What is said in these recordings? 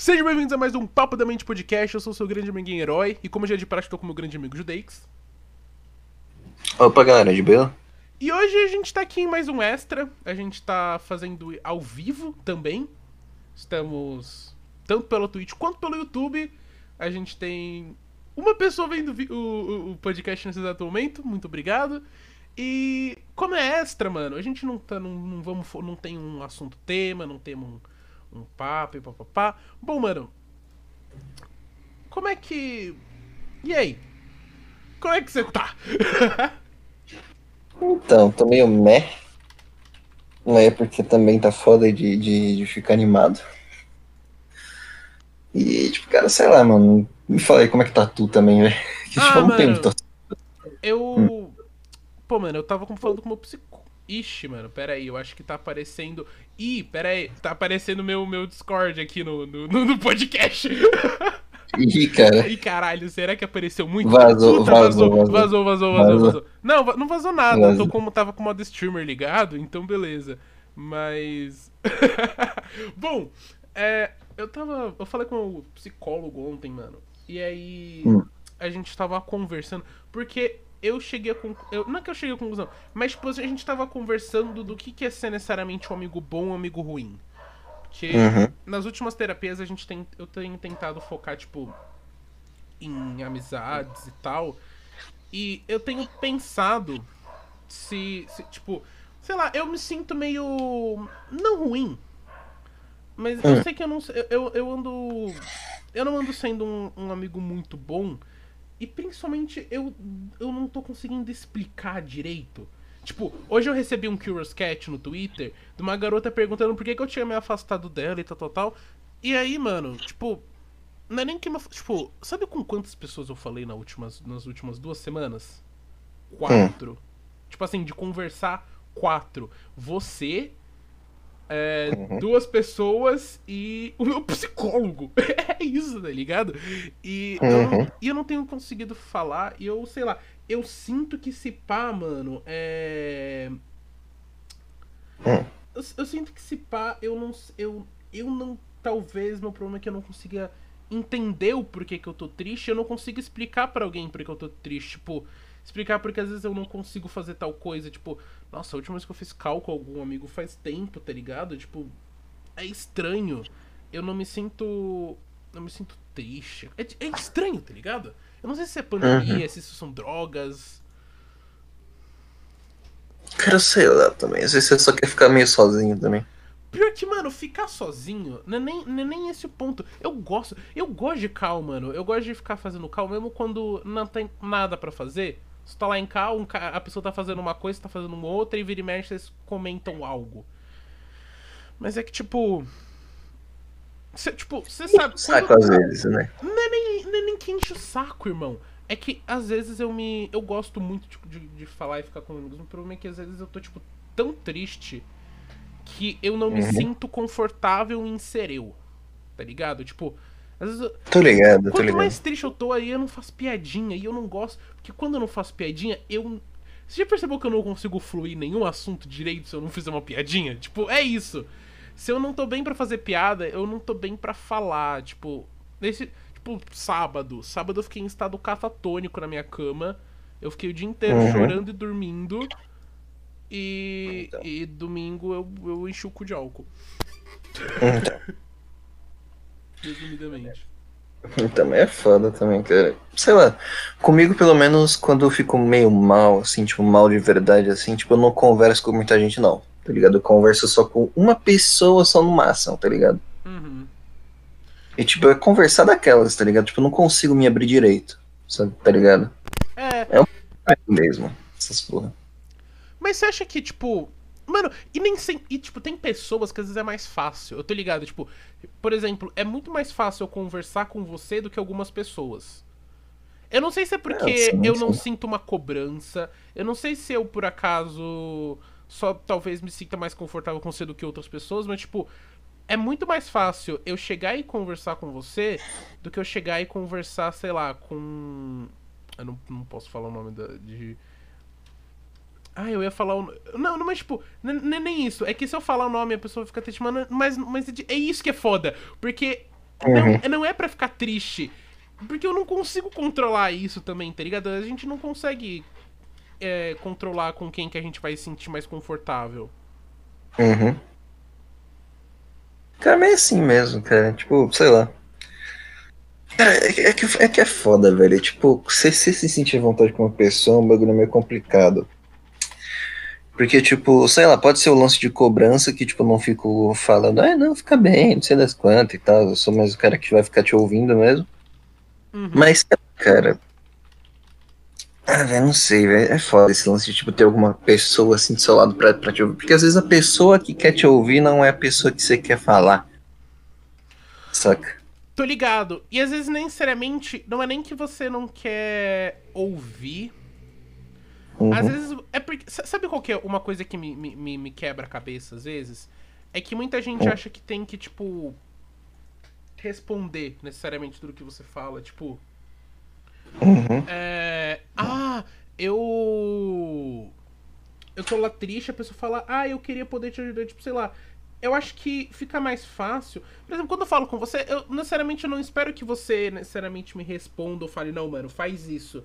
Sejam bem-vindos a mais um Papo da Mente Podcast. Eu sou o seu grande amiguinho herói e, como já é de prática, estou com o meu grande amigo Judeix. Opa, galera, de boa? E hoje a gente tá aqui em mais um extra. A gente tá fazendo ao vivo também. Estamos tanto pelo Twitch quanto pelo YouTube. A gente tem uma pessoa vendo o, o, o podcast nesse exato momento. Muito obrigado. E como é extra, mano, a gente não tá. Não, não, vamos, não tem um assunto tema, não temos um um papo e papapá. Bom, mano, como é que. E aí? Como é que você tá? então, tô meio meh. Não é porque também tá foda de, de, de ficar animado. E, tipo, cara, sei lá, mano. Me fala aí como é que tá tu também, velho. Que ah, mano, tempo. Eu. Hum. Pô, mano, eu tava falando com o meu psicólogo Ixi, mano, pera aí, eu acho que tá aparecendo. Ih, pera aí, tá aparecendo meu, meu Discord aqui no, no, no podcast. Ih, cara. Ih, caralho, será que apareceu muito? Vazou, Puta, vazou, vazou, vazou, vazou, vazou, vazou, Não, não vazou nada, vazou. tô como, tava com o modo streamer ligado, então beleza. Mas. Bom, é, eu tava. Eu falei com o psicólogo ontem, mano. E aí. Hum. A gente tava conversando. Porque eu cheguei a eu Não é que eu cheguei a conclusão, mas tipo, a gente tava conversando do que, que é ser necessariamente um amigo bom ou um amigo ruim. Porque uhum. nas últimas terapias a gente tem. Eu tenho tentado focar, tipo, em amizades e tal. E eu tenho pensado se, se tipo, sei lá, eu me sinto meio. não ruim. Mas eu hum. sei que eu não. Eu, eu ando. Eu não ando sendo um, um amigo muito bom e principalmente eu, eu não tô conseguindo explicar direito. Tipo, hoje eu recebi um Curious Cat no Twitter de uma garota perguntando por que, que eu tinha me afastado dela e tal, tal, tal. E aí, mano, tipo, não é nem que me. Tipo, sabe com quantas pessoas eu falei nas últimas, nas últimas duas semanas? Quatro. Hum. Tipo assim, de conversar, quatro. Você, é, uhum. duas pessoas e o meu psicólogo. é isso, tá ligado? E, uhum. eu não, e eu não tenho conseguido falar, e eu, sei lá, eu sinto que se pá, mano, é. Uhum. Eu, eu, sinto que se pá, eu não. Eu, eu não. Talvez meu problema é que eu não consiga entender o porquê que eu tô triste, eu não consigo explicar para alguém porque eu tô triste. Tipo, explicar porque às vezes eu não consigo fazer tal coisa, tipo, nossa, a última vez que eu fiz cálculo com algum amigo faz tempo, tá ligado? Tipo, é estranho. Eu não me sinto. Não me sinto triste. É, é estranho, tá ligado? Eu não sei se é pandemia, uhum. se isso são drogas. Cara, sei lá também. Às vezes você só quer ficar meio sozinho também. Pior que, mano, ficar sozinho não é nem, não é nem esse o ponto. Eu gosto. Eu gosto de cal, mano. Eu gosto de ficar fazendo cal mesmo quando não tem nada para fazer. Você tá lá em cá, um, a pessoa tá fazendo uma coisa, tá fazendo uma outra, e vira e mexe, vocês comentam algo. Mas é que, tipo. Cê, tipo, você sabe. Saco quando... às vezes, né? Não é, nem, não é nem que enche o saco, irmão. É que às vezes eu me. Eu gosto muito tipo, de, de falar e ficar com amigos. O problema é que às vezes eu tô, tipo, tão triste que eu não me uhum. sinto confortável em ser eu. Tá ligado? Tipo, às vezes eu... Tô ligado, Quanto tô ligado. mais triste eu tô aí, eu não faço piadinha. E eu não gosto. Porque quando eu não faço piadinha, eu. Você já percebeu que eu não consigo fluir nenhum assunto direito se eu não fizer uma piadinha? Tipo, é isso. Se eu não tô bem para fazer piada, eu não tô bem para falar. Tipo, nesse. Tipo, sábado. Sábado eu fiquei em estado catatônico na minha cama. Eu fiquei o dia inteiro uhum. chorando e dormindo. E, então. e domingo eu, eu enchi o cu de álcool. Então. Resumidamente. Também é foda também, cara. Sei lá, comigo pelo menos quando eu fico meio mal, assim, tipo, mal de verdade, assim, tipo, eu não converso com muita gente não, tá ligado? Eu converso só com uma pessoa só no máximo, tá ligado? Uhum. E tipo, é conversar daquelas, tá ligado? Tipo, eu não consigo me abrir direito, sabe, tá ligado? É. É um mesmo, essas porra. Mas você acha que, tipo, Mano, e nem sem. E, tipo, tem pessoas que às vezes é mais fácil. Eu tô ligado, tipo, por exemplo, é muito mais fácil eu conversar com você do que algumas pessoas. Eu não sei se é porque é, sim, eu sim. não sinto uma cobrança. Eu não sei se eu, por acaso, só talvez me sinta mais confortável com você do que outras pessoas, mas, tipo, é muito mais fácil eu chegar e conversar com você do que eu chegar e conversar, sei lá, com. Eu não, não posso falar o nome da, de ah, eu ia falar o. Não, não mas tipo, não é nem isso. É que se eu falar o nome a pessoa fica triste, mano. Mas, mas é, é isso que é foda. Porque Uhum. Não, não é para ficar triste. Porque eu não consigo controlar isso também, tá ligado? A gente não consegue é, controlar com quem que a gente vai se sentir mais confortável. Uhum. Cara, meio assim mesmo, cara. Tipo, sei lá. Cara, é, é, que, é que é foda, velho. Tipo, você, se sentir à vontade com uma pessoa é um bagulho meio complicado. Porque, tipo, sei lá, pode ser o lance de cobrança que, tipo, não fico falando, ah, não, fica bem, não sei das quantas e tal. Eu sou mais o cara que vai ficar te ouvindo mesmo. Uhum. Mas, cara. Ah, velho, não sei, velho. É foda esse lance de, tipo, ter alguma pessoa assim do seu lado pra, pra te ouvir. Porque às vezes a pessoa que quer te ouvir não é a pessoa que você quer falar. Saca? Tô ligado. E às vezes, nem necessariamente, não é nem que você não quer ouvir. Uhum. Às vezes, é porque. Sabe qual que é uma coisa que me, me, me quebra a cabeça, às vezes? É que muita gente uhum. acha que tem que, tipo, responder necessariamente tudo que você fala. Tipo. Uhum. É, ah, eu. Eu tô lá triste, a pessoa fala, ah, eu queria poder te ajudar. Tipo, sei lá. Eu acho que fica mais fácil. Por exemplo, quando eu falo com você, eu necessariamente eu não espero que você necessariamente me responda ou fale, não, mano, faz isso.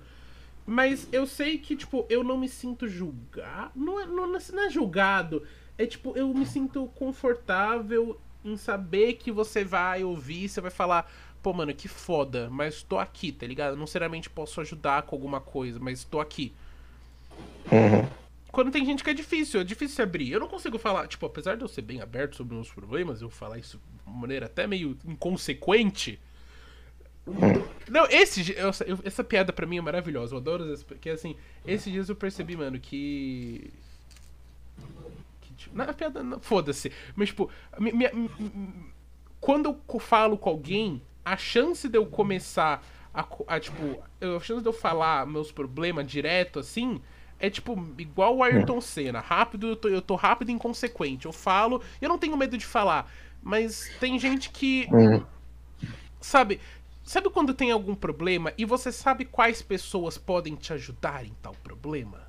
Mas eu sei que, tipo, eu não me sinto julgado. Não é, não, não é julgado. É tipo, eu me sinto confortável em saber que você vai ouvir, você vai falar, pô, mano, que foda, mas tô aqui, tá ligado? Não necessariamente posso ajudar com alguma coisa, mas tô aqui. Uhum. Quando tem gente que é difícil, é difícil se abrir. Eu não consigo falar, tipo, apesar de eu ser bem aberto sobre meus problemas, eu falar isso de uma maneira até meio inconsequente. Não, esse. Essa piada pra mim é maravilhosa. Eu adoro essa. Porque assim, esses dias eu percebi, mano, que na piada, foda-se. Mas, tipo, minha, minha, quando eu falo com alguém, a chance de eu começar a, a, tipo, a chance de eu falar meus problemas direto assim. É tipo, igual o Ayrton Senna. Rápido, eu tô, eu tô rápido e inconsequente. Eu falo, eu não tenho medo de falar. Mas tem gente que. Sabe? Sabe quando tem algum problema e você sabe quais pessoas podem te ajudar em tal problema?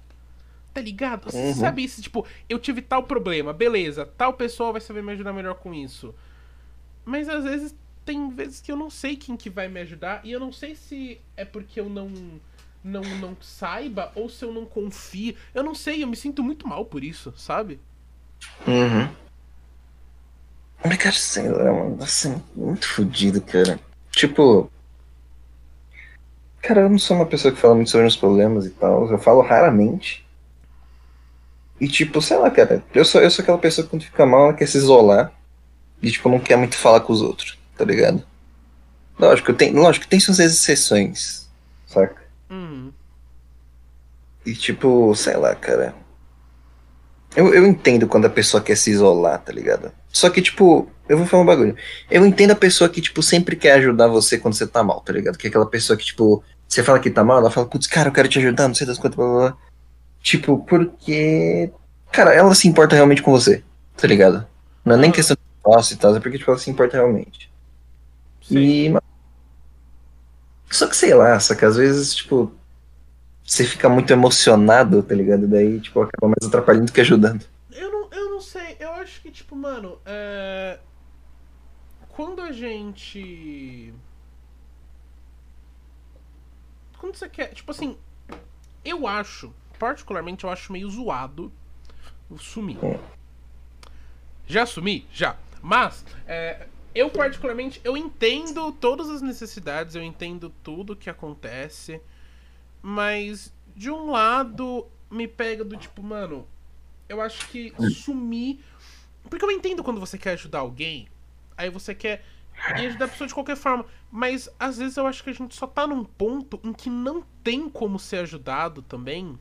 Tá ligado? Você uhum. sabe isso, tipo, eu tive tal problema, beleza, tal pessoa vai saber me ajudar melhor com isso. Mas às vezes tem vezes que eu não sei quem que vai me ajudar e eu não sei se é porque eu não não não saiba ou se eu não confio. Eu não sei, eu me sinto muito mal por isso, sabe? Uhum. Mas, cara, sei lá, mano, assim, muito fodido, cara. Tipo. Cara, eu não sou uma pessoa que fala muito sobre os problemas e tal. Eu falo raramente. E tipo, sei lá, cara, eu sou, eu sou aquela pessoa que quando fica mal, ela quer se isolar. E tipo, não quer muito falar com os outros, tá ligado? Lógico, tem, lógico, tem suas exceções, saca? Uhum. E tipo, sei lá, cara. Eu, eu entendo quando a pessoa quer se isolar, tá ligado? Só que, tipo, eu vou falar um bagulho. Eu entendo a pessoa que, tipo, sempre quer ajudar você quando você tá mal, tá ligado? Que é aquela pessoa que, tipo, você fala que tá mal, ela fala, putz, cara, eu quero te ajudar, não sei das quantas, blá blá blá. Tipo, porque. Cara, ela se importa realmente com você, tá ligado? Não é nem questão de fácil e tal, é porque, tipo, ela se importa realmente. Sim. E. Só que sei lá, só que às vezes, tipo. Você fica muito emocionado, tá ligado? Daí, tipo, acaba mais atrapalhando do que ajudando. Eu não, eu não sei, eu acho que, tipo, mano, é... quando a gente. Quando você quer. Tipo assim, eu acho particularmente, eu acho meio zoado sumir. Já sumi? Já. Mas, é, eu particularmente, eu entendo todas as necessidades, eu entendo tudo que acontece, mas de um lado me pega do tipo, mano, eu acho que sumir. Porque eu entendo quando você quer ajudar alguém, aí você quer e ajudar a pessoa de qualquer forma. Mas às vezes eu acho que a gente só tá num ponto em que não tem como ser ajudado também.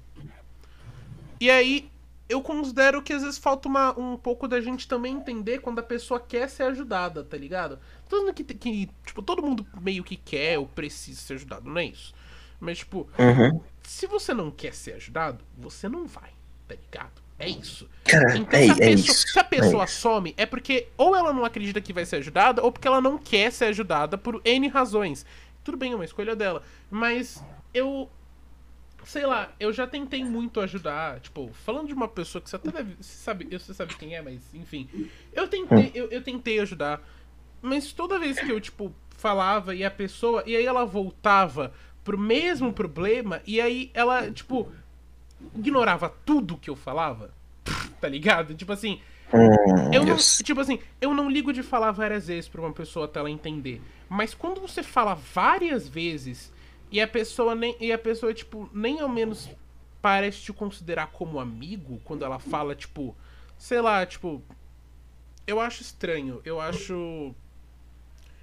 E aí, eu considero que às vezes falta uma, um pouco da gente também entender quando a pessoa quer ser ajudada, tá ligado? Todo que, que tipo, todo mundo meio que quer ou precisa ser ajudado, não é isso? Mas, tipo, uhum. se você não quer ser ajudado, você não vai, tá ligado? É isso. Cara, então, é, se, a pessoa, é isso, se a pessoa é some, é porque ou ela não acredita que vai ser ajudada, ou porque ela não quer ser ajudada por N razões. Tudo bem, é uma escolha dela. Mas eu sei lá, eu já tentei muito ajudar. Tipo, falando de uma pessoa que você até deve. Você sabe, você sabe quem é, mas enfim. Eu tentei, eu, eu tentei ajudar. Mas toda vez que eu, tipo, falava e a pessoa. E aí ela voltava pro mesmo problema, e aí ela, tipo, ignorava tudo que eu falava. Tá ligado? Tipo assim. Hum, eu não, tipo assim, eu não ligo de falar várias vezes pra uma pessoa até ela entender. Mas quando você fala várias vezes e a pessoa nem. E a pessoa, tipo, nem ao menos parece te considerar como amigo quando ela fala, tipo. Sei lá, tipo. Eu acho estranho. Eu acho. Eu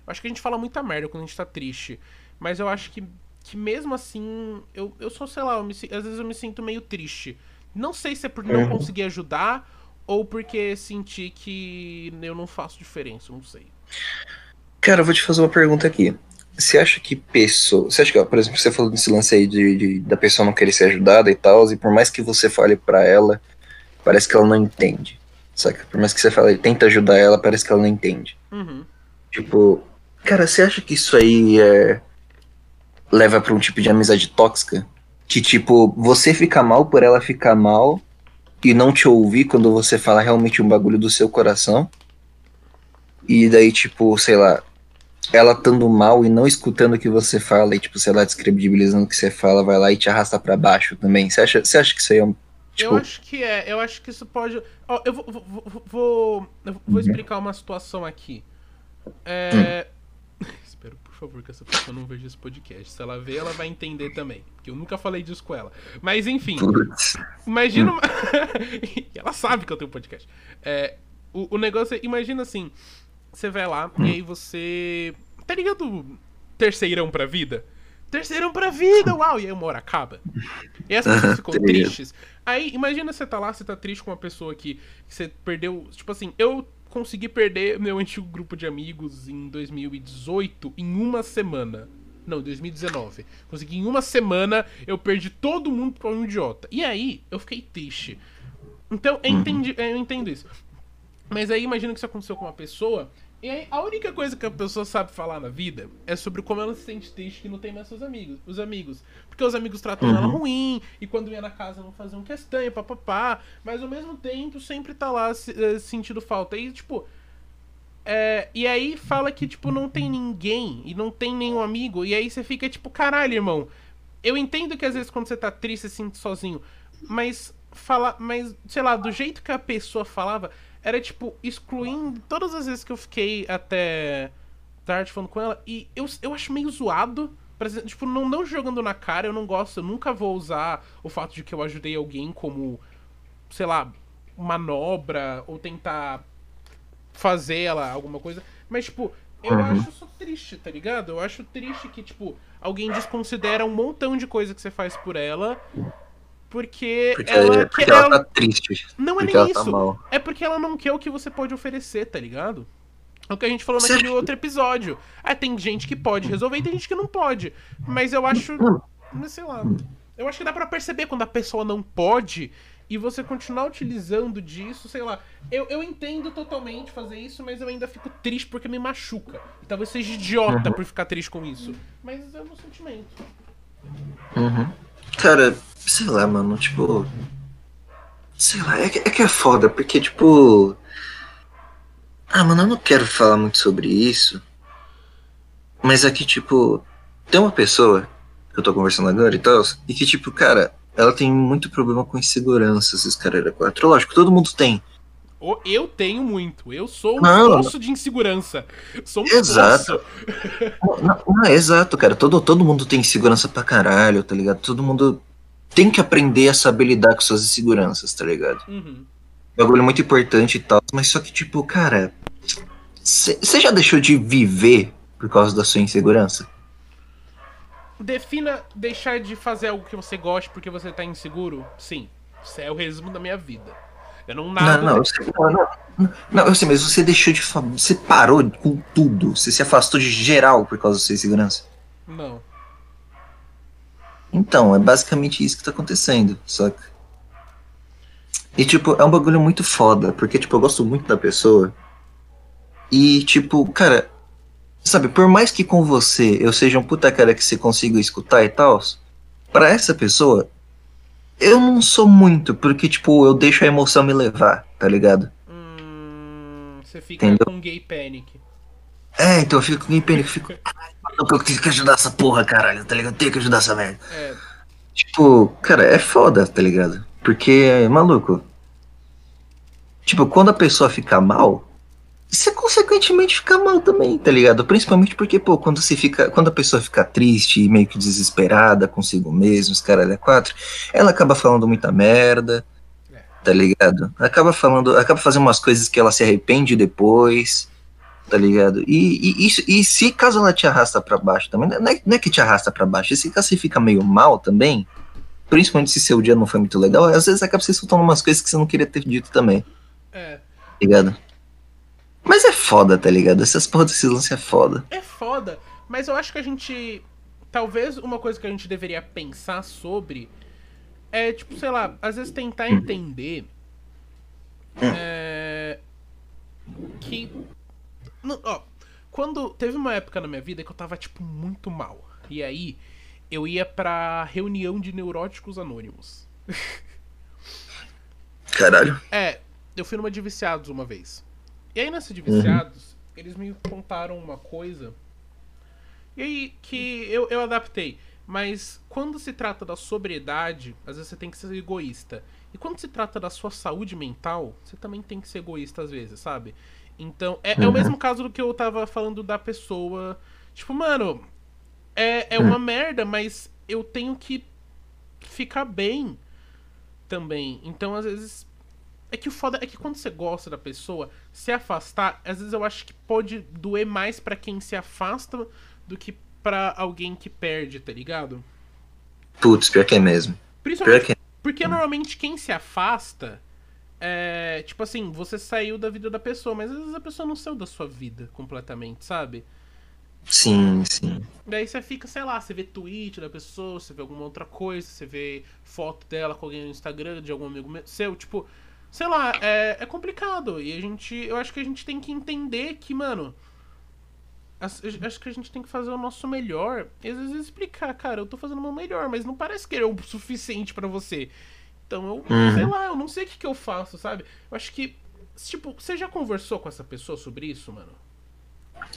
acho que a gente fala muita merda quando a gente tá triste. Mas eu acho que, que mesmo assim. Eu, eu sou, sei lá, me, às vezes eu me sinto meio triste. Não sei se é por não uhum. conseguir ajudar ou porque senti que eu não faço diferença, não sei. Cara, eu vou te fazer uma pergunta aqui. Você acha que pessoa. Você acha que, por exemplo, você falou desse lance aí de, de da pessoa não querer ser ajudada e tal, e por mais que você fale para ela, parece que ela não entende. Saca? Por mais que você fale, tenta ajudar ela, parece que ela não entende. Uhum. Tipo, cara, você acha que isso aí é. Leva pra um tipo de amizade tóxica? Que, tipo, você fica mal por ela ficar mal e não te ouvir quando você fala realmente um bagulho do seu coração? E daí, tipo, sei lá, ela estando mal e não escutando o que você fala e, tipo, sei lá, descredibilizando o que você fala, vai lá e te arrasta para baixo também. Você acha, você acha que isso aí é um. Tipo... Eu acho que é, eu acho que isso pode. Oh, eu vou, vou, vou, vou uhum. explicar uma situação aqui. É. Hum. Favor, que essa pessoa não veja esse podcast. Se ela ver, ela vai entender também. Porque eu nunca falei disso com ela. Mas enfim. Putz. Imagina. Uma... ela sabe que eu tenho podcast. É, o, o negócio é. Imagina assim. Você vai lá hum. e aí você Tá ligado? Terceirão pra vida? Terceirão pra vida, uau! E aí uma hora acaba. E essas pessoas ficam tristes. Aí, imagina você tá lá, você tá triste com uma pessoa que, que você perdeu. Tipo assim, eu consegui perder meu antigo grupo de amigos em 2018 em uma semana. Não, 2019. Consegui em uma semana, eu perdi todo mundo pra um idiota. E aí, eu fiquei triste. Então, eu, entendi, eu entendo isso. Mas aí, imagina que isso aconteceu com uma pessoa e aí, a única coisa que a pessoa sabe falar na vida é sobre como ela se sente triste que não tem mais seus amigos. Os amigos. Porque os amigos tratam uhum. ela ruim, e quando ia na casa não faziam questão, e papapá. Mas ao mesmo tempo sempre tá lá se, uh, sentindo falta. E tipo. É, e aí fala que, tipo, não tem ninguém e não tem nenhum amigo. E aí você fica, tipo, caralho, irmão. Eu entendo que às vezes quando você tá triste, você se sente sozinho. Mas fala. Mas, sei lá, do jeito que a pessoa falava era tipo, excluindo todas as vezes que eu fiquei até tarde falando com ela. E eu, eu acho meio zoado. Tipo, não, não jogando na cara, eu não gosto, eu nunca vou usar o fato de que eu ajudei alguém como, sei lá, manobra ou tentar fazer ela alguma coisa. Mas, tipo, eu uhum. acho isso triste, tá ligado? Eu acho triste que, tipo, alguém desconsidera um montão de coisa que você faz por ela porque, porque ela porque ela, ela tá triste. Não é nem tá isso. Tá é porque ela não quer o que você pode oferecer, tá ligado? É o que a gente falou naquele Sério? outro episódio. Ah, tem gente que pode resolver e tem gente que não pode. Mas eu acho. Mas sei lá. Eu acho que dá para perceber quando a pessoa não pode e você continuar utilizando disso, sei lá. Eu, eu entendo totalmente fazer isso, mas eu ainda fico triste porque me machuca. E talvez seja idiota uhum. por ficar triste com isso. Mas é o meu sentimento. Uhum. Cara, sei lá, mano, tipo. Sei lá, é que, é que é foda, porque, tipo. Ah, mano, eu não quero falar muito sobre isso. Mas aqui, tipo, tem uma pessoa que eu tô conversando agora e tal, e que, tipo, cara, ela tem muito problema com insegurança, esses caras 4. Lógico, todo mundo tem. Eu tenho muito. Eu sou um não, poço de insegurança. Sou um exato. não, não, exato, cara. Todo, todo mundo tem insegurança pra caralho, tá ligado? Todo mundo tem que aprender a saber lidar com suas inseguranças, tá ligado? Uhum. Bagulho muito importante e tal. Mas só que, tipo, cara. Você já deixou de viver por causa da sua insegurança? Defina deixar de fazer algo que você goste porque você tá inseguro? Sim. Isso é o resumo da minha vida. Eu não nada. Não, não, sei, não, não, não, eu sei, mas você deixou de. Você parou com tudo. Você se afastou de geral por causa da sua insegurança? Não. Então, é basicamente isso que tá acontecendo, saca? E, tipo, é um bagulho muito foda, porque, tipo, eu gosto muito da pessoa. E, tipo, cara, sabe, por mais que com você eu seja um puta cara que você consiga escutar e tal, para essa pessoa, eu não sou muito, porque, tipo, eu deixo a emoção me levar, tá ligado? Hum, você fica Entendeu? com gay panic. É, então eu fico com pena, eu fico. Eu tenho que ajudar essa porra, caralho, tá ligado? Eu tenho que ajudar essa merda. É. Tipo, cara, é foda, tá ligado? Porque, maluco. Tipo, quando a pessoa fica mal, você consequentemente fica mal também, tá ligado? Principalmente porque, pô, quando você fica. Quando a pessoa fica triste e meio que desesperada consigo mesmo, os caras é quatro, ela acaba falando muita merda, tá ligado? Acaba falando. Acaba fazendo umas coisas que ela se arrepende depois tá ligado? E, e, e, e se caso ela te arrasta para baixo também, não é, não é, que te arrasta para baixo, e se caso você fica meio mal também, principalmente se seu dia não foi muito legal, às vezes acaba você soltando umas coisas que você não queria ter dito também. É. Ligado? Mas é foda, tá ligado? Essas porra desse lance é foda. É foda, mas eu acho que a gente. Talvez uma coisa que a gente deveria pensar sobre é, tipo, sei lá, às vezes tentar hum. entender. Hum. É, que não, ó, quando. Teve uma época na minha vida que eu tava, tipo, muito mal. E aí, eu ia pra reunião de neuróticos anônimos. Caralho. É, eu fui numa de viciados uma vez. E aí, nessa de viciados, uhum. eles me contaram uma coisa. E aí, que eu, eu adaptei. Mas quando se trata da sobriedade, às vezes você tem que ser egoísta. E quando se trata da sua saúde mental, você também tem que ser egoísta às vezes, sabe? Então, é, é, o mesmo caso do que eu tava falando da pessoa. Tipo, mano, é, é uma merda, mas eu tenho que ficar bem também. Então, às vezes. É que o foda é que quando você gosta da pessoa, se afastar, às vezes eu acho que pode doer mais para quem se afasta do que para alguém que perde, tá ligado? Putz, pior que é mesmo. Principalmente que é. porque normalmente quem se afasta é, tipo assim, você saiu da vida da pessoa, mas às vezes a pessoa não saiu da sua vida completamente, sabe? Sim, sim. Daí você fica, sei lá, você vê tweet da pessoa, você vê alguma outra coisa, você vê foto dela com alguém no Instagram, de algum amigo seu, tipo, sei lá, é, é complicado. E a gente, eu acho que a gente tem que entender que, mano, acho que a gente tem que fazer o nosso melhor. E às vezes explicar, cara, eu tô fazendo o meu melhor, mas não parece que é o suficiente para você. Então eu, uhum. sei lá, eu não sei o que, que eu faço, sabe? Eu acho que, tipo, você já conversou com essa pessoa sobre isso, mano?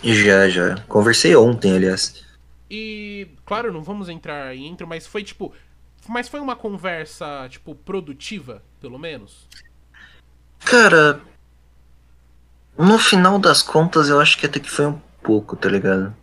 Já, já. Conversei ontem, aliás. E, claro, não vamos entrar em intro, mas foi tipo. Mas foi uma conversa, tipo, produtiva, pelo menos? Cara. No final das contas, eu acho que até que foi um pouco, tá ligado?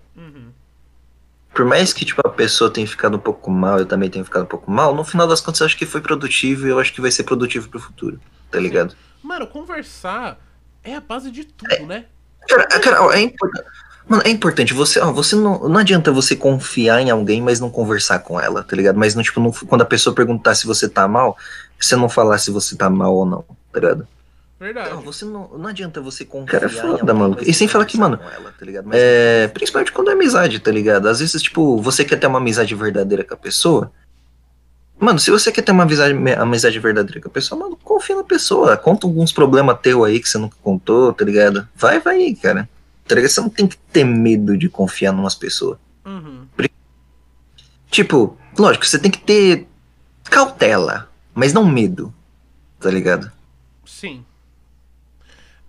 Por mais que tipo, a pessoa tenha ficado um pouco mal, eu também tenha ficado um pouco mal, no final das contas eu acho que foi produtivo e eu acho que vai ser produtivo pro futuro, tá ligado? Mano, conversar é a base de tudo, é, né? Cara, cara é importante. Mano, é importante, você, ó, você não, não adianta você confiar em alguém, mas não conversar com ela, tá ligado? Mas não, tipo, não, quando a pessoa perguntar se você tá mal, você não falar se você tá mal ou não, tá ligado? Verdade. Não, você não, não adianta você confiar Cara, é foda, mano. E sem falar que, mano, ela, tá é, principalmente quando é amizade, tá ligado? Às vezes, tipo, você quer ter uma amizade verdadeira com a pessoa. Mano, se você quer ter uma amizade, amizade verdadeira com a pessoa, mano, confia na pessoa. Conta alguns problemas teu aí que você nunca contou, tá ligado? Vai, vai aí, cara. Tá ligado? Você não tem que ter medo de confiar em umas pessoas. Uhum. Tipo, lógico, você tem que ter cautela, mas não medo, tá ligado? Sim.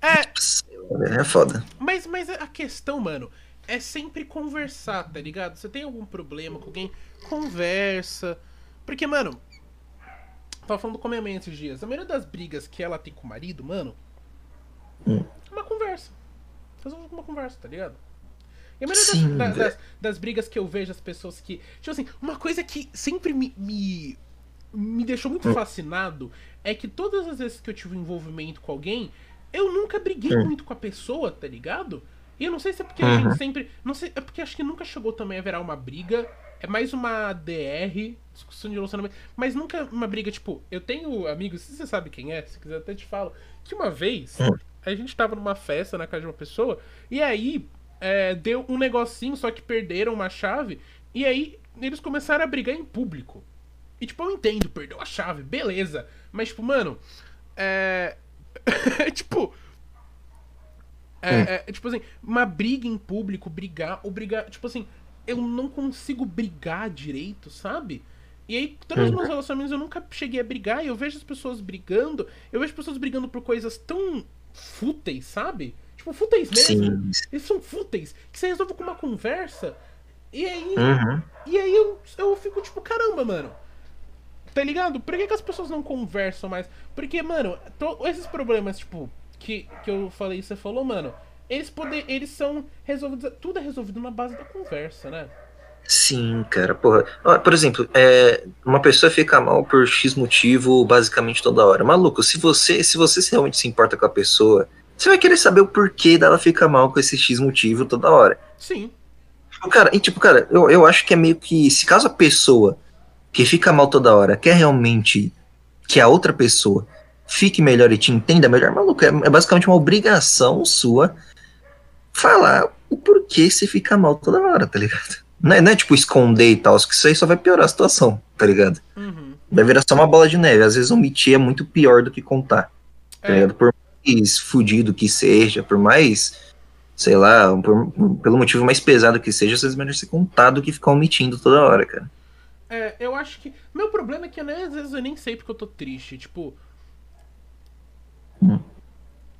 É. É foda. Mas, mas a questão, mano, é sempre conversar, tá ligado? Você tem algum problema com alguém, conversa. Porque, mano, tava falando com a minha mãe esses dias. A maioria das brigas que ela tem com o marido, mano, hum. é uma conversa. Fazer uma conversa, tá ligado? E a maioria Sim, das, das, das, brigas que eu vejo as pessoas que. Tipo assim, uma coisa que sempre me, me, me deixou muito hum. fascinado é que todas as vezes que eu tive um envolvimento com alguém, eu nunca briguei uhum. muito com a pessoa, tá ligado? E eu não sei se é porque uhum. a gente sempre. Não sei, é porque acho que nunca chegou também a virar uma briga. É mais uma DR, discussão de relacionamento. Mas nunca uma briga, tipo, eu tenho amigos, se você sabe quem é, se quiser até te falo, que uma vez uhum. a gente tava numa festa na casa de uma pessoa, e aí é, deu um negocinho, só que perderam uma chave, e aí eles começaram a brigar em público. E tipo, eu entendo, perdeu a chave, beleza. Mas, tipo, mano, é, tipo. É, hum. é, tipo assim, uma briga em público, brigar, ou brigar. Tipo assim, eu não consigo brigar direito, sabe? E aí, todos os meus hum. relacionamentos eu nunca cheguei a brigar, e eu vejo as pessoas brigando, eu vejo pessoas brigando por coisas tão fúteis, sabe? Tipo, fúteis mesmo. Sim. Eles são fúteis. Que você resolve com uma conversa. E aí. Uhum. E aí eu, eu fico tipo, caramba, mano. Tá ligado? Por que, que as pessoas não conversam mais? Porque, mano, to, esses problemas, tipo, que, que eu falei, você falou, mano, eles poder, eles são resolvidos. Tudo é resolvido na base da conversa, né? Sim, cara, porra. Por exemplo, é, uma pessoa fica mal por X motivo basicamente toda hora. Maluco, se você, se você realmente se importa com a pessoa, você vai querer saber o porquê dela ficar mal com esse X motivo toda hora. Sim. Tipo, cara, e tipo, cara, eu, eu acho que é meio que. Se caso a pessoa que fica mal toda hora quer realmente que a outra pessoa fique melhor e te entenda melhor, maluco, é, é basicamente uma obrigação sua falar o porquê você fica mal toda hora, tá ligado? Não é, não é tipo esconder e tal, que isso aí só vai piorar a situação, tá ligado? Uhum. Vai virar só uma bola de neve. Às vezes omitir é muito pior do que contar. Tá é. ligado? Por mais fudido que seja, por mais, sei lá, por, pelo motivo mais pesado que seja, às vezes é melhor ser contado do que ficar omitindo toda hora, cara. É, eu acho que. Meu problema é que né, às vezes eu nem sei porque eu tô triste. Tipo. Hum.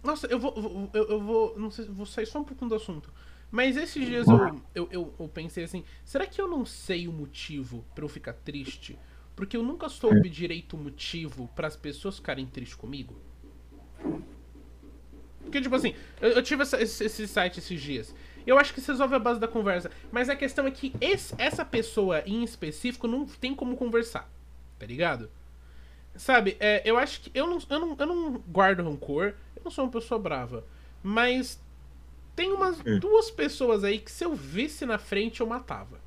Nossa, eu vou. Eu, eu vou. Não sei, vou sair só um pouquinho do assunto. Mas esses dias eu, eu, eu, eu, pensei assim, será que eu não sei o motivo para eu ficar triste? Porque eu nunca soube direito o motivo para as pessoas ficarem tristes comigo? Porque, tipo assim, eu, eu tive essa, esse, esse, site esses dias. Eu acho que se resolve a base da conversa. Mas a questão é que esse, essa pessoa em específico não tem como conversar. Tá ligado? Sabe, é, eu acho que. Eu não, eu, não, eu não guardo rancor. Eu não sou uma pessoa brava. Mas tem umas hum. duas pessoas aí que se eu visse na frente eu matava.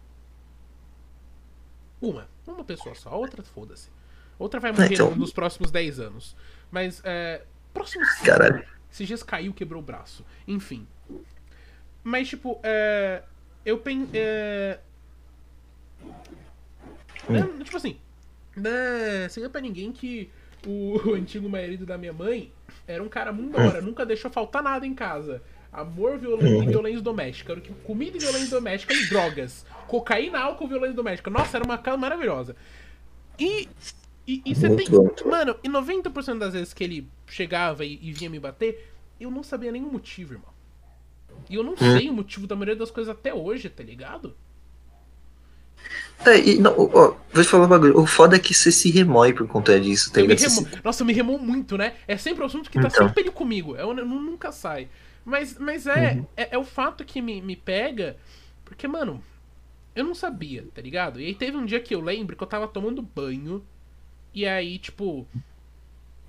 Uma. Uma pessoa só. A outra, foda-se. Outra vai morrer então... nos próximos 10 anos. Mas, é. Próximos. Caralho. Esses dias caiu, quebrou o braço. Enfim. Mas, tipo, é. Eu pen. É... Hum. tipo assim. Né, sem pra ninguém que o, antigo marido da minha mãe era um cara hora, hum. nunca deixou faltar nada em casa. Amor, violência e violência doméstica. Comida e violência doméstica e drogas. Cocaína, álcool e violência doméstica. Nossa, era uma casa maravilhosa. E. E, e você tem. Bom. Mano, e 90% das vezes que ele chegava e, e, vinha me bater, eu não sabia nenhum motivo, irmão. E eu não hum. sei o motivo da maioria das coisas até hoje, tá ligado? É, e, não, ó, vou te falar um bagulho. O foda é que você se remói por conta disso, tá ligado? Remo... Nossa, eu me remou muito, né? É sempre o um assunto que tá então. sempre comigo. Eu, eu, nunca sai. Mas, mas é, uhum. é, é, o fato que me, me pega. Porque, mano, eu não sabia, tá ligado? E aí teve um dia que eu lembro que eu tava tomando banho. E aí, tipo.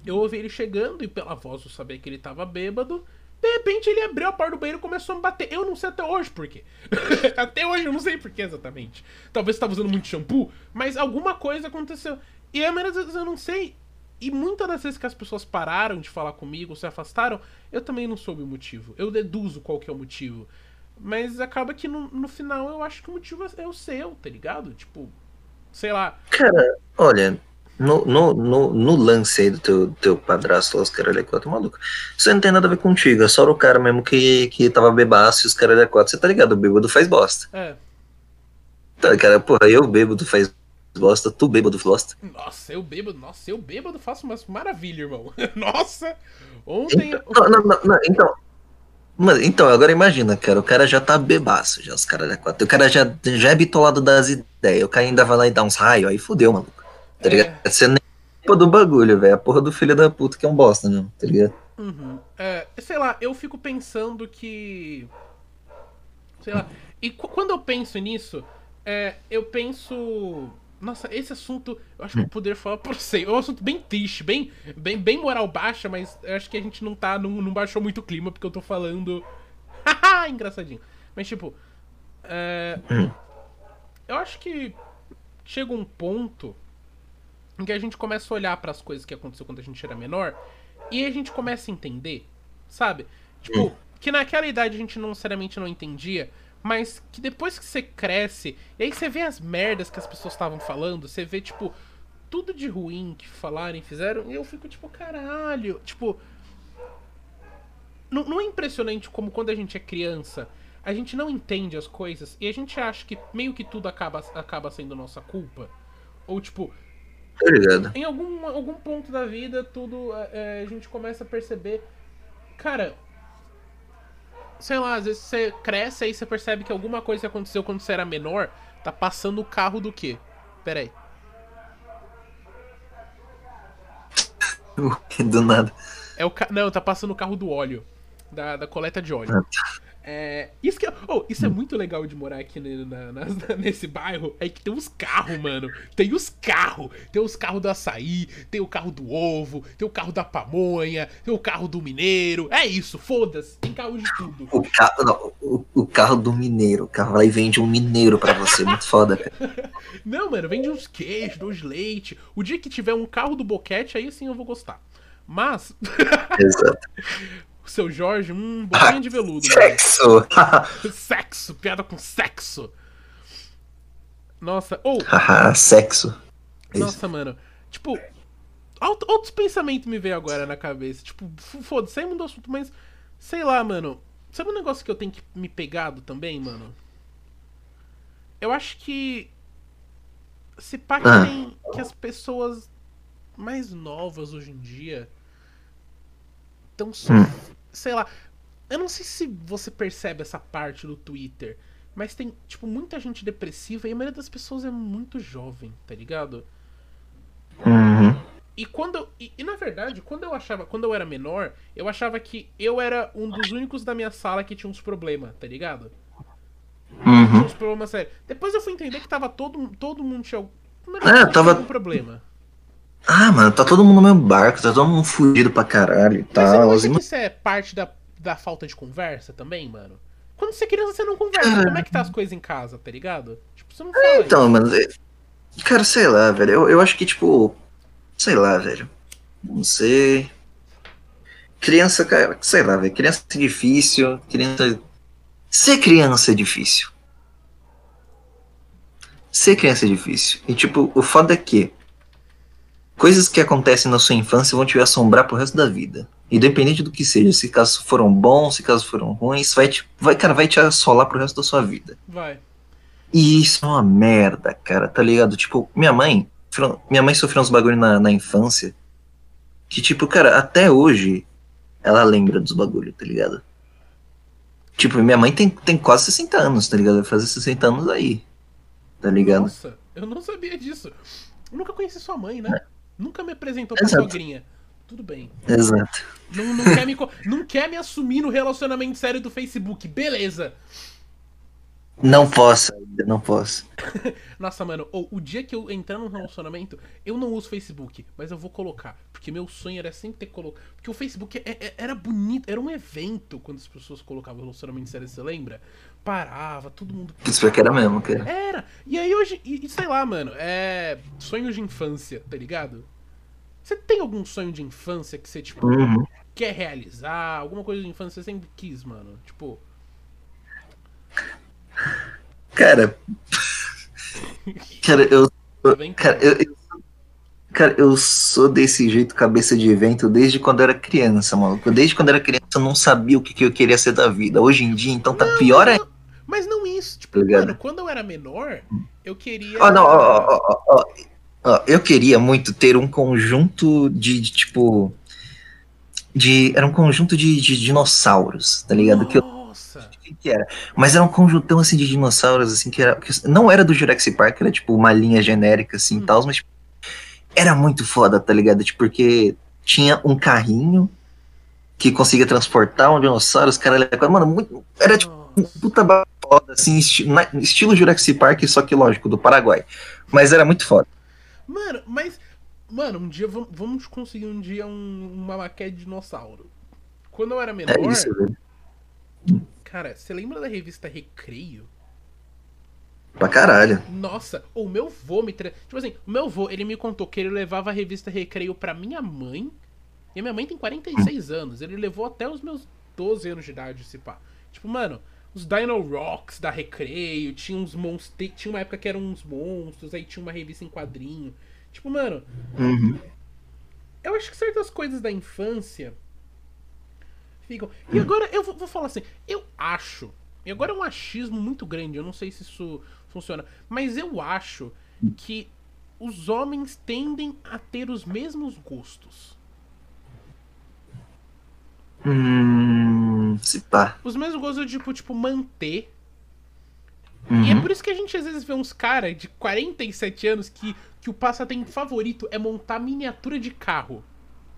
Eu ouvi ele chegando e pela voz eu sabia que ele tava bêbado. De repente ele abriu a porta do banheiro e começou a me bater. Eu não sei até hoje por quê. até hoje eu não sei por quê exatamente. Talvez estava usando muito shampoo, mas alguma coisa aconteceu. E a maioria das vezes eu não sei. E muitas das vezes que as pessoas pararam de falar comigo, se afastaram, eu também não soube o motivo. Eu deduzo qual que é o motivo. Mas acaba que no, no final eu acho que o motivo é o seu, tá ligado? Tipo, sei lá. Cara, olha, no, no, no, no lance aí do teu, teu padrasto, os caras quatro maluco, isso não tem nada a ver contigo, é só o cara mesmo que, que tava bebaço e os caras quatro, você tá ligado? O bêbado faz bosta. É. Tá, cara, porra, eu bêbado faz gosta, tu bêbado gosta. Nossa, eu bêbado, nossa, eu bêbado faço umas maravilhas, irmão. nossa! Ontem. Então, não, não, não, então. Mas, então, agora imagina, cara, o cara já tá bebaço, já, os caras quatro. O cara já, já é bitolado das ideias, o cara ainda vai lá e dá uns raios, aí fudeu, maluco. Tá é. ligado? Você nem é do bagulho, velho. A porra do filho da puta que é um bosta, não, tá ligado? Uhum. É, sei lá, eu fico pensando que. Sei lá. E quando eu penso nisso, é, eu penso nossa, esse assunto, eu acho que eu poderia falar pra você. É um assunto bem triste, bem, bem, bem moral baixa, mas eu acho que a gente não tá. Não, não baixou muito o clima, porque eu tô falando. Haha, engraçadinho. Mas tipo. É, eu acho que chega um ponto em que a gente começa a olhar para as coisas que aconteceu quando a gente era menor e a gente começa a entender, sabe? Tipo, que naquela idade a gente não necessariamente não entendia, mas que depois que você cresce, e aí você vê as merdas que as pessoas estavam falando, você vê, tipo, tudo de ruim que falarem, fizeram, e eu fico tipo, caralho, tipo. Não, não é impressionante como quando a gente é criança, a gente não entende as coisas e a gente acha que meio que tudo acaba, acaba sendo nossa culpa? Ou tipo. Em algum, algum ponto da vida, tudo é, a gente começa a perceber. Cara, sei lá, às vezes você cresce aí você percebe que alguma coisa que aconteceu quando você era menor tá passando o carro do quê? Pera aí. do nada. É o ca... Não, tá passando o carro do óleo. Da, da coleta de óleo. Ah, tá. É, isso, que, é, oh, isso é muito legal de morar aqui na, na, nesse bairro. É que tem os carros, mano. Tem os carros. Tem os carros do açaí, tem o carro do ovo, tem o carro da pamonha, tem o carro do mineiro. É isso, foda-se. Tem carro de tudo. O carro, não, o, o, carro do mineiro. O carro lá e vende um mineiro pra você. Muito foda, cara. Não, mano, vende uns queijos, dois leite. O dia que tiver um carro do boquete, aí sim eu vou gostar. Mas. Exato. Seu Jorge, hum, boquinha de veludo. Sexo! sexo, piada com sexo. Nossa, ou. Oh, sexo. Nossa, mano. Tipo, outros pensamentos me veio agora na cabeça. Tipo, foda-se, aí mudou o assunto, mas. Sei lá, mano. Sabe um negócio que eu tenho que me pegado também, mano? Eu acho que. Se pá que, ah. que as pessoas mais novas hoje em dia estão hum sei lá. Eu não sei se você percebe essa parte do Twitter, mas tem, tipo, muita gente depressiva e a maioria das pessoas é muito jovem, tá ligado? Uhum. E quando. E, e, na verdade, quando eu achava. Quando eu era menor, eu achava que eu era um dos únicos da minha sala que tinha uns problemas, tá ligado? Uhum. Tinha uns problemas sérios. Depois eu fui entender que tava todo, todo mundo tinha. É, tava. Algum problema. Ah, mano, tá todo mundo no mesmo barco, tá todo mundo fugido pra caralho e tal. Mas você não acha que isso é parte da, da falta de conversa também, mano? Quando você é criança, você não conversa. Como é que tá as coisas em casa, tá ligado? Tipo, você não fala. É, então, mano. É, cara, sei lá, velho. Eu, eu acho que, tipo. Sei lá, velho. Não sei. Criança, cara, sei lá, velho. Criança é difícil. Criança. Ser criança é difícil. Ser criança é difícil. E, tipo, o foda é que Coisas que acontecem na sua infância vão te assombrar pro resto da vida. Independente do que seja, se casos foram bons, se casos foram ruins, vai te, vai, cara, vai te assolar pro resto da sua vida. Vai. E isso é uma merda, cara, tá ligado? Tipo, minha mãe, minha mãe sofreu uns bagulho na, na infância que, tipo, cara, até hoje ela lembra dos bagulhos, tá ligado? Tipo, minha mãe tem, tem quase 60 anos, tá ligado? Vai fazer 60 anos aí, tá ligado? Nossa, eu não sabia disso. Eu nunca conheci sua mãe, né? É. Nunca me apresentou pra Exato. sogrinha. Tudo bem. Exato. Não, não, quer me, não quer me assumir no relacionamento sério do Facebook. Beleza. Não posso, não posso. Nossa, mano, oh, o dia que eu entrar num relacionamento, eu não uso Facebook, mas eu vou colocar. Porque meu sonho era sempre ter colocado. Porque o Facebook é, é, era bonito, era um evento quando as pessoas colocavam relacionamento sério, você lembra? Parava, todo mundo. Isso que era mesmo, cara. Era. E aí hoje, e, e sei lá, mano, é. Sonhos de infância, tá ligado? Você tem algum sonho de infância que você, tipo, uhum. quer realizar? Alguma coisa de infância que você sempre quis, mano? Tipo. Cara. Cara, eu. Tá cara, eu, eu, cara, eu sou desse jeito, cabeça de evento, desde quando eu era criança, maluco. Desde quando eu era criança eu não sabia o que, que eu queria ser da vida. Hoje em dia, então tá não, pior ainda. Mas não isso. Tipo, tá mano, quando eu era menor, eu queria. Oh, não, oh, oh, eu queria muito ter um conjunto de, de tipo. De, era um conjunto de, de dinossauros, tá ligado? Que eu que, que era. Mas era um conjuntão assim de dinossauros, assim, que era. Que não era do Jurassic Park, era tipo uma linha genérica, assim, hum. tal, mas tipo, era muito foda, tá ligado? Tipo, porque tinha um carrinho que conseguia transportar um dinossauro, os caras. Mano, muito, era tipo um puta foda, assim, esti na, estilo Jurassic Park, só que lógico, do Paraguai. Mas era muito foda. Mano, mas. Mano, um dia vamos conseguir um dia um, uma maquete de dinossauro. Quando eu era menor. É isso, velho. Cara, você lembra da revista Recreio? Pra caralho. Nossa, o meu vô me. Tra... Tipo assim, o meu vô, ele me contou que ele levava a revista Recreio pra minha mãe. E a minha mãe tem 46 hum. anos. Ele levou até os meus 12 anos de idade, se pá. Tipo, mano, os Dino Rocks da Recreio, tinha uns monstros. Tinha uma época que eram uns monstros, aí tinha uma revista em quadrinho. Tipo, mano. Uhum. Eu acho que certas coisas da infância ficam. E agora eu vou falar assim, eu acho. E agora é um achismo muito grande, eu não sei se isso funciona, mas eu acho que os homens tendem a ter os mesmos gostos. Hum, se pá. Os mesmos gostos de, tipo, tipo, manter. Uhum. E é por isso que a gente às vezes vê uns caras de 47 anos que, que o passatempo favorito é montar miniatura de carro.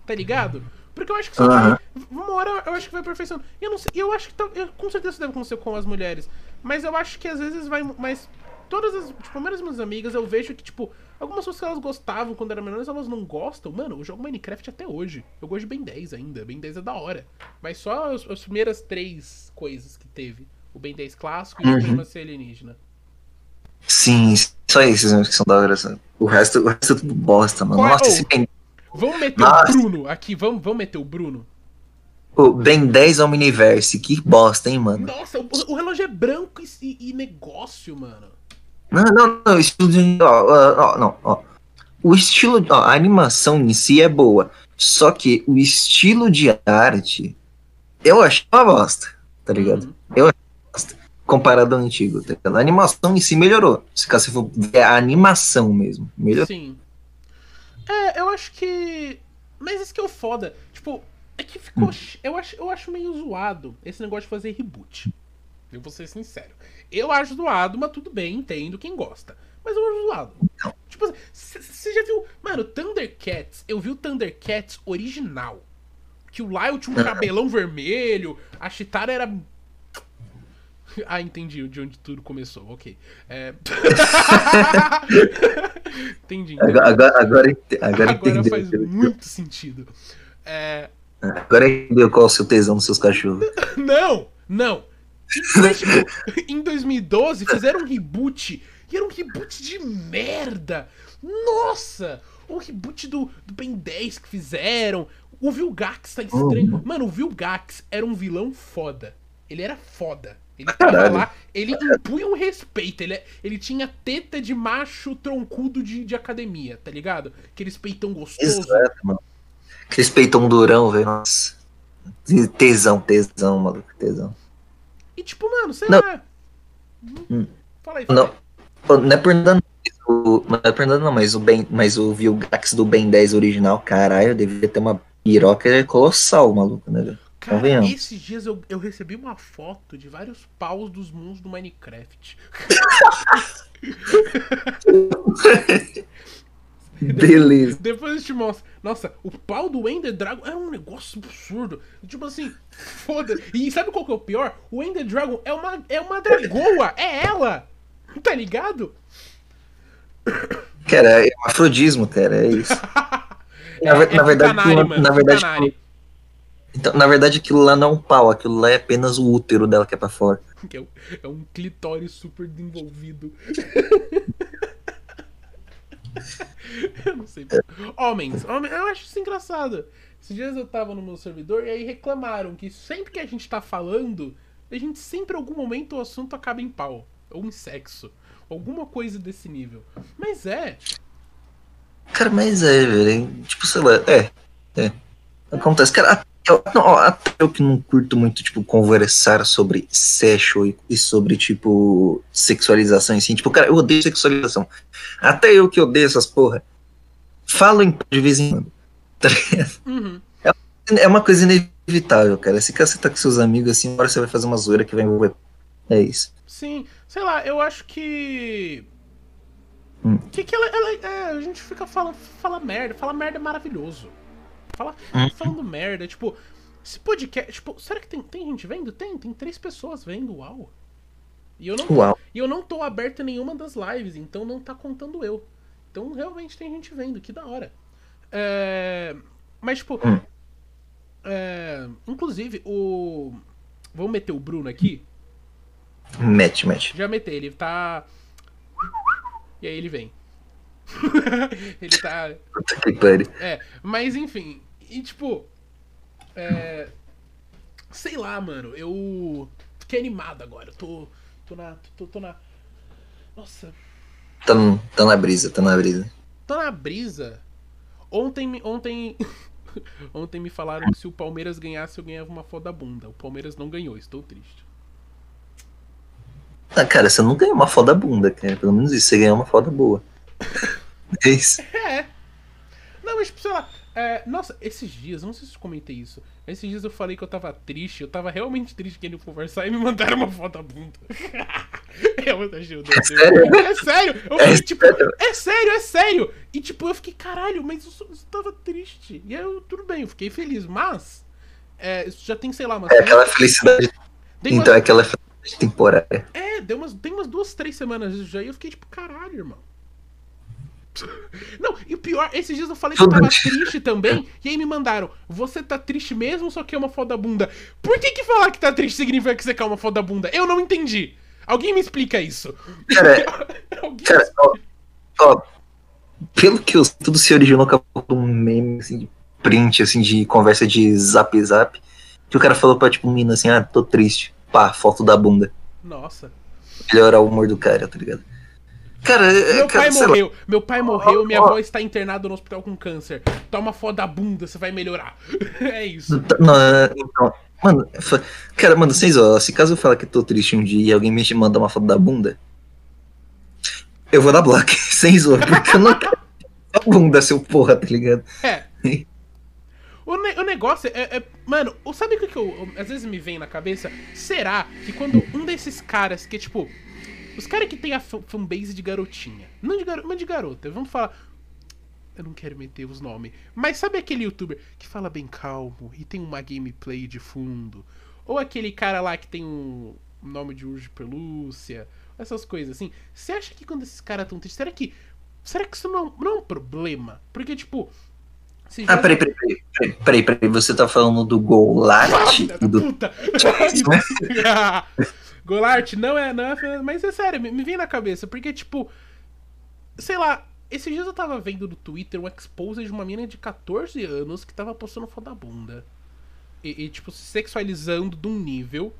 Tá ligado? Porque eu acho que isso uhum. uma hora eu acho que vai perfeição. Eu não sei, eu acho que tá, eu, com certeza isso deve acontecer com as mulheres, mas eu acho que às vezes vai, mas todas as, tipo, as minhas amigas eu vejo que tipo algumas coisas que elas gostavam quando eram menores, elas não gostam. Mano, eu jogo Minecraft até hoje. Eu gosto de Ben 10 ainda. Ben 10 é da hora. Mas só as, as primeiras três coisas que teve. O Ben 10 clássico e uhum. o Alienígena. Sim, só esses que são da hora. O resto, o resto é tudo bosta, mano. Qual? Nossa, esse Ben Vamos meter Nossa. o Bruno aqui, vamos, vamos meter o Bruno. O Ben 10 Omniverse, que bosta, hein, mano? Nossa, o, o relógio é branco e, e, negócio, mano. Não, não, não, o estilo de. Ó, ó, não, ó. O estilo. Ó, a animação em si é boa. Só que o estilo de arte. Eu acho uma bosta, tá ligado? Uhum. Eu acho uma bosta. Comparado ao antigo, tá ligado? A animação em si melhorou. Se você for ver a animação mesmo. Melhorou. Sim. É, eu acho que. Mas isso que é o foda. Tipo, é que ficou. Hum. Eu, acho, eu acho meio zoado esse negócio de fazer reboot. Eu vou ser sincero. Eu acho zoado, mas tudo bem, entendo quem gosta. Mas eu acho zoado. Tipo, você já viu. Mano, Thundercats. Eu vi o Thundercats original. Que o Lyle tinha um cabelão vermelho, a Chitara era ah, entendi de onde tudo começou. Ok. É... entendi. Agora, agora, agora, agora, agora faz muito sentido. É... Agora entendeu qual é o seu tesão dos seus cachorros. Não, não. em 2012 fizeram um reboot e era um reboot de merda. Nossa! O reboot do, do Ben 10 que fizeram. O Vilgax tá estranho. Uhum. Mano, o Vilgax era um vilão foda. Ele era foda. Ele tava lá, ele impunha um respeito. Ele, ele tinha teta de macho troncudo de, de academia, tá ligado? Aqueles peitão gostoso. Exato, mano. Aqueles peitão durão, velho. Nossa. Tesão, tesão, maluco, tesão. E tipo, mano, sei não. lá. Hum. Fala aí, fala não. Aí. Não é por nada não, não é por nada não, mas o, ben, mas o Vilgax do Ben 10 original, caralho, devia ter uma piroca colossal, maluco, né, velho? Cara, esses dias eu, eu recebi uma foto de vários paus dos mundos do Minecraft. Beleza. Depois eu te mostro. Nossa, o pau do Ender Dragon é um negócio absurdo. Tipo assim, foda. E sabe qual que é o pior? O Ender Dragon é uma, é uma dragoa. É ela. Tá ligado? Cara, é afrodismo, cara. É isso. é, na, é na verdade, canari, mano, na verdade, então, na verdade, aquilo lá não é um pau, aquilo lá é apenas o útero dela que é pra fora. É um, é um clitóris super desenvolvido. eu não sei. Homens, homens, eu acho isso engraçado. Esses dias eu tava no meu servidor e aí reclamaram que sempre que a gente tá falando, a gente sempre, em algum momento, o assunto acaba em pau. Ou em sexo. Alguma coisa desse nível. Mas é. Cara, mas é, velho. Tipo, sei lá, é. É. Acontece. Cara, eu, não, até eu que não curto muito, tipo, conversar sobre sexo e, e, sobre, tipo, sexualização assim. Tipo, cara, eu odeio sexualização. Até eu que odeio essas porra. Falo em de vez em quando. Tá uhum. é, é, uma coisa inevitável, cara. Se você tá com seus amigos assim, uma hora você vai fazer uma zoeira que vai envolver. É isso. Sim, sei lá, eu acho que. Hum. Que, que ela, ela é, a gente fica falando fala merda, fala merda é maravilhoso. Fala, uhum. falando merda, tipo, esse podcast, tipo, será que tem, tem gente vendo? Tem, tem três pessoas vendo, uau. E eu não tô, uau. E eu não tô aberto em nenhuma das lives, então não tá contando eu. Então realmente tem gente vendo, que da hora. É, mas, tipo, hum. é, inclusive, o. Vamos meter o Bruno aqui? Mete, mete. Já metei, ele tá. E aí ele vem. ele tá. É, mas enfim, e tipo. É... Sei lá, mano. Eu. Fiquei animado agora. Eu tô. Tô na. Tô, tô na. Nossa. Tá, tá na brisa, tá na brisa. Tô na brisa. Ontem. Ontem. Ontem me falaram que se o Palmeiras ganhasse, eu ganhava uma foda bunda. O Palmeiras não ganhou, estou triste. Ah, cara, você não ganhou uma foda bunda, cara. Pelo menos isso, você ganhou uma foda boa. É isso. É. Não, mas, sei lá, É, nossa, esses dias, não sei se eu comentei isso. Esses dias eu falei que eu tava triste, eu tava realmente triste querendo conversar e me mandaram uma foto da bunda. eu achei o é sério? É sério! Eu falei, é tipo, sério? é sério, é sério! E tipo, eu fiquei, caralho, mas eu, eu tava triste. E eu, tudo bem, eu fiquei feliz, mas. É, isso já tem, sei lá, mas. É aquela felicidade. Tem então, umas... é aquela felicidade temporária. É, deu umas, tem umas duas, três semanas já e eu fiquei tipo, caralho, irmão. Não, e o pior, esses dias eu falei que eu tava triste também, e aí me mandaram, você tá triste mesmo, só que é uma foda bunda. Por que que falar que tá triste significa que você quer uma foda bunda? Eu não entendi. Alguém me explica isso. Cara, cara ó, ó, pelo que eu tudo se originou com um meme, assim, de print, assim, de conversa de zap zap, que o cara falou pra, tipo, menino assim, ah, tô triste. Pá, foto da bunda. Nossa. Melhorar o humor do cara, tá ligado? Cara, é, meu cara, pai morreu. Lá. Meu pai morreu, minha avó está internada no hospital com câncer. Toma foda da bunda, você vai melhorar. é isso. Não, é, então, mano, cara, mano, vocês, ó, se caso eu falar que tô triste um dia e alguém me manda uma foto da bunda, eu vou dar bloco, sem zoar, porque eu não quero a bunda, seu porra, tá ligado? É. O, ne o negócio é, é, Mano, sabe o que, que eu, às vezes me vem na cabeça? Será que quando um desses caras que, tipo, os caras que tem a fanbase de garotinha. Não de garota, mas de garota. Vamos falar. Eu não quero meter os nomes. Mas sabe aquele youtuber que fala bem calmo e tem uma gameplay de fundo? Ou aquele cara lá que tem um nome de urso de pelúcia? Essas coisas assim. Você acha que quando esses caras estão tristes. Será que. Será que isso não, não é um problema? Porque, tipo. Ah, peraí, peraí, peraí, peraí, peraí, você tá falando do Golart e do. Puta! Golart não é, não é. Mas é sério, me, me vem na cabeça. Porque, tipo. Sei lá, esses dias eu tava vendo no Twitter um expose de uma menina de 14 anos que tava postando foto da bunda. E, e, tipo, se sexualizando de um nível.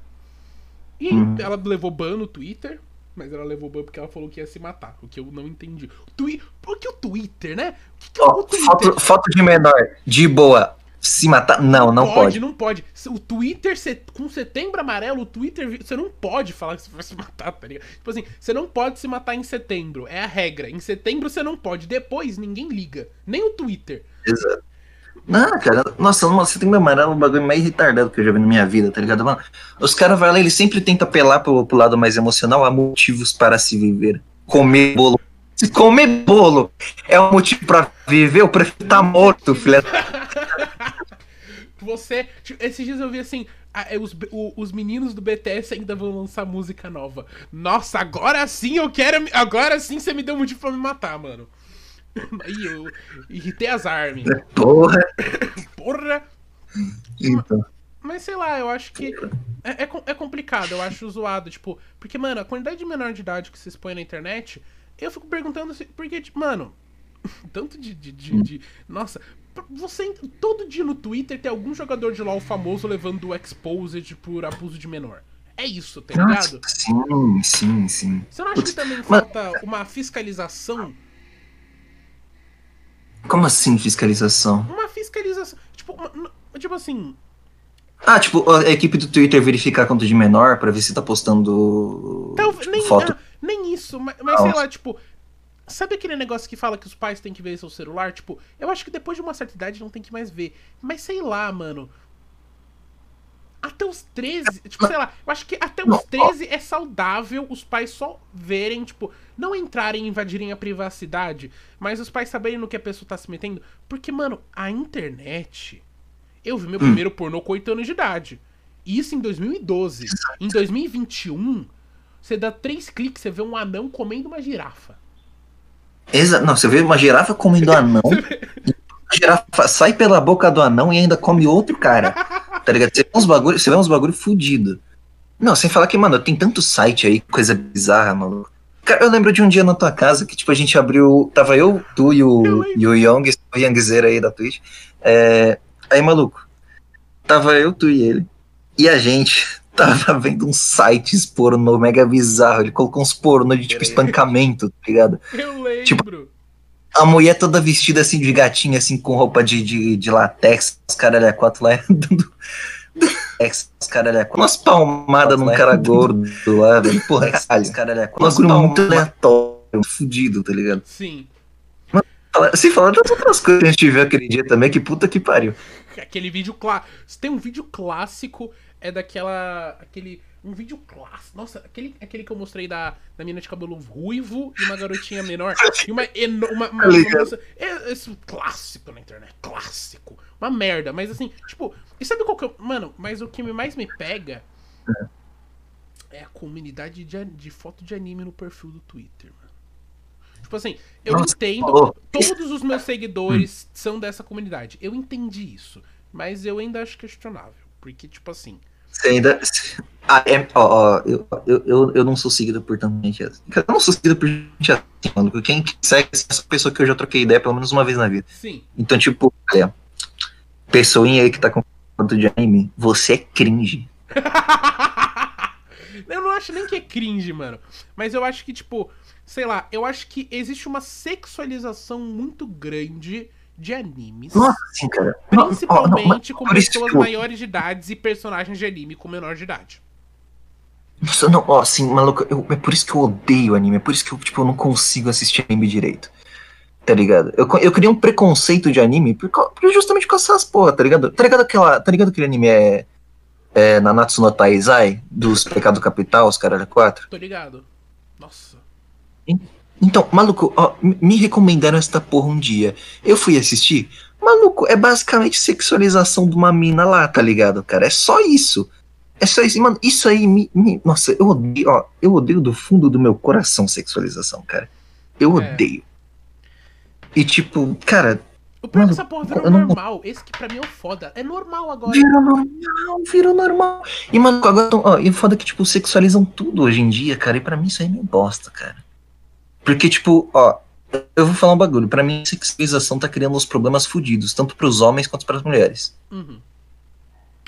E uhum. ela levou ban no Twitter. Mas ela levou ban porque ela falou que ia se matar. O que eu não entendi. O twi... Por que o Twitter, né? O que, que é o Twitter? Foto, foto de menor, de boa se matar. Não, não pode. Pode, não pode. O Twitter, com setembro amarelo, o Twitter. Você não pode falar que você vai se matar, tá ligado? Tipo assim, você não pode se matar em setembro. É a regra. Em setembro você não pode. Depois ninguém liga. Nem o Twitter. Exato. Não, cara, nossa, você tem amarelo é um bagulho mais retardado que eu já vi na minha vida, tá ligado? Mano, os caras vão lá, eles sempre tentam apelar pro, pro lado mais emocional, há motivos para se viver. Comer bolo. Se comer bolo é um motivo para viver, eu prefiro estar tá morto, filha. Você. Tipo, esses dias eu vi assim. É, os, os meninos do BTS ainda vão lançar música nova. Nossa, agora sim eu quero. Agora sim você me deu motivo pra me matar, mano. Aí eu irritei as armas. Porra! Porra! Então. Mas sei lá, eu acho que. É, é, é, complicado, eu acho zoado. Tipo, porque, mano, a quantidade de menor de idade que se expõe na internet, eu fico perguntando assim, porque, tipo, mano. Tanto de, de, de, de. Nossa, você todo dia no Twitter tem algum jogador de LoL famoso levando o exposed por abuso de menor. É isso, tá ligado? Sim, sim, sim. Você não acha que também falta uma fiscalização? Como assim fiscalização? Uma fiscalização. Tipo, uma, tipo assim. Ah, tipo, a equipe do Twitter verificar conta de menor pra ver se tá postando. Talvez, tipo, nem, foto. Ah, nem isso, mas, mas sei lá, tipo, Sabe aquele negócio que fala que os pais têm que ver seu celular? Tipo, eu acho que depois de uma certa idade não tem que mais ver. Mas sei lá, mano. Até os 13, tipo, sei lá, eu acho que até os 13 é saudável os pais só verem, tipo, não entrarem e invadirem a privacidade, mas os pais saberem no que a pessoa tá se metendo. Porque, mano, a internet. Eu vi meu hum. primeiro pornô com 8 anos de idade. Isso em 2012. Em 2021, você dá três cliques, você vê um anão comendo uma girafa. Exa não, você vê uma girafa comendo anão. a girafa sai pela boca do anão e ainda come outro cara. Tá ligado? Você vê uns bagulho, você vê uns bagulho fudido. Não, sem falar que, mano, tem tanto site aí, coisa bizarra, mano. Cara, eu lembro de um dia na tua casa que, tipo, a gente abriu. Tava eu, tu e o, e o Young, o Youngzeira aí da Twitch. É, aí, maluco. Tava eu, tu e ele. E a gente tava vendo uns sites pornô mega bizarro. Ele colocou uns pornô de tipo espancamento, tá ligado? Eu lembro. Tipo, a mulher toda vestida assim de gatinha, assim, com roupa de, de, de latex, os caras é quatro lá dando. Os caras é umas palmadas num cara gordo lá, velho. Porra, os caras é quatro. Umas muito aleatório, fudido, tá ligado? Sim. Se falar das outras coisas que a gente viu aquele dia também, que puta que pariu. Aquele vídeo clássico. Tem um vídeo clássico, é daquela. aquele. Um vídeo clássico. Nossa, aquele, aquele que eu mostrei da, da menina de cabelo ruivo e uma garotinha menor. E uma. Uma, uma, uma moça, é, esse clássico na internet. Clássico. Uma merda. Mas assim, tipo. E sabe qual que eu. Mano, mas o que mais me pega. É, é a comunidade de, de foto de anime no perfil do Twitter, mano. Tipo assim, eu Nossa, entendo. Todos os meus seguidores são dessa comunidade. Eu entendi isso. Mas eu ainda acho questionável. Porque, tipo assim. Você ainda. Ah, é, ó, ó, eu, eu, eu não sou seguido por tanta gente assim. Eu não sou seguido por gente assim, mano. Quem segue é essa pessoa que eu já troquei ideia pelo menos uma vez na vida. Sim. Então, tipo, olha. Pessoinha aí que tá com foto de anime, você é cringe. eu não acho nem que é cringe, mano. Mas eu acho que, tipo, sei lá, eu acho que existe uma sexualização muito grande de animes. Nossa, sim, cara. Principalmente não, não, com pessoas maiores de idade e personagens de anime com menor de idade. Nossa, não, ó, assim, maluco, eu, é por isso que eu odeio anime, é por isso que eu, tipo, eu não consigo assistir anime direito. Tá ligado? Eu, eu criei um preconceito de anime por, por justamente com essas porra, tá ligado? Tá ligado aquela. Tá ligado aquele anime é. É Nanatsu no Taizai, dos Pecados Capital, os caras 4? Tô ligado. Nossa. Então, maluco, ó, me recomendaram essa porra um dia. Eu fui assistir. Maluco, é basicamente sexualização de uma mina lá, tá ligado, cara? É só isso. É só isso. Mano, isso aí me. me nossa, eu odeio, ó. Eu odeio do fundo do meu coração sexualização, cara. Eu é. odeio. E tipo, cara. O pior é que essa porra virou normal. Não... Esse que pra mim é o foda. É normal agora. Virou normal, virou normal. E, mano, agora. Ó, e foda que, tipo, sexualizam tudo hoje em dia, cara. E pra mim isso aí é meio bosta, cara. Porque, tipo, ó, eu vou falar um bagulho. Pra mim, a sexualização tá criando uns problemas fodidos, tanto pros homens quanto pras mulheres. Uhum.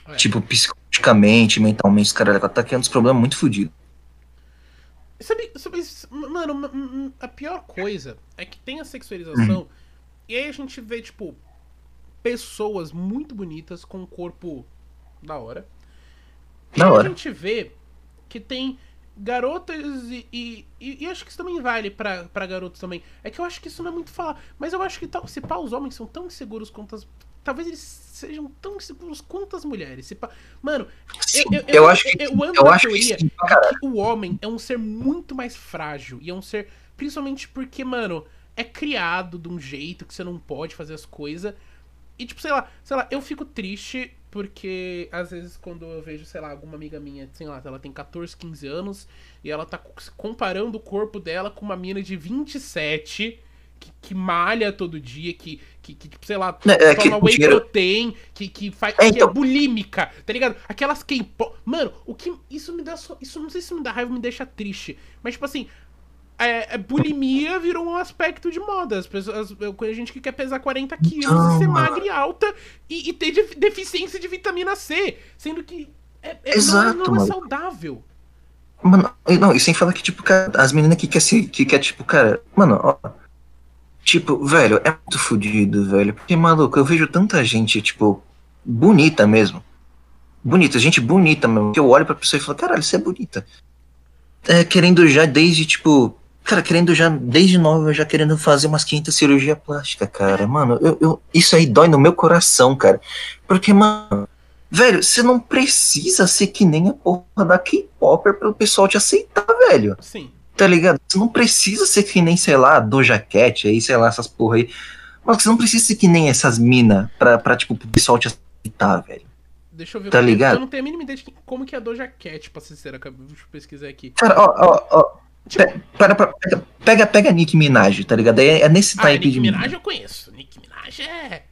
É. Tipo, psicologicamente, mentalmente, os caras tá criando uns problemas muito fodidos. Sabe, sabe, mano, a pior coisa é que tem a sexualização uhum. e aí a gente vê, tipo, pessoas muito bonitas com um corpo da hora. E da hora. a gente vê que tem garotas e, e, e, acho que isso também vale para garotos também. É que eu acho que isso não é muito falar, mas eu acho que tal, se pá, os homens são tão inseguros quanto as. Talvez eles sejam tão inseguros quanto as mulheres. Se pá, mano, Sim, eu, eu, eu, acho que, eu amo eu a teoria que, sim, que o homem é um ser muito mais frágil. E é um ser. Principalmente porque, mano, é criado de um jeito que você não pode fazer as coisas. E, tipo, sei lá, sei lá, eu fico triste porque às vezes quando eu vejo, sei lá, alguma amiga minha, sei lá, ela tem 14, 15 anos e ela tá comparando o corpo dela com uma mina de 27 que, que malha todo dia, que, que, que tipo, sei lá, é, toma whey dinheiro... protein, que, que faz. É, então... que é bulímica, tá ligado? Aquelas que. Mano, o que. Isso me dá. Isso não sei se me dá raiva me deixa triste. Mas, tipo assim, é, é, bulimia virou um aspecto de moda. As pessoas, eu conheço gente que quer pesar 40 quilos, ser magra e alta e, e, ter deficiência de vitamina C. Sendo que é, é Exato, não, não é saudável. Mano, não, e sem falar que, tipo, cara, as meninas que quer que quer, tipo, cara, mano, ó. Tipo, velho, é muito fodido, velho. Porque, maluco, eu vejo tanta gente, tipo, bonita mesmo. Bonita, gente bonita mesmo. Que eu olho pra pessoa e falo, caralho, você é bonita. É, querendo já desde, tipo, Cara, querendo já, desde nova, já querendo fazer umas 500 cirurgia plástica, cara. Mano, eu, eu, isso aí dói no meu coração, cara. Porque, mano, velho, você não precisa ser que nem a porra da K-Popper pro pessoal te aceitar, velho. Sim. Tá ligado? Você não precisa ser que nem, sei lá, Doja Cat aí, sei lá, essas porra aí. Mas você não precisa ser que nem essas minas pra, pra, tipo, pro pessoal te aceitar, velho. Deixa eu ver. Tá ligado? Eu não tenho a mínima ideia de como que é a Doja Cat, pra ser sincera. Deixa eu pesquisar aqui. Cara, ó, ó, ó. Tipo, pega, pega, pega, pega Nick Minaj, tá ligado? É, é nesse ah, type Nick de. Nick Minaj eu conheço. Nick Minaj é.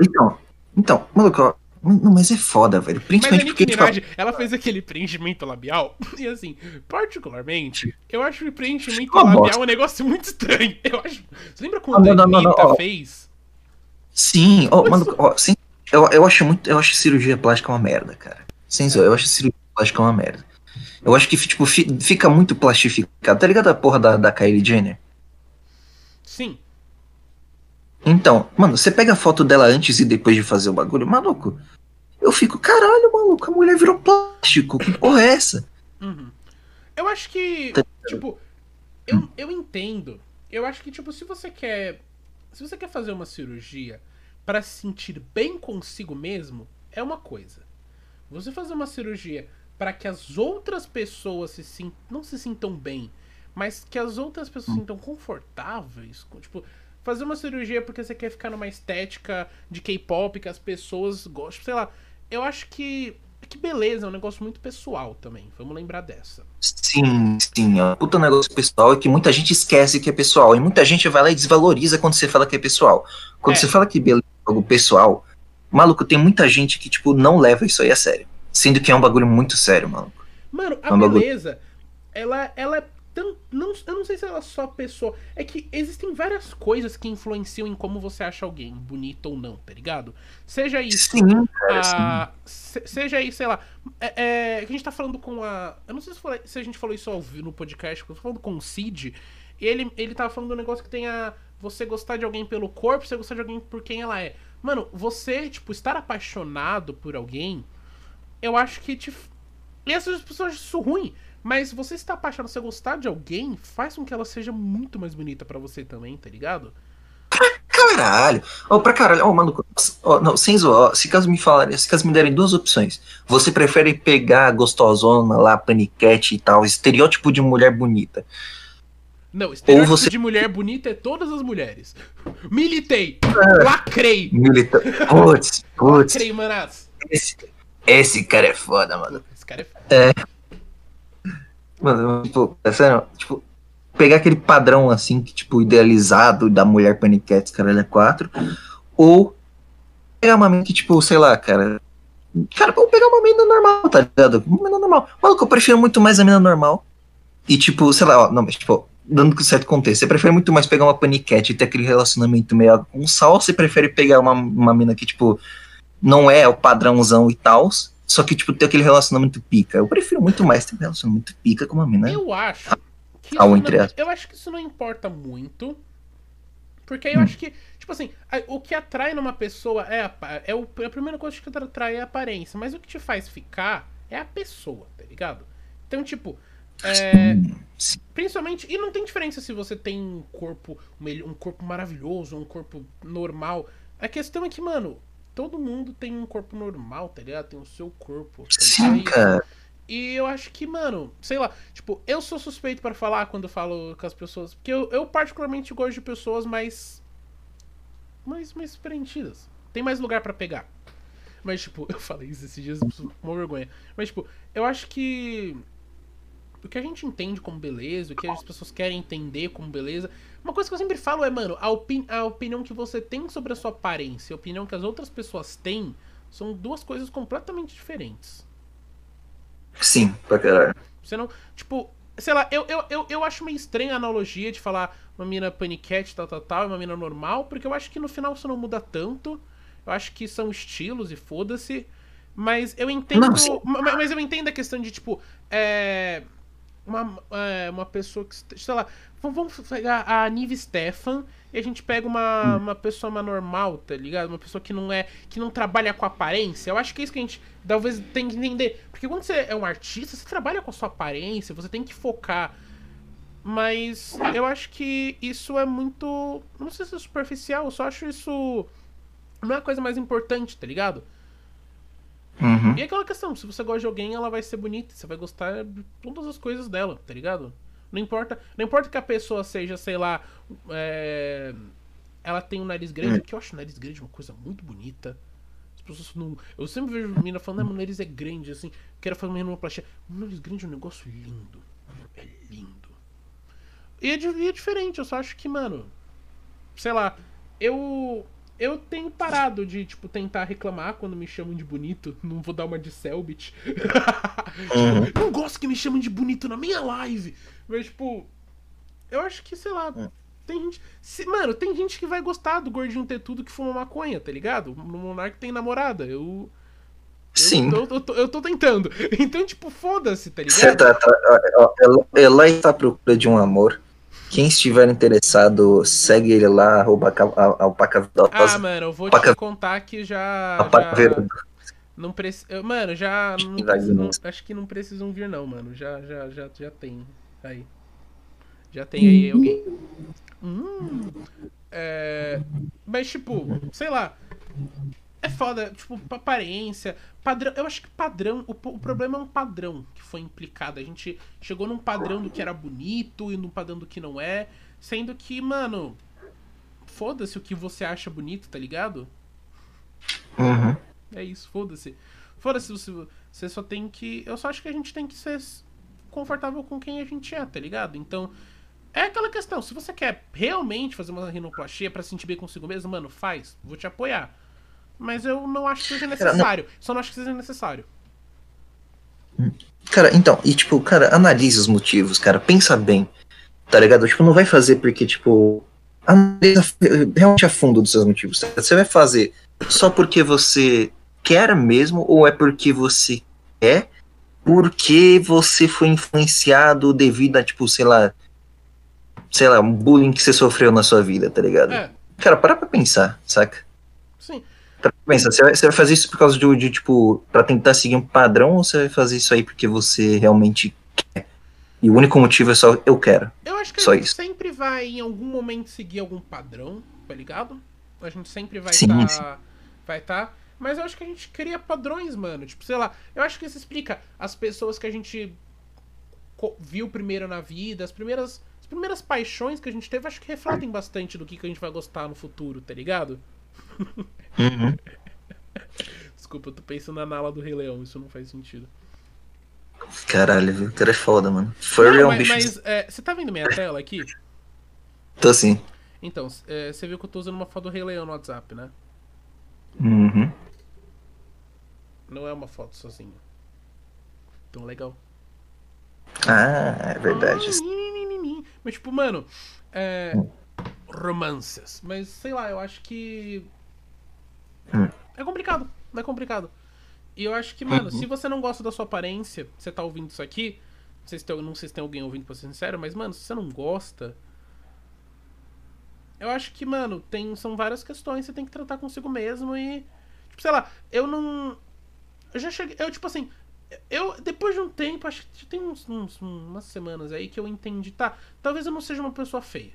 Então, então, maluco, não, mas é foda, velho. Principalmente mas a Nick Minaj, tipo... ela fez aquele preenchimento labial. E assim, particularmente, eu acho o preenchimento labial bosta. um negócio muito estranho. Eu acho. Você lembra quando não, não, a Anitta fez? Sim, ó, maluco, ó, sim, eu, eu acho muito. Eu acho cirurgia plástica uma merda, cara. Sim, eu acho cirurgia plástica uma merda. Eu acho que, tipo, fica muito plastificado. Tá ligado a porra da, da Kylie Jenner? Sim. Então, mano, você pega a foto dela antes e depois de fazer o bagulho, maluco. Eu fico, caralho, maluco, a mulher virou plástico. Que porra é essa? Uhum. Eu acho que, tá tipo, eu, eu entendo. Eu acho que, tipo, se você quer se você quer fazer uma cirurgia para se sentir bem consigo mesmo, é uma coisa. Você fazer uma cirurgia para que as outras pessoas se sintam, não se sintam bem, mas que as outras pessoas se sintam confortáveis, tipo, fazer uma cirurgia porque você quer ficar numa estética de K-pop que as pessoas gostam, sei lá. Eu acho que que beleza, é um negócio muito pessoal também. Vamos lembrar dessa. Sim, sim. É um puta negócio pessoal e que muita gente esquece que é pessoal. E muita gente vai lá e desvaloriza quando você fala que é pessoal. Quando é. você fala que beleza é algo pessoal, maluco, tem muita gente que, tipo, não leva isso aí a sério. Sendo que é um bagulho muito sério, maluco. Mano, a é um beleza, bagulho... ela, ela é tão. Não, eu não sei se ela é só pessoa. É que existem várias coisas que influenciam em como você acha alguém, bonito ou não, tá ligado? Seja isso. Sim, a, se, seja aí, sei lá. É, é, a gente tá falando com a. Eu não sei se, foi, se a gente falou isso ao no podcast, eu tô falando com o Cid. E ele, ele tava falando do negócio que tem a. Você gostar de alguém pelo corpo, você gostar de alguém por quem ela é. Mano, você, tipo, estar apaixonado por alguém, eu acho que te. E essas pessoas acham isso ruim. Mas você está apaixonado, você gostar de alguém, faz com que ela seja muito mais bonita para você também, tá ligado? Caralho! Oh, pra caralho, oh, maluco. Oh, não, sem zoar, se caso me falarem, se caso me derem duas opções, você prefere pegar a gostosona lá, paniquete e tal, estereótipo de mulher bonita? Não, estereótipo você... de mulher bonita é todas as mulheres. Militei! É. Lacrei! Militei. Putz, putz. Lacrei, manas. Esse, esse cara é foda, mano. Esse cara é foda. É. Mano, tipo, é sério, tipo, pegar aquele padrão assim, que, tipo, idealizado da mulher paniquete, cara, ela é quatro, ou pegar uma mina que, tipo, sei lá, cara. Cara, ou pegar uma mina normal, tá ligado? Uma mina normal. Mano, eu prefiro muito mais a mina normal. E, tipo, sei lá, ó, não, mas, tipo, dando certo contexto, você prefere muito mais pegar uma paniquete e ter aquele relacionamento meio um sal, ou você prefere pegar uma, uma mina que, tipo, não é o padrãozão e tal, só que, tipo, ter aquele relacionamento pica. Eu prefiro muito mais ter um relacionamento pica com uma mina. Eu acho. Que não, eu acho que isso não importa muito. Porque aí eu hum. acho que, tipo assim, o que atrai numa pessoa é a, é o, a primeira coisa que atrai é a aparência. Mas o que te faz ficar é a pessoa, tá ligado? Então, tipo. É, principalmente. E não tem diferença se você tem um corpo. Um corpo maravilhoso, um corpo normal. A questão é que, mano, todo mundo tem um corpo normal, tá ligado? Tem o seu corpo. Tá Sim, cara. E eu acho que, mano, sei lá, tipo, eu sou suspeito para falar quando falo com as pessoas. Porque eu, eu particularmente gosto de pessoas mais. mais, mais preenchidas. Tem mais lugar para pegar. Mas, tipo, eu falei isso esses dias, uma vergonha. Mas, tipo, eu acho que. O que a gente entende como beleza, o que as pessoas querem entender como beleza, uma coisa que eu sempre falo é, mano, a, opini a opinião que você tem sobre a sua aparência e a opinião que as outras pessoas têm são duas coisas completamente diferentes. Sim, pra caralho. Você não. Tipo, sei lá, eu, eu, eu, eu acho meio estranha a analogia de falar uma mina paniquete, tal, tal, tal, e uma mina normal, porque eu acho que no final isso não muda tanto. Eu acho que são estilos e foda-se. Mas eu entendo. Mas eu entendo a questão de, tipo, é uma, é, uma pessoa que. Sei lá, vamos pegar a Nive Stefan e a gente pega uma, hum. uma pessoa mais normal, tá ligado? Uma pessoa que não é. que não trabalha com aparência. Eu acho que é isso que a gente talvez tem que entender. Porque quando você é um artista, você trabalha com a sua aparência, você tem que focar. Mas eu acho que isso é muito. Não sei se é superficial, eu só acho isso. Não é a coisa mais importante, tá ligado? Uhum. E é aquela questão, se você gosta de alguém, ela vai ser bonita, você vai gostar de todas as coisas dela, tá ligado? Não importa, não importa que a pessoa seja, sei lá, é... ela tem um nariz grande, uhum. que eu acho o nariz grande uma coisa muito bonita. As pessoas não. Eu sempre vejo menina falando, ah, meu nariz é grande, assim, quero fazer uma renoplastia. O nariz grande é um negócio lindo. É lindo. E é, e é diferente, eu só acho que, mano. Sei lá, eu eu tenho parado de, tipo, tentar reclamar quando me chamam de bonito. Não vou dar uma de Selbit. Uhum. não gosto que me chamem de bonito na minha live. Mas, tipo, eu acho que, sei lá, uhum. tem gente. Se, mano, tem gente que vai gostar do gordinho ter tudo que fuma maconha, tá ligado? No Monark tem namorada. Eu. Sim. Eu tô, eu tô, eu tô tentando. Então, tipo, foda-se, tá ligado? Tá, tá, ela, ela está à procura de um amor. Quem estiver interessado, segue ele lá, arroba alpaca Ah, mano, eu vou alpaca... te contar que já. já... Não precisa. Mano, já. Não, não, acho que não precisam vir, não, mano. Já, já, já, já tem. Aí. Já tem aí alguém. Hum. É, mas, tipo, sei lá. É foda, tipo, aparência, padrão. Eu acho que padrão. O, o, problema é um padrão que foi implicado. A gente chegou num padrão do que era bonito e num padrão do que não é. Sendo que, mano. Foda-se o que você acha bonito, tá ligado? Uhum. É isso, foda-se. Foda-se, você, você só tem que. Eu só acho que a gente tem que ser confortável com quem a gente é, tá ligado? Então. É aquela questão, se você quer realmente fazer uma rinoplastia para sentir bem consigo mesmo, mano, faz, vou te apoiar. Mas eu não acho que seja necessário. Cara, Só não acho que seja necessário. Cara, então, e tipo, cara, analise os motivos, cara, pensa bem. Tá ligado? Tipo, não vai fazer porque, tipo, analisa realmente a fundo dos seus motivos. Tá? Você vai fazer só porque você quer mesmo ou é porque você quer? Porque você foi influenciado devido a, tipo, sei lá, sei lá, um bullying que você sofreu na sua vida, tá ligado? É. Cara, para pra pensar, saca? Sim. Pra pensar, você vai, fazer isso por causa de, de, tipo, pra tentar seguir um padrão ou você vai fazer isso aí porque você realmente quer? E o único motivo é só eu quero. Eu acho que só a gente isso. sempre vai, em algum momento, seguir algum padrão, tá ligado? A gente sempre vai estar. Tá, vai estar. Tá, mas eu acho que a gente cria padrões, mano. Tipo, sei lá, eu acho que isso explica as pessoas que a gente viu primeiro na vida, as primeiras primeiras paixões que a gente teve, acho que refletem bastante do que, que a gente vai gostar no futuro, tá ligado? Uhum. Desculpa, eu tô pensando na Nala do Rei Leão, isso não faz sentido. Caralho, viu? O cara é foda, mano. Furry é um bicho. Mas é, você tá vendo minha tela aqui? Tô sim. Então, é, você viu que eu tô usando uma foto do Rei Leão no WhatsApp, né? Uhum. Não é uma foto sozinho. Então, legal. Ah, é verdade. Ah, mas, tipo, mano, é, romances. Mas, sei lá, eu acho que. Hum. É complicado. É complicado. E eu acho que, mano, uhum. se você não gosta da sua aparência, você tá ouvindo isso aqui. Não sei se tem, não sei se tem alguém ouvindo pra ser sincero, mas, mano, se você não gosta. Eu acho que, mano, tem, são várias questões, você tem que tratar consigo mesmo e. Tipo, sei lá, eu não. Eu já cheguei. Eu, tipo assim, eu, depois de um tempo, acho que tem uns, uns, umas semanas aí que eu entendi, tá? Talvez eu não seja uma pessoa feia.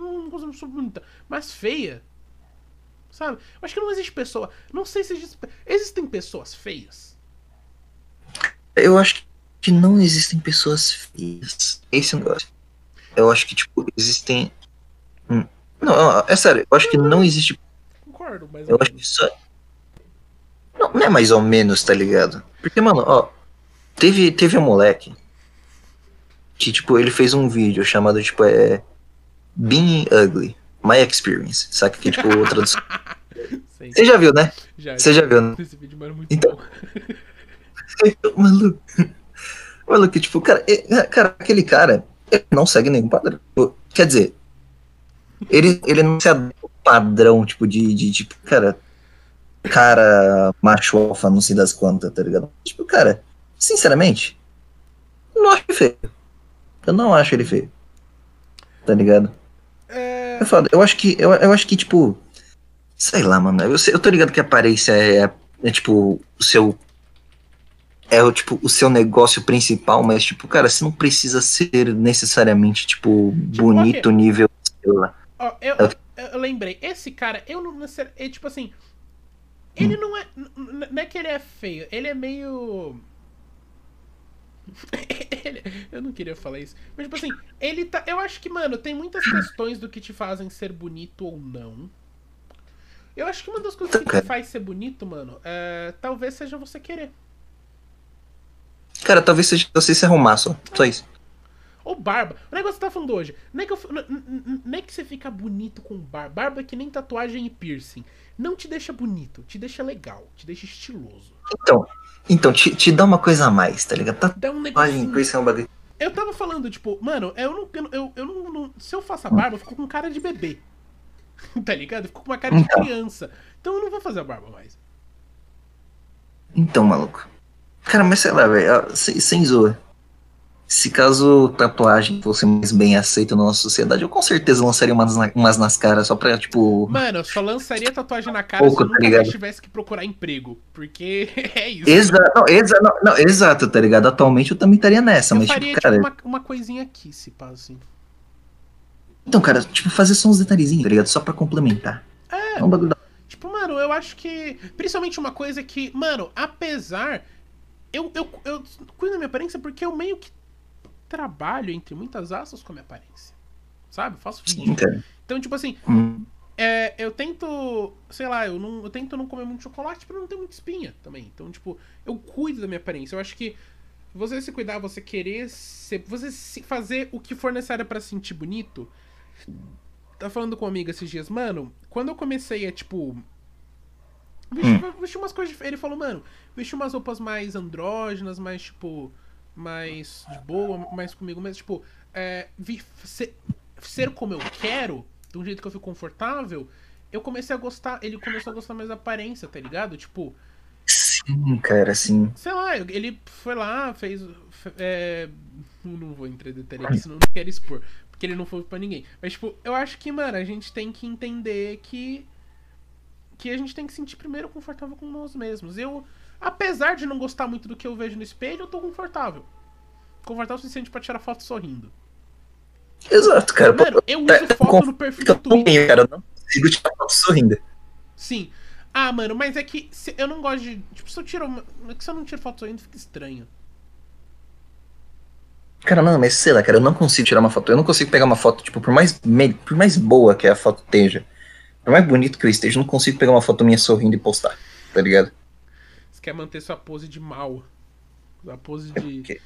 Não, não uma pessoa bonita. Mas feia. Sabe? Eu acho que não existe pessoa. Não sei se existe, existem pessoas feias. Eu acho que não existem pessoas feias. Esse é negócio. Eu acho que, tipo, existem. Hum, não, é sério. Eu acho que não existe. Concordo, mas. Eu acho que só. Não, não é mais ou menos, tá ligado? Porque, mano, ó, teve, teve um moleque que, tipo, ele fez um vídeo chamado, tipo, é. Being Ugly, My Experience. Saca que, tipo, outra Você já viu, né? Já. Você já viu, né? Esse vídeo é muito então... bom. maluco. Maluco, tipo, cara, cara, aquele cara, ele não segue nenhum padrão. Quer dizer, ele, ele não se adapta padrão, tipo, de, de, tipo, cara, cara macho alfa, não sei das quantas, tá ligado? Tipo, cara, sinceramente, não acho feio. Eu não acho ele feio. Tá ligado? É... é foda. Eu acho que, eu, eu acho que, tipo, sei lá, mano. Eu, eu tô ligado que a aparência é, é, é tipo, o seu. É o, tipo, o seu negócio principal, mas, tipo, cara, você não precisa ser necessariamente, tipo, tipo bonito nível. Sei lá. Oh, eu, eu, eu, lembrei, esse cara, eu não. É, tipo assim, ele não é. Não é que ele é feio, ele é meio. eu não queria falar isso. Mas, tipo assim, ele tá. Eu acho que, mano, tem muitas questões do que te fazem ser bonito ou não. Eu acho que uma das coisas que te faz ser bonito, mano, é, talvez seja você querer. Cara, talvez seja você se arrumar só. Só isso. Ou barba. O negócio que você tá falando hoje. Não é que, eu, não é que você fica bonito com barba. Barba é que nem tatuagem e piercing não te deixa bonito, te deixa legal, te deixa estiloso. Então, então te, te dá uma coisa a mais, tá ligado? Tá, dá um negocinho. É um bagulho. Eu tava falando, tipo, mano, eu não. Eu, eu não, não, se eu faço a barba, eu fico com cara de bebê. tá ligado? Eu fico com uma cara então. de criança. Então eu não vou fazer a barba mais. Então, maluco. Cara, mas sei lá, velho, sem, sem zoa se caso tatuagem fosse mais bem aceita na nossa sociedade, eu com certeza lançaria umas, umas nas caras só pra, tipo. Mano, eu só lançaria tatuagem na cara Pouco, se eu tá nunca tá tivesse que procurar emprego. Porque é isso. Exato, não, exa não, não, exato, tá ligado? Atualmente eu também estaria nessa, eu mas faria, tipo, cara. Tipo, uma, uma coisinha aqui, se pá, assim. Então, cara, tipo, fazer só uns detalhezinhos, tá ligado? Só pra complementar. É. é um bagulho da... Tipo, mano, eu acho que. Principalmente uma coisa que. Mano, apesar. Eu, eu, eu cuido da minha aparência porque eu meio que trabalho, entre muitas aspas, com a minha aparência. Sabe? Eu faço vídeo. Sim, então, tipo assim. Hum. É, eu tento, sei lá, eu, não, eu tento não comer muito chocolate pra não ter muita espinha também. Então, tipo, eu cuido da minha aparência. Eu acho que você se cuidar, você querer ser, você fazer o que for necessário para sentir bonito. Tá falando com um amigo esses dias, mano, quando eu comecei a, tipo, vestir, hum. vestir umas coisas Ele falou, mano, vestir umas roupas mais andrógenas, mais, tipo, mais de boa, mais comigo mesmo. Tipo, é, ser, ser como eu quero de um jeito que eu fico confortável, eu comecei a gostar. Ele começou a gostar mais da aparência, tá ligado? Tipo. Sim, cara, sim. Sei lá, ele foi lá, fez. É, não vou entrar em detalhe aqui, senão não quero expor. Porque ele não foi pra ninguém. Mas, tipo, eu acho que, mano, a gente tem que entender que. Que a gente tem que sentir primeiro confortável com nós mesmos. Eu, apesar de não gostar muito do que eu vejo no espelho, eu tô confortável. Confortável o suficiente pra tirar foto sorrindo. Exato, cara. Mano, eu uso tá, foto no perfil do Twitter. Cara, eu não consigo tirar foto sorrindo. Sim. Ah, mano, mas é que se, eu não gosto de. Tipo, se eu tiro. É que se eu não tiro foto sorrindo, fica estranho. Cara, não, mas sei lá, cara, eu não consigo tirar uma foto. Eu não consigo pegar uma foto, tipo, por mais, por mais boa que a foto esteja, por mais bonito que eu esteja, eu não consigo pegar uma foto minha sorrindo e postar, tá ligado? Você quer manter sua pose de mal. A pose de.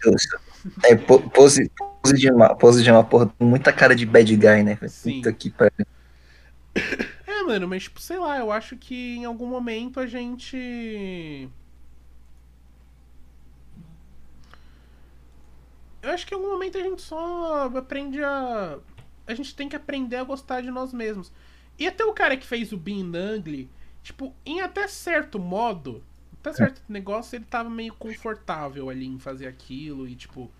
É, pose, pose, de uma, pose de uma porra, muita cara de bad guy, né? Sim. Que pariu. É, mano, mas tipo, sei lá, eu acho que em algum momento a gente. Eu acho que em algum momento a gente só aprende a. A gente tem que aprender a gostar de nós mesmos. E até o cara que fez o Bean Ugly, tipo, em até certo modo, Tá certo negócio, ele tava meio confortável ali em fazer aquilo e tipo.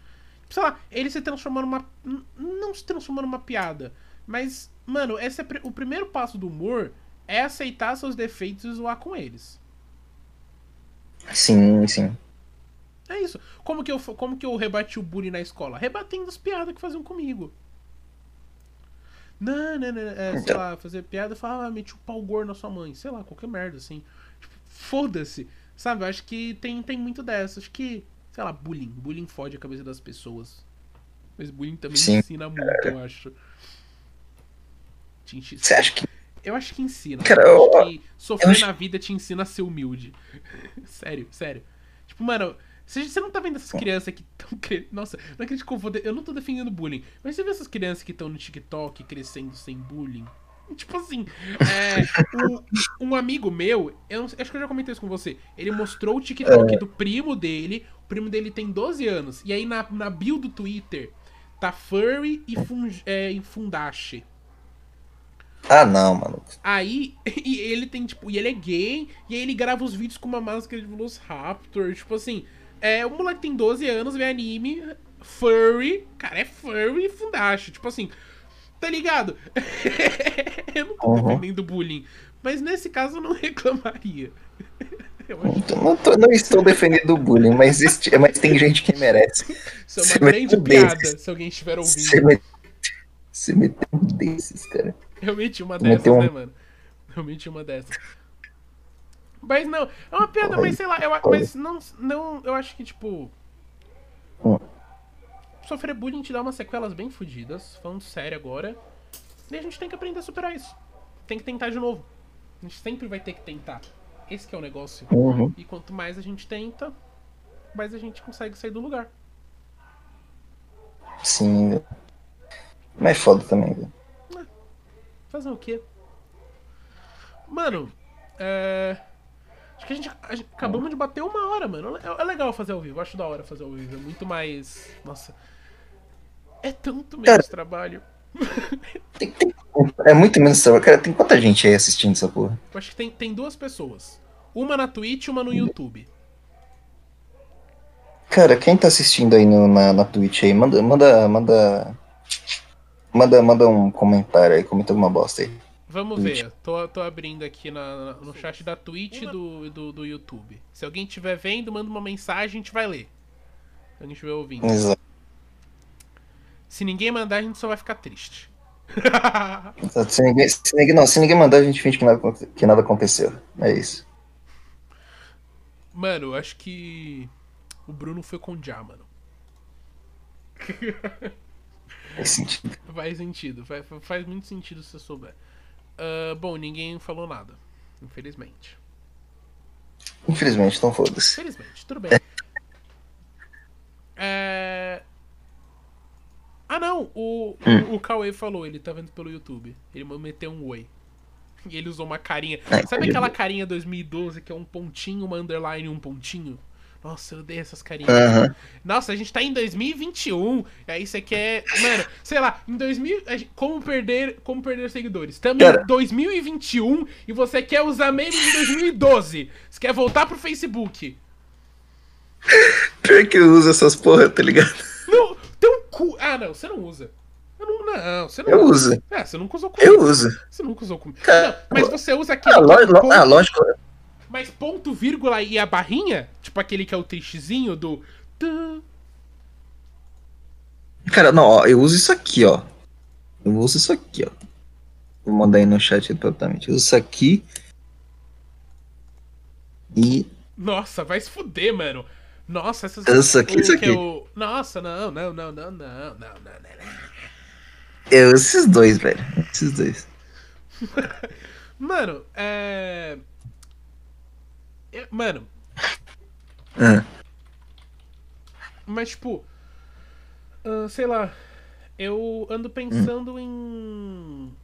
Sei lá, ele se transformou numa. Não se transformou numa piada. Mas, mano, esse é o primeiro passo do humor é aceitar seus defeitos e zoar com eles. Sim, sim. É isso. Como que eu, como que eu rebati o bullying na escola? Rebatendo as piadas que faziam comigo. Não, não, não. É, sei então... lá, fazer piada e falar, ah, meti o pau gordo na sua mãe. Sei lá, qualquer merda, assim. Tipo, foda-se. Sabe, eu acho que tem, tem muito dessa. Acho que, sei lá, bullying. Bullying fode a cabeça das pessoas. Mas bullying também Sim, ensina muito, eu acho. Você acha que. Eu acho que ensina. Cara, eu, acho que sofrer acho... na vida te ensina a ser humilde. sério, sério. Tipo, mano, você não tá vendo essas crianças que estão. Nossa, não acredito que eu vou. Eu não tô defendendo bullying. Mas você vê essas crianças que estão no TikTok crescendo sem bullying? Tipo assim, é, um, um, amigo meu, eu acho que eu já comentei isso com você. Ele mostrou o TikTok é. do primo dele. O primo dele tem 12 anos. E aí na, na bio do Twitter tá Furry e, fun, é, e Fundashi. Ah, não, mano. Aí, e ele tem, tipo, e ele é gay, e aí ele grava os vídeos com uma máscara de Velociraptor. Tipo assim, é, o moleque tem 12 anos, vê anime, furry, cara, é furry e fundashi. Tipo assim, Tá ligado? eu não tô uhum. defendendo bullying. Mas nesse caso eu não reclamaria. Eu não, tô, não, estou defendendo o bullying, mas, existe, mas tem gente que merece. Isso é uma Você grande piada, desses. se alguém estiver ouvindo. Você, met... Você meteu um desses, cara. Eu meti uma dessas, um... né, mano? Eu meti uma dessas. Mas não, é uma piada, mas sei lá, eu, mas não, não, eu acho que, tipo. Hum sofrer bullying te dá umas sequelas bem fodidas, falando sério agora. E a gente tem que aprender a superar isso. Tem que tentar de novo. A gente sempre vai ter que tentar. Esse é o negócio. Uhum. E quanto mais a gente tenta, mais a gente consegue sair do lugar. Sim. Mas é foda também, velho. É. Fazer o quê? Mano, é. Acho que a gente, a gente, acabamos de bater uma hora, mano. É, é legal fazer ao vivo. Acho da hora fazer ao vivo. É muito mais. Nossa. É tanto menos Cara, trabalho. Tem, tem, é muito menos trabalho. Cara, tem quanta gente aí assistindo essa porra? Eu acho que tem, tem duas pessoas. Uma na Twitch e uma no YouTube. Cara, quem tá assistindo aí no, na, na Twitch aí, manda, manda, manda. Manda, manda um comentário aí, comenta alguma bosta aí. Vamos ver, tô, tô abrindo aqui na, no chat da Twitch e do, do, do YouTube. Se alguém estiver vendo, manda uma mensagem, a gente vai ler. Se alguém estiver ouvindo. Exato. Se ninguém mandar, a gente só vai ficar triste. se, ninguém, se, ninguém, não, se ninguém mandar, a gente finge que nada, que nada aconteceu. É isso. Mano, eu acho que o Bruno foi com o Já, mano. Faz sentido. Faz sentido. Faz, faz muito sentido se você souber. Uh, bom, ninguém falou nada. Infelizmente. Infelizmente, então foda-se. Infelizmente, tudo bem. é... Ah, não! O, hum. o, Cauê falou, ele tá vendo pelo YouTube. Ele meteu um oi. E ele usou uma carinha. Sabe aquela carinha 2012 que é um pontinho, uma underline um pontinho? Nossa, eu odeio essas carinhas. Uhum. Nossa, a gente tá em 2021. E aí você quer. Mano, sei lá, em 2000. Como perder, como perder seguidores? Estamos em 2021 e você quer usar memes de 2012. Você quer voltar pro Facebook. Pior que eu uso essas porra, tá ligado? Não, tem um cu. Ah, não, você não usa. Eu não, não, você não eu uso. É, você nunca usou comigo. Eu uso. Você nunca usou comigo. Não, mas você usa aquele. Ah, lógico. Ah, lógico. Mas ponto, vírgula e a barrinha, tipo aquele que é o tristezinho do. Cara, não, ó, eu uso isso aqui, ó. Eu uso isso aqui, ó. Vou mandar aí no chat totalmente. Eu uso isso aqui. E. Nossa, vai se fuder, mano. Nossa, essas. Isso aqui, isso aqui. Eu... Nossa, não, não, não, não, não, não, não, não. Eu esses dois, velho. Esses dois. mano, é. Mano. É. Mas, tipo. Uh, sei lá. Eu ando pensando hum. em.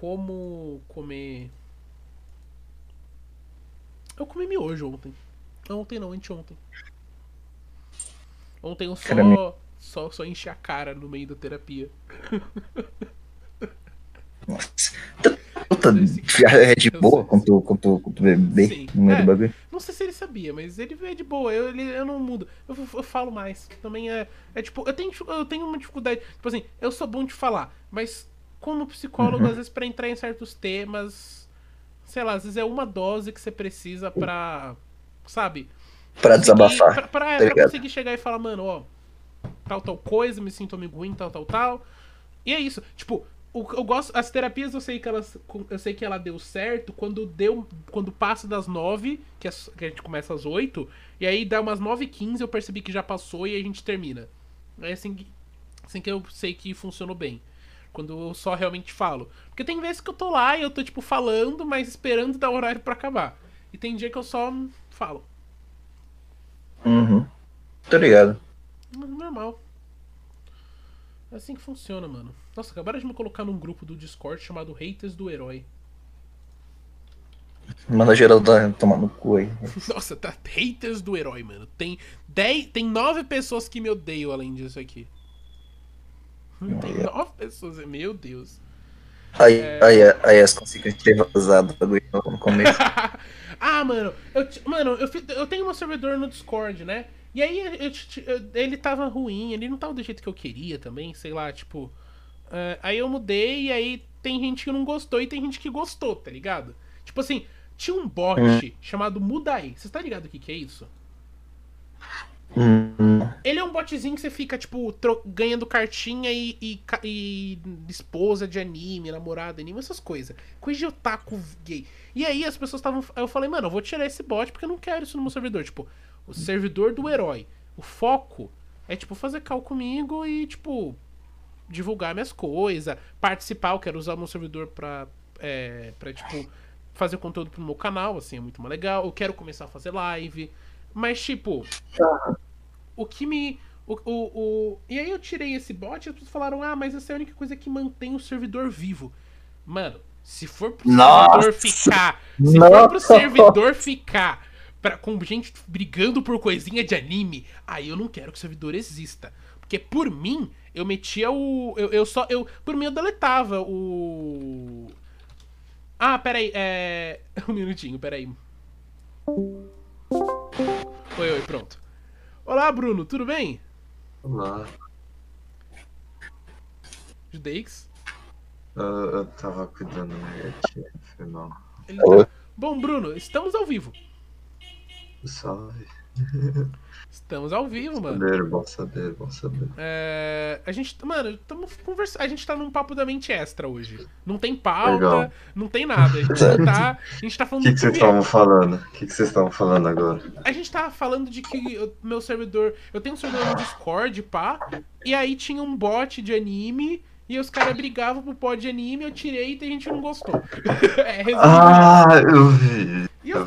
Como comer. Eu comi miojo ontem. Ontem não, anteontem. Ontem eu só, só, só enchi a cara no meio da terapia. Nossa. Puta, é de boa tu, quando tu bebê no meio é, do bagulho. Não sei se ele sabia, mas ele é de boa. Eu, ele, eu não mudo. Eu, eu falo mais. Também é. É tipo, eu tenho, eu tenho uma dificuldade. Tipo assim, eu sou bom de falar, mas como psicólogo, uhum. às vezes, pra entrar em certos temas. Sei lá, às vezes é uma dose que você precisa pra. Sabe? Pra desabafar. Pra, pra, tá pra conseguir chegar e falar, mano, ó. Tal, tal coisa, me sinto amigo ruim, tal, tal, tal. E é isso. Tipo, eu gosto as terapias eu sei que elas eu sei que ela deu certo quando deu quando passa das nove que, a, que a gente começa às oito e aí dá umas nove e quinze eu percebi que já passou e a gente termina é assim assim que eu sei que funcionou bem quando eu só realmente falo porque tem vezes que eu tô lá e eu tô tipo falando mas esperando dar o horário para acabar e tem dia que eu só falo uhum tô ligado normal é assim que funciona, mano. Nossa, acabaram de me colocar num grupo do Discord chamado Haters do Herói. Manda geral da, tomar no cu aí. Nossa, tá haters do herói, mano. Tem dez, tem nove pessoas que me odeiam além disso aqui. Tem nove pessoas, meu Deus. Aí, é... aí, aí as consequências ter vazado no começo. ah, mano, eu, mano, eu, eu tenho um servidor no Discord, né? E aí eu, eu, ele tava ruim, ele não tava do jeito que eu queria também, sei lá, tipo. Uh, aí eu mudei e aí tem gente que não gostou e tem gente que gostou, tá ligado? Tipo assim, tinha um bot hum. chamado Mudai. Você tá ligado o que, que é isso? Ele é um botzinho que você fica, tipo, ganhando cartinha e, e, e, esposa de anime, namorada anime, essas coisas. Coisa de otaku gay. E aí as pessoas estavam. Eu falei, mano, eu vou tirar esse bot porque eu não quero isso no meu servidor. Tipo, o servidor do herói. O foco é, tipo, fazer cal comigo e, tipo, divulgar minhas coisas, participar. Eu quero usar o meu servidor pra, é, pra tipo, fazer conteúdo pro meu canal, assim, é muito mais legal. Eu quero começar a fazer live. Mas, tipo, o que me. O, o, o, E aí eu tirei esse bot e as pessoas falaram, ah, mas essa é a única coisa que mantém o servidor vivo. Mano, se for pro Nossa. servidor ficar. Se Nossa. for pro servidor ficar pra, com gente brigando por coisinha de anime, aí eu não quero que o servidor exista. Porque por mim, eu metia o. Eu, eu só. Eu, por mim, eu deletava o. Ah, peraí, é. Um minutinho, peraí. Oi, oi, pronto. Olá, Bruno, tudo bem? Olá. Judeix? Uh, eu tava cuidando da minha tia, foi mal. Tá... Bom, Bruno, estamos ao vivo. Salve. Estamos ao vivo, mano. Saber, bom saber, bom saber. É, a gente, mano, estamos conversando. A gente tá num papo da mente extra hoje. Não tem pauta, Legal. não tem nada. A gente tá. A gente tá O falando que do que vocês estavam falando? O que que vocês estavam falando agora? A gente tava falando de que o meu servidor. Eu tenho um servidor no Discord, pá. E aí tinha um bot de anime. E os caras brigavam pro pod de anime, eu tirei e a gente não gostou. é. Ah, eu vi. E Eu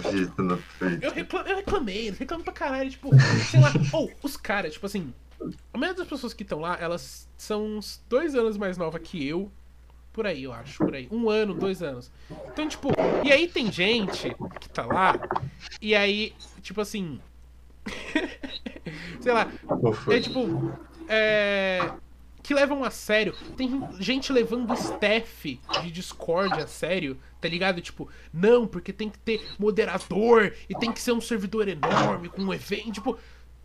eu, eu, reclamei, eu reclamei pra caralho, tipo, sei lá. Ou, os caras, tipo assim. A maioria das pessoas que estão lá, elas são uns dois anos mais nova que eu. Por aí, eu acho, por aí. Um ano, dois anos. Então, tipo, e aí tem gente que tá lá, e aí, tipo assim. sei lá, é tipo. É. Que levam a sério. Tem gente levando staff de Discord a sério, tá ligado? Tipo, não, porque tem que ter moderador e tem que ser um servidor enorme com um evento. Tipo,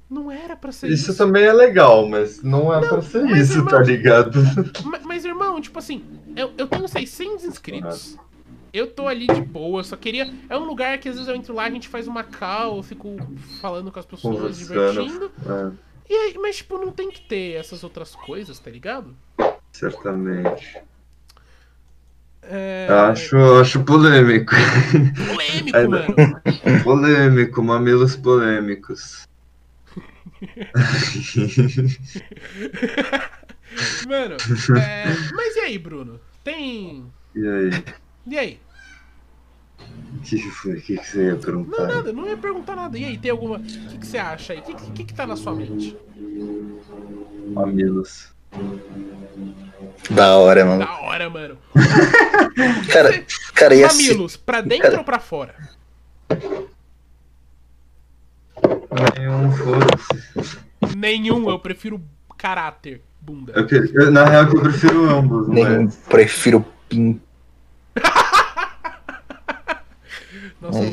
não era pra ser isso. Isso também é legal, mas não é pra ser mas, isso, irmão- tá ligado? Ma- Mas, irmão, tipo assim, eu, eu tenho 600 inscritos. Eu tô ali de boa, só queria. É um lugar que às vezes eu entro lá, a gente faz uma call, eu fico falando com as pessoas, divertindo. É, E aí, mas, tipo, não tem que ter essas outras coisas, tá ligado? certamente. É. Acho, acho polêmico. Polêmico, Aí- mano. polêmico, mamilos polêmicos. Mano, é, mas e aí, Bruno? Tem. E aí? E aí? O que, que foi? O que, que você ia Não, perguntar? nada, não ia perguntar nada. E aí, tem alguma. O que, que você acha aí? O que, que, que tá na sua mente? Mamilos. Da hora, mano. Da hora, mano. Cara, cara, e assim. Mamilos, pra dentro ou pra fora? Nenhum, foda-se. Nenhum, eu prefiro caráter, bunda. Eu eu- na real, que eu prefiro ambos, Nem mas. prefiro pin. Nossa, É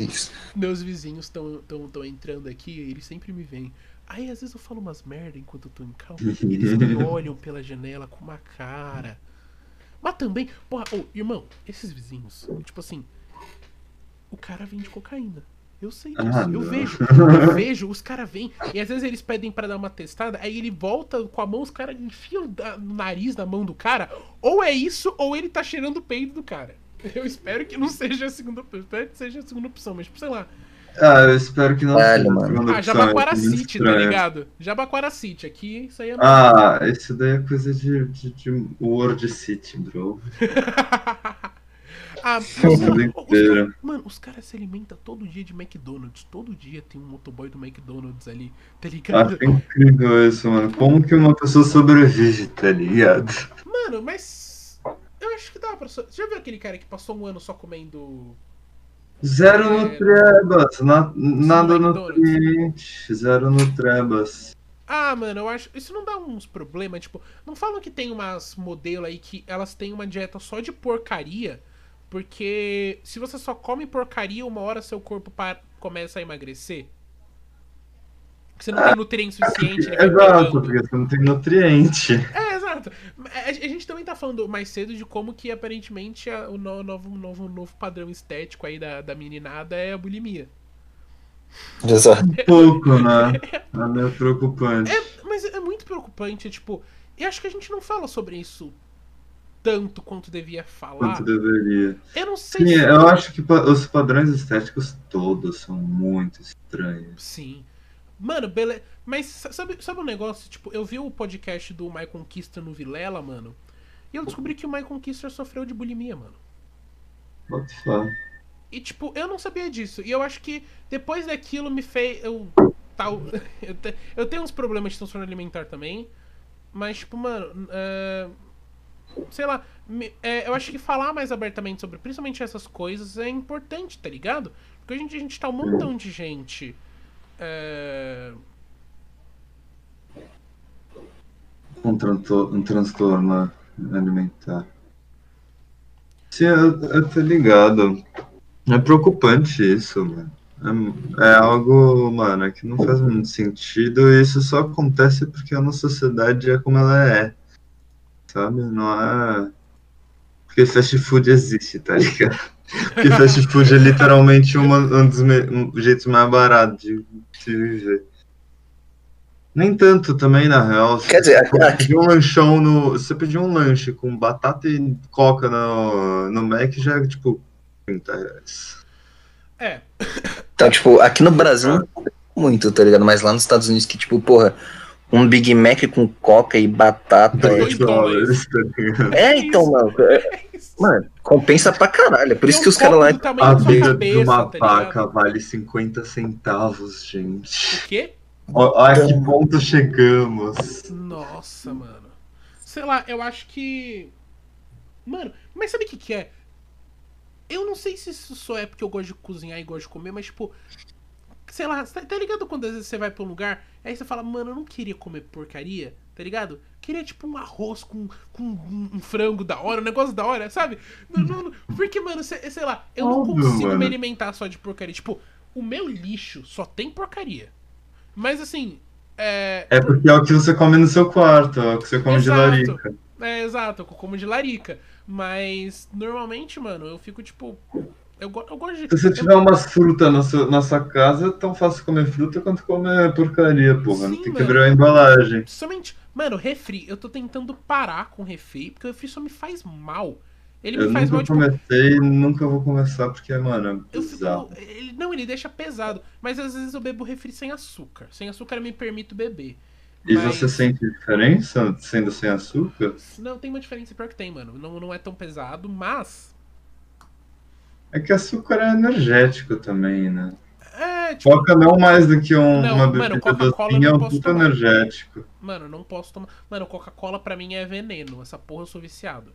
meus vizinhos estão tão, tão entrando aqui e eles sempre me veem. Aí às vezes eu falo umas merda enquanto eu tô em calma. Eles me olham pela janela com uma cara. Mas também, porra, ô, irmão, esses vizinhos, tipo assim, o cara vende cocaína. Eu sei disso, Ah, eu não. vejo, eu vejo, os caras vêm, e às vezes eles pedem pra dar uma testada, aí ele volta com a mão, os caras enfiam o nariz na mão do cara, ou é isso, ou ele tá cheirando o peito do cara. Eu espero que não seja a segunda opção, eu espero que seja a segunda opção, mas tipo, sei lá. Ah, eu espero que não Caralho, seja a mano. segunda Ah, opção, Jabaquara é muito City, tá ligado? Jabaquara City, aqui isso aí é. Ah, isso daí é coisa de, de, de World City, bro. ah, cara- mano, os caras se alimentam todo dia de McDonald's. Todo dia tem um motoboy do McDonald's ali, tá ligado? Acho incrível isso, mano. Como que uma pessoa sobrevive, tá ligado? Mano, mas. Eu acho que dá pra. Você já viu aquele cara que passou um ano só comendo. Zero É. nutrebas, na, nada nutriente, zero nutrebas. Ah, mano, eu acho. Isso não dá uns problemas, tipo. Não falam que tem umas modelos aí que elas têm uma dieta só de porcaria. Porque se você só come porcaria, uma hora seu corpo pa- começa a emagrecer. Porque você não tem nutriente suficiente, vai Exato, porque você não tem nutriente. É, exato. A, a gente também tá falando mais cedo de como que aparentemente a- o no- novo, novo, novo padrão estético aí da, da meninada é a bulimia. Exato. Um pouco, né? É meio preocupante. É, mas é muito preocupante, tipo, e acho que a gente não fala sobre isso tanto quanto devia falar. Quanto deveria. Eu não sei Sim, se. eu acho que os padrões estéticos todos são muito estranhos. Sim. Mano, beleza. Mas sa- sabe, sabe um negócio? Tipo, eu vi o podcast do My Conquista no Vilela, mano. E eu descobri que o My Conquista sofreu de bulimia, mano. What the fuck? E, tipo, eu não sabia disso. E eu acho que depois daquilo me fez. Eu. Tal, eu, te- eu tenho uns problemas de transtorno alimentar também. Mas, tipo, mano. é, sei lá. me- é, eu acho que falar mais abertamente sobre principalmente essas coisas é importante, tá ligado? Porque hoje em dia a gente tá um montão de gente. É, Um, tranto- um transtorno alimentar. Sim, eu, eu tô ligado. É preocupante isso, mano. É, é algo, mano, que não faz muito sentido e isso só acontece porque a nossa sociedade é como ela é. Sabe? Não é. Porque fast food existe, tá ligado? Porque fast food é literalmente uma, um dos um jeitos mais baratos de se viver. Nem tanto também, na real. Quer dizer, você pedir um lanchão no. Você pedir um lanche com batata e coca no, no Mac já é tipo 30 reais. É. Então, tipo, aqui no Brasil muito, tá ligado? Mas lá nos Estados Unidos que, tipo, porra, um Big Mac com coca e batata. Dois é, tipo, é, então, mano. É, mano, compensa pra caralho. É por isso que os caras lá. tamanho A vida de uma tá vaca vale 50 centavos, gente. O quê? Ó, A que ponto chegamos? Nossa, mano. Sei lá, eu acho que. Mano, mas sabe o que, que é? Eu não sei se isso só é porque eu gosto de cozinhar e gosto de comer, mas tipo. Sei lá, tá, tá ligado quando às vezes você vai pra um lugar, aí você fala, mano, eu não queria comer porcaria, tá ligado? Queria tipo um arroz com, com um, um frango da hora, um negócio da hora, sabe? Não, não- porque, mano, sei, sei lá, eu não consigo mano. me alimentar só de porcaria. Tipo, o meu lixo só tem porcaria. Mas assim, é. É porque é o que você come no seu quarto, é o que você come de Exato. larica. É, exato, eu como de larica. Mas normalmente, mano, eu fico tipo. Eu, eu gosto de. Se você eu- tiver umas frutas na sua, na sua casa, é tão fácil comer fruta quanto comer porcaria, porra. Sim, tem que abrir a embalagem. Somente. Mano, refri, eu tô tentando parar com refri, porque o refri só me faz mal. Ele Eu me faz nunca mal, tipo. comecei e nunca vou começar porque, mano, é Eu bizarro. fico. Ele, não, ele deixa pesado. Mas às vezes eu bebo refri sem açúcar. Sem açúcar eu me permito beber. E Mas- você sente diferença sendo sem açúcar? Não, tem uma diferença pior que tem, mano. Não, não é tão pesado, mas. É que açúcar é energético também, né? É, tipo. Coca não mais do que um- Não, uma mano, bebida Coca-Cola eu docinha, é não um tomar. energético. Mano, não posso tomar. Mano, Coca-Cola pra mim é veneno. Essa porra eu sou viciado.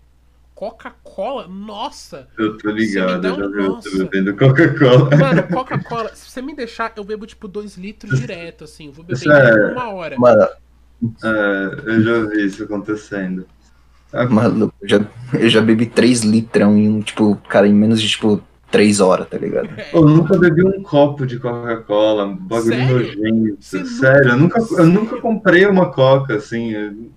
Coca-Cola? Nossa! Eu tô ligado, eu um- já vi nossa. você bebendo Coca-Cola. Mano, Coca-Cola, se você me deixar, eu bebo tipo 2 litros direto, assim. Eu vou beber Isso é- em uma hora. Mano, É, eu já vi isso acontecendo. Ah, mano eu, já, eu já bebi 3 litrão em um, tipo, cara, em menos de, tipo, 3 horas, tá ligado? É, Eu nunca bebi um copo de Coca-Cola, um bagulho Sério? nojento. Você Sério, eu nunca, eu nunca comprei uma Coca, assim. eu-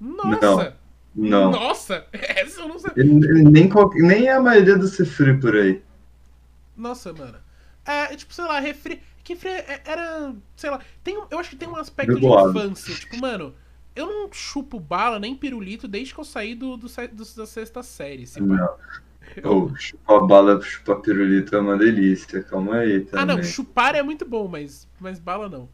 Nossa! Não. Nossa! Essa eu não sabia. Nem, nem a maioria do refri por aí. Nossa, mano. É, tipo, sei lá, refri. Que refri é- era. Sei lá. Tem, eu acho que tem um aspecto de infância. Tipo, mano, eu não chupo bala nem pirulito desde que eu saí do, do, do- da sexta série. se pá. Não. Ou chupar bala, chupar pirulito é uma delícia. Calma aí Ah, também. não, chupar é muito bom, mas, mas bala não.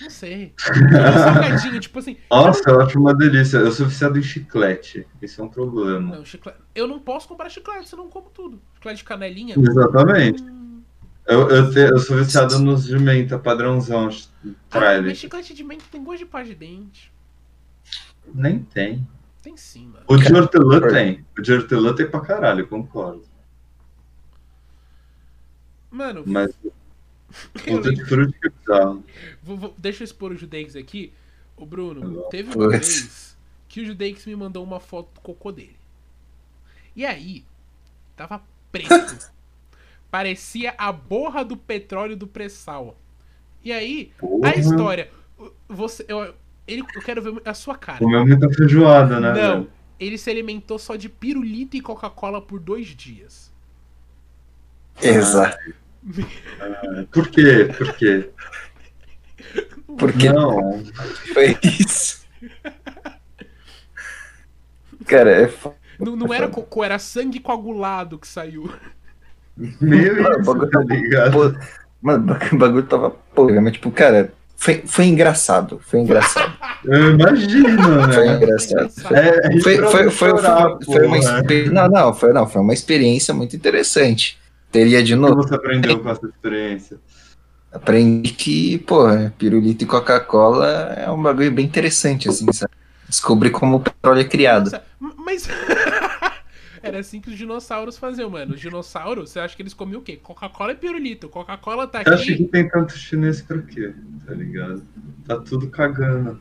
Não sei. Salgadinho, tipo assim. Nossa, eu acho uma delícia. Eu sou viciado em chiclete. Isso é um problema. Não, chiclete. Eu não posso comprar chiclete, senão eu como tudo. Chiclete de canelinha. Exatamente. Hum, Eu, eu, te- eu sou viciado nos de menta padrãozão. Ah, mas chiclete de menta tem gosto de pasta de dente. Nem tem. Tem sim, mano. O de hortelã Cara. tem. O de hortelã tem pra caralho, eu concordo. Mano, Mas o de fruta que é bizarro. vou- vou- deixa eu expor o Judeix aqui. O Bruno, Legal. teve uma vez que o Judeix me mandou uma foto do cocô dele. E aí, tava preto. Parecia a borra do petróleo do pré-sal. E aí, Porra. a história. Você, eu, ele, eu quero ver a sua cara. Comeu muita feijoada, né? Não, velho? ele se alimentou só de pirulito e Coca-Cola por dois dias. Exato. Por quê? Por quê? Porque Não. foi isso. Cara, é foda. Não, não era cocô, era sangue coagulado que saiu. Isso, bagulho tá tava- ligado? pô, Mano, o bagulho tava porra, mas tipo, cara, foi, foi engraçado. Foi engraçado. Eu imagino, Foi né? engraçado. É, Foi, foi, não foi, chorar, foi, foi uma porra. experiência. Não, não, foi, não, foi uma experiência muito interessante. Teria de O que novo. você aprendeu com essa experiência? Aprendi que, pô, pirulito e Coca-Cola é um bagulho bem interessante, assim, sabe? Descobri como o petróleo é criado. Nossa, mas. Era assim que os dinossauros faziam, mano. Os dinossauros, você acha que eles comiam o quê? Coca-Cola e pirulito. Coca-Cola tá Você acha que aqui. tem tanto chinês pra quê? Tá ligado? Tá tudo cagando.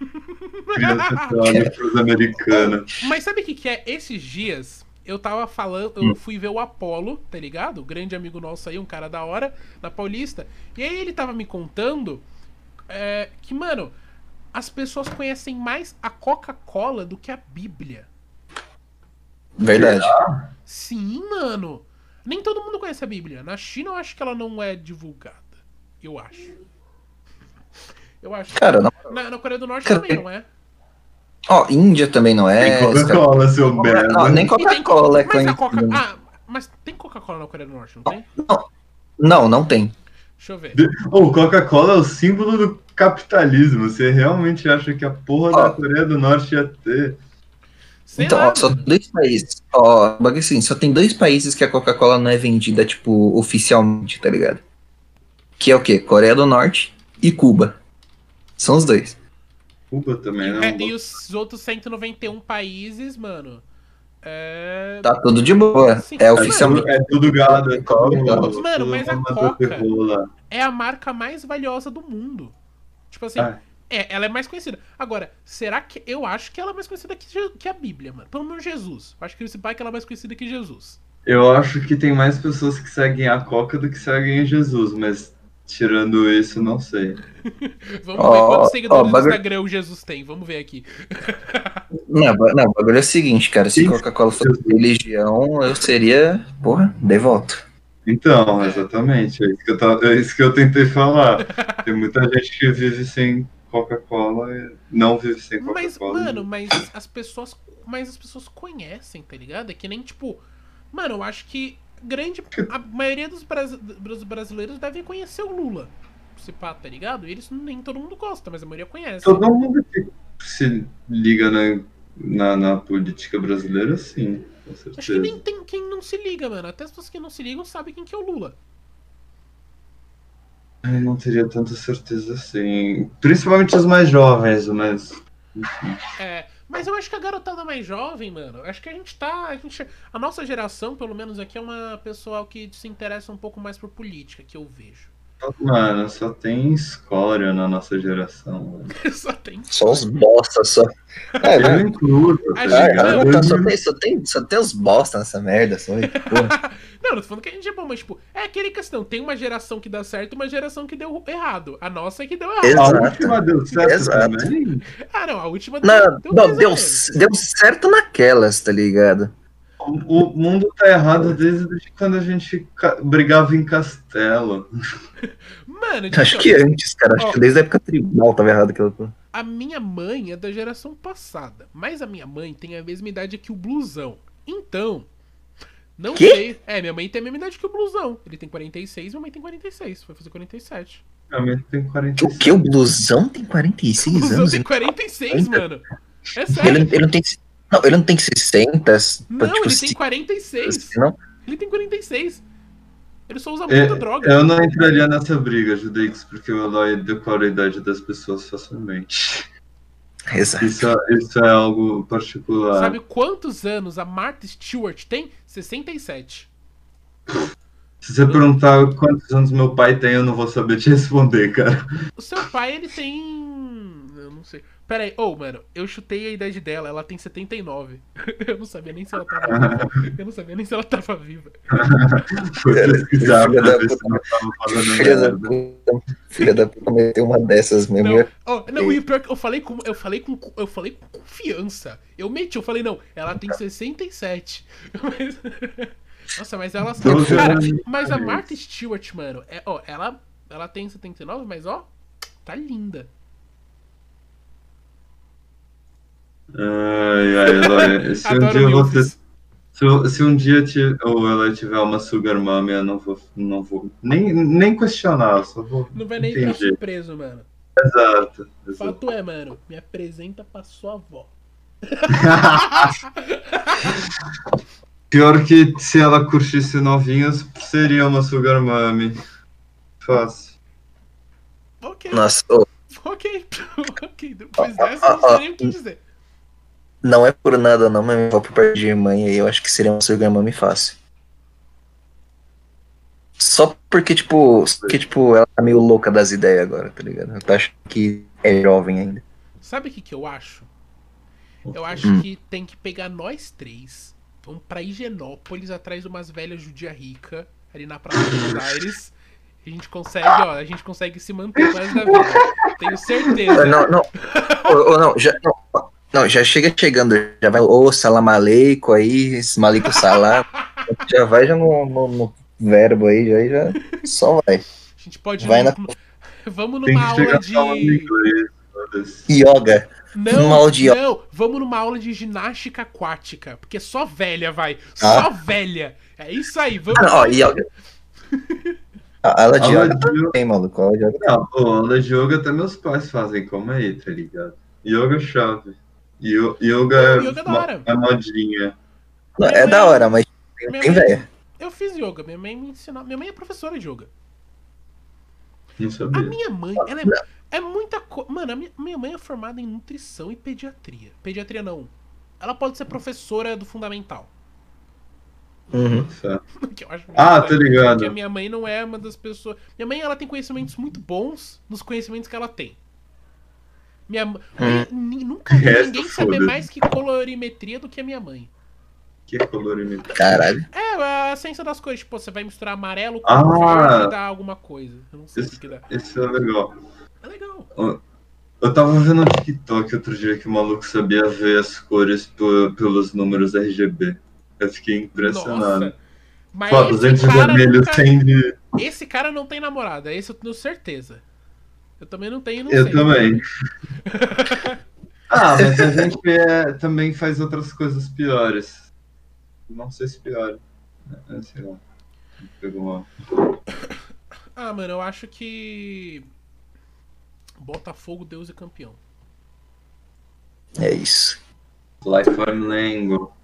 Pros americanos. Mas sabe o que, que é? Esses dias eu tava falando, Hum. eu fui ver o Apollo, tá ligado? O grande amigo nosso aí, um cara da hora, na Paulista. E aí ele tava me contando é, que, mano, as pessoas conhecem mais a Coca-Cola do que a Bíblia. Verdade. Sim, mano. Nem todo mundo conhece a Bíblia. Na China eu acho que ela não é divulgada. Eu acho. Eu acho. Cara, não. Na, na Coreia do Norte Cara, também, não é? Ó, Índia também não é. Tem Coca-Cola, seu Não, merda. nem E tem Coca-Cola é Mas a conhecido. Coca. Ah, mas tem Coca-Cola na Coreia do Norte, não tem? Não, não tem. Deixa eu ver. O Coca-Cola é o símbolo do capitalismo. Você realmente acha que a porra Ó. da Coreia do Norte ia ter? Sei então, lá. ó, só tem dois países. Ó, bagulho assim, só tem dois países que a Coca-Cola não é vendida, tipo, oficialmente, tá ligado? Que é o quê? Coreia do Norte e Cuba. São os dois. Cuba também, É, né? e os outros 191 países, mano. É. Tá tudo de boa. Sim. É É oficialmente. tudo, é tudo gado, é tudo, Mano, mas a Coca- Coca-Cola. É a marca mais valiosa do mundo. Tipo assim, Ah. É, ela é mais conhecida. Agora, será que. Eu acho que ela é mais conhecida que, que a Bíblia, mano. Pelo menos Jesus. Eu acho que esse pai que ela é mais conhecida que Jesus. Eu acho que tem mais pessoas que seguem a Coca do que seguem Jesus, mas tirando isso, não sei. Vamos Ó, ver quantos seguidores ó, no Instagram o Jesus tem. Vamos ver aqui. Não, não, o bagulho é o seguinte, cara. Se. Coca-Cola fosse religião, eu seria, porra, devoto. Então, exatamente, é isso que eu, tava- é isso que eu tentei falar. Tem muita gente que vive sem Coca-Cola não vive sem Mas, Coca-Cola. mano, mas as pessoas. Mas as pessoas conhecem, tá ligado? É que nem, tipo. Mano, eu acho que grande. A maioria dos, brasi- dos brasileiros devem conhecer o Lula. Se pá, tá ligado? Eles nem todo mundo gosta, mas a maioria conhece. Todo mundo que se liga na, na, na política brasileira, sim, com Acho que nem tem quem não se liga, mano. Até as pessoas que não se ligam sabem quem que é o Lula. Eu não teria tanta certeza assim. Principalmente os mais jovens, mas. É, mas eu acho que a garotada mais jovem, mano, acho que a gente tá. A, gente, a nossa geração, pelo menos aqui, é uma pessoal que se interessa um pouco mais por política, que eu vejo. Mano, só tem escória na nossa geração. mano. Só tem. Só os bosta, só. É, Eu né? incluo, tá A ligado? tá- só, tem, só, tem, só tem os bosta nessa merda, só. Não, não tô falando que a gente é bom, mas, tipo, é aquele questão. Tem uma geração que dá certo e uma geração que deu errado. A nossa é que deu errado. A Exato. última deu certo Exato. também? Ah, não, a última Não, deu não deu, ou menos. deu certo naquelas, tá ligado? O o mundo tá errado desde quando a gente brigava em castelo. Mano, tipo, Acho que antes, cara. Acho Ó. que desde a época tribal tava errado aquilo. tudo. a minha mãe é da geração passada. Mas a minha mãe tem a mesma idade que o Blusão. Então. Não Quê? sei. É, minha mãe tem a mesma idade que o Blusão. Ele tem 46, minha mãe tem 46. Foi fazer 47. Minha mãe tem O 46. que? O blusão tem O 46 Blusão anos? tem 46, mano. É Ele, sério. ele não tem. Não, ele não tem 60. Não, tipo, ele tem 46. Não? Ele tem 46. Ele só usa É, muita droga. eu não entraria nessa briga, Judeix, porque o Eloy decora a idade das pessoas facilmente. Exato. Isso é, isso é algo particular. Sabe quantos anos a Martha Stewart tem? 67. Se você perguntar quantos anos meu pai tem, eu não vou saber te responder, cara. O seu pai, ele tem. Eu não sei. Pera aí, ô, mano, eu chutei a idade dela, ela tem 79. Eu não sabia nem se ela tava viva. Eu não sabia nem se ela tava viva. Foi Cara, pesquisar filha da puta. Filha da puta. Filha da puta meteu uma dessas mesmo. Não, ó, não, e o pior é que eu falei com. Eu falei com. Eu falei com confiança. Eu meti, eu falei, não, ela tem 67. Mas- Nossa, mas ela. Cara, mas a Martha Stewart, mano, é, ó, ela, ela tem 79, mas ó, tá linda. Ai, ai, Eloy. Se um dia você. Se, se um dia ti- o Eloy tiver uma Sugar Mommy, eu não vou, não vou nem, nem questionar, só vou. Não vai nem ficar Entendi. surpreso, mano. Exato. exato. Fato é, mano, me apresenta pra sua avó. Pior que se ela curtisse novinhos, seria uma Sugar Mommy. Fácil. Ok, Nossa, ok, ok. Depois dessa, eu não sei nem o que dizer. Não é por nada não, mas avó por parte de mãe aí eu acho que seria uma sugar mommy fácil. Só porque, tipo, só porque, tipo, ela tá meio louca das ideias agora, tá ligado? Tá achando que é jovem ainda. Sabe o que, que eu acho? Eu acho Hum. que tem que pegar nós três, vamos pra Higienópolis, atrás de umas velhas judia rica, ali na Praça dos Aires. A gente consegue, ó, a gente consegue se manter mais da vida. Tenho certeza. Não, não. Ô, ô, não, já, não. Não, já chega chegando, já vai, ô, salam aleikum aí, esse malico salam. já vai já no, no, no, verbo aí, já, já só vai. A gente pode vai na... Vamos numa aula de. Yoga. Não, de... não, vamos numa aula de ginástica aquática, porque só velha vai. Só ah. velha. É isso aí, vamos. Não, ó, yoga. A aula de yoga também, maluco. Aula de yoga. Não, pô, aula de yoga até meus pais fazem, como aí, tá ligado? Yoga chave. Yoga, yoga é, da hora. é modinha. Não, é mãe, da hora, mas tem velha. Eu fiz yoga, minha mãe me ensinou. Minha mãe é professora de yoga. Não sabia. A minha mãe, ela é, é muita coisa. Mano, a minha, minha mãe é formada em nutrição e pediatria. Pediatria não. Ela pode ser professora do fundamental. Uhum. ah, tá ligado. Porque a minha mãe não é uma das pessoas. Minha mãe ela tem conhecimentos muito bons nos conhecimentos que ela tem. Minha mãe. Hum. Nunca vi ninguém saber mais que colorimetria do que a minha mãe. Que é colorimetria? Caralho. É, a ciência das cores. Tipo, você vai misturar amarelo com ah, verde e dá alguma coisa. Eu não sei o que dá. Isso é legal. É legal. Eu tava vendo no TikTok outro dia que o maluco sabia ver as cores pelos números RGB. Eu fiquei impressionado. Nossa. Mas Pô, 200 vermelhos nunca... de... Esse cara não tem namorada, esse eu tenho certeza. Eu também não tenho, não Eu sei. também. ah, mas a gente é, também faz outras coisas piores. Não sei se pior. É, sei lá. Pegou uma... Ah, mano, eu acho que. Botafogo, Deus e campeão. É isso. Life Flamengo.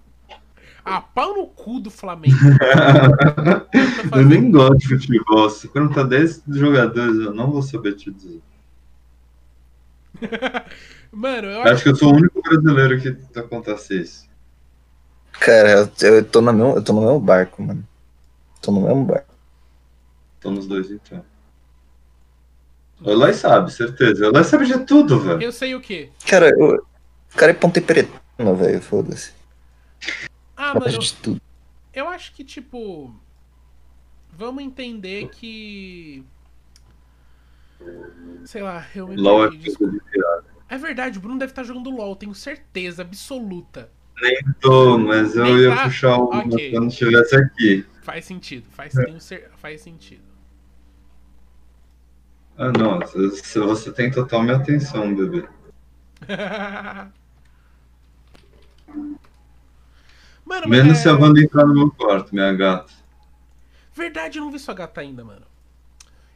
Ah, pau no cu do Flamengo. eu nem gosto de futebol. Se perguntar 10 jogadores, eu não vou saber te dizer. Mano, eu acho... acho que eu sou o único brasileiro que acontece isso. Cara, eu, eu, tô no meu, eu tô no mesmo barco, mano. Tô no mesmo barco. Tô nos dois então. O Eloy sabe, certeza. O Eloy sabe de tudo, velho. Eu sei o quê? Cara, eu, o cara é ponta e velho, foda-se. Ah, mano. Eu, eu acho que, tipo. Vamos entender que. Sei lá, eu me LOL é de É verdade, o Bruno deve estar jogando LOL, tenho certeza absoluta. Nem tô, mas eu Nem ia tá? puxar o okay. quando estivesse aqui. Faz sentido, faz, é. ser, faz sentido. Ah, não, você, você tem total minha atenção, bebê. Mano, Menos é... se a Wanda entrar no meu quarto, minha gata. Verdade, eu não vi sua gata ainda, mano.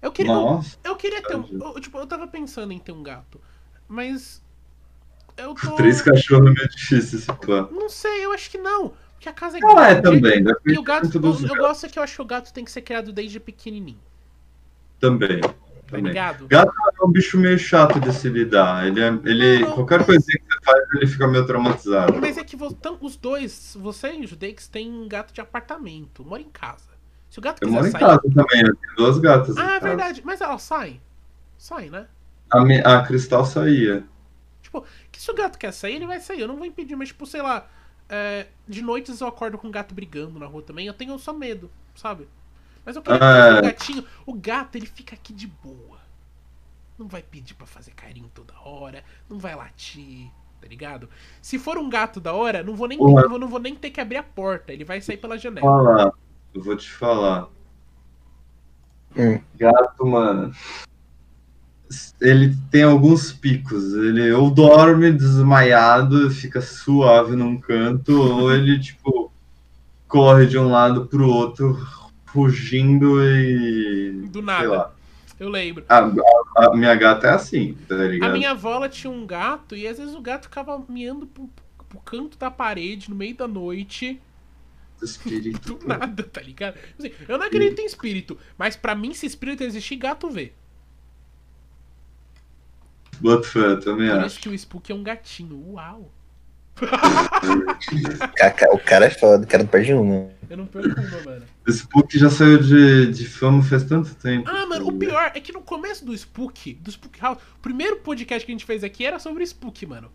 Eu queria, Nossa, eu, eu queria ter um. Eu, tipo, eu tava pensando em ter um gato. Mas. Eu tô. Três cachorros é meio difícil esse plano. Não sei, eu acho que não. Porque a casa é grande. Ah, é também. E o gato. Eu, eu gosto que eu acho que o gato tem que ser criado desde pequenininho. Também. Ligado? Gato é um bicho meio chato de se lidar. Ele, é, ele não, não. qualquer coisinha que você faz, ele fica meio traumatizado. Mas é que os dois, você e o Judeix, tem gato de apartamento, mora em casa. Se o gato eu quiser moro sair... em casa também, eu tenho duas gatas. Ah, é verdade. Mas ela sai. Sai, né? A, a Cristal saía. Tipo, que se o gato quer sair, ele vai sair. Eu não vou impedir, mas, tipo, sei lá. É, de noites eu acordo com o gato brigando na rua também. Eu tenho só medo, sabe? Mas eu queria ah, o gatinho. O gato, ele fica aqui de boa. Não vai pedir para fazer carinho toda hora. Não vai latir, tá ligado? Se for um gato da hora, não vou nem, ter, não vou nem ter que abrir a porta. Ele vai sair pela janela. Falar. Eu vou te falar. Hum. Gato, mano. Ele tem alguns picos. Ele ou dorme desmaiado, fica suave num canto, ou ele, tipo, corre de um lado pro outro, fugindo e. Do nada. Eu lembro. A, a, a, minha gata é assim, tá ligado? A minha avó ela tinha um gato e às vezes o gato ficava miando pro, pro canto da parede no meio da noite. Espírito. Do nada, tá ligado? Assim, eu não acredito em espírito, mas para mim, se espírito existir, gato vê. Boto fé, também Por acho. isso que o Spook é um gatinho. Uau! o cara é foda, o cara não perde uma. Eu não perco uma, mano. O Spook já saiu de, de fama faz tanto tempo. Ah, mano, o pior é que no começo do Spook, do Spook House, o primeiro podcast que a gente fez aqui era sobre Spook, mano.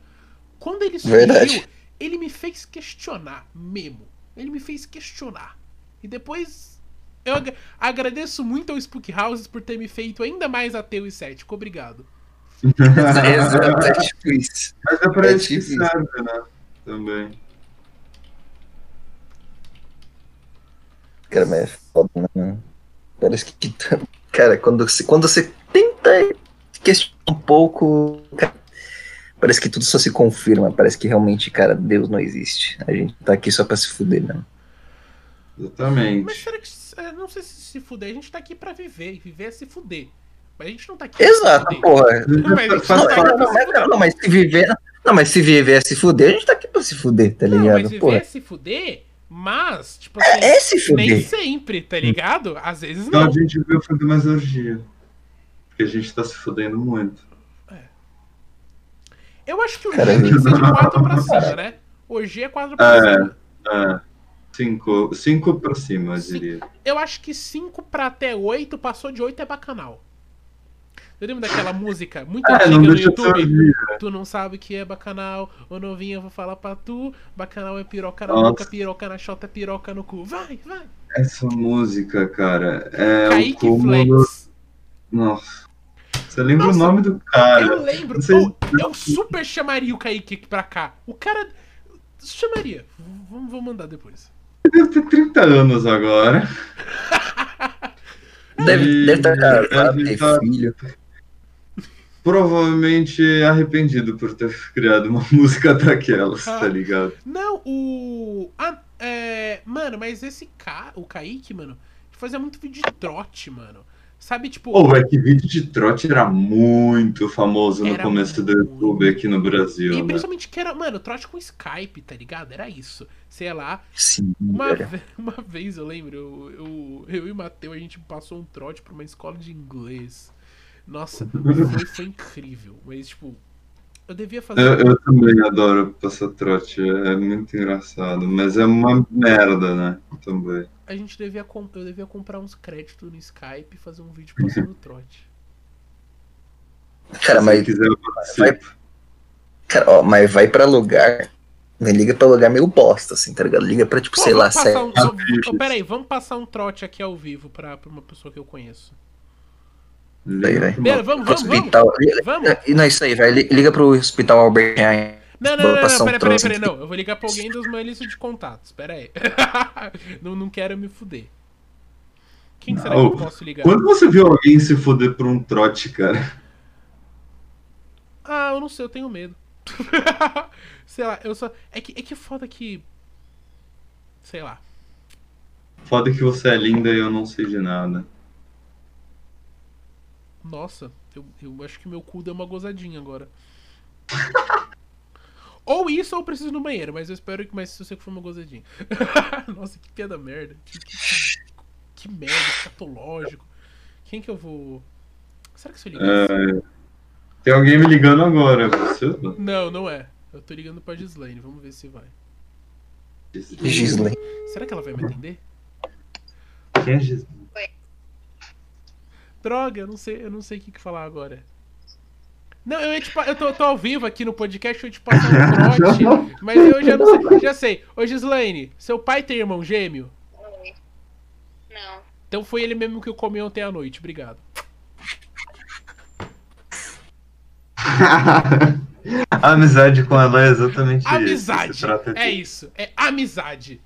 Quando ele surgiu, Verdade. ele me fez questionar mesmo. Ele me fez questionar. E depois eu ag agradeço muito ao Spook Houses por ter me feito ainda mais ateu e cético. Obrigado. Exato, é tipo isso. Mas é pra é isso tipo que serve, né? Também. Cara, mas é foda, né? Parece que. Cara, quando você, quando você tenta questionar um pouco. Cara, parece que tudo só se confirma. Parece que realmente, cara, Deus não existe. A gente tá aqui só pra se fuder, né? Exatamente. Mas será que. Não sei se se fuder, a gente tá aqui pra viver. E viver é se fuder. Mas a gente não tá aqui. Exato, porra. Não, mas, não, tá não, não, mas se viver. Não, mas se viver é se fuder, a gente tá aqui pra se fuder, tá ligado? Não, mas viver porra. é se fuder, mas, tipo assim, é, é se fuder. nem sempre, tá ligado? Às vezes então não. Então a gente viu fantasmagogia. Porque a gente tá se fudendo muito. É. Eu acho que o G tem que ser de 4 pra cima, né? O G é 4 pra é, cima. É. 5 cinco pra cima, eu diria. Eu acho que 5 pra até 8, passou de 8 é bacanal. Eu lembro daquela música muito é, antiga no YouTube. Tu não sabe o que é bacanal, ô novinha, eu vou falar pra tu. Bacanal é piroca na Nossa. boca, piroca na chota, piroca no cu. Vai, vai. Essa música, cara, é Kaique o cúmulo... Flex. Nossa. Você lembra Nossa, o nome do cara? Eu lembro. Eu, eu super chamaria o Kaique aqui pra cá. O cara. Chamaria. Vamos, vamos mandar depois. Deve ter 30 anos agora. Deve, deve estar casado, ter tá... filho. Provavelmente arrependido por ter criado uma música daquelas, tá ligado? Não, o. Ah, é... Mano, mas esse cara, o Kaique, mano, fazia muito vídeo de trote, mano. Sabe, tipo. Pô, é que vídeo de trote era muito famoso no começo do YouTube aqui no Brasil. E né? principalmente que era, mano, trote com Skype, tá ligado? Era isso. Sei lá. Sim. Uma, ve uma vez eu lembro, eu, eu, eu e o Matheus, a gente passou um trote pra uma escola de inglês. Nossa, foi, foi incrível. Mas, tipo, eu devia fazer. Eu, eu, também adoro passar trote, é muito engraçado, mas é uma merda, né? Também a gente devia eu devia comprar uns créditos no Skype e fazer um vídeo passando trote. Cara, mas. Quiser, vai, cara, ó, mas vai pra lugar. Me liga pra lugar meio bosta, assim, tá ligado? Liga pra, tipo, Pô, sei lá, sério. Um, oh, peraí, vamos passar um trote aqui ao vivo pra, pra uma pessoa que eu conheço. Aí, vai. Vamos, vamos, hospital. vamos. vamos. Não, é isso aí, vai. Liga pro hospital Albert Einstein. Não, não, não, não, não peraí, peraí, peraí, não. Eu vou ligar pra alguém dos meus listas de contatos. Pera aí. não, não quero me fuder. Quem não, será que eu posso ligar? Quando você viu alguém se fuder por um trote, cara? Ah, eu não sei, eu tenho medo. sei lá, eu só. É que, é que foda que. Sei lá. Foda que você é linda e eu não sei de nada. Nossa, eu, eu acho que meu cu deu uma gozadinha agora. Ou isso ou eu preciso ir no banheiro, mas eu espero que mais se você for uma gozadinha. Nossa, que piada merda. Que, que, que, merda, escatológico. Quem que eu vou. Será que se eu ligar? É... Tem alguém me ligando agora, você? Não, não é. Eu tô ligando pra Gislaine, vamos ver se vai. Gislaine. Será que ela vai me atender? Quem é Gislaine? Droga, eu não sei, eu não sei o que, que falar agora. Não, eu, te, eu tô, tô, ao vivo aqui no podcast, eu te passo um trote, mas eu já não sei. Já sei. Ô Gislaine, seu pai tem irmão gêmeo? Não. Então foi ele mesmo que eu comi ontem à noite, obrigado. A amizade com ela é exatamente amizade. isso. Amizade. É isso. É amizade.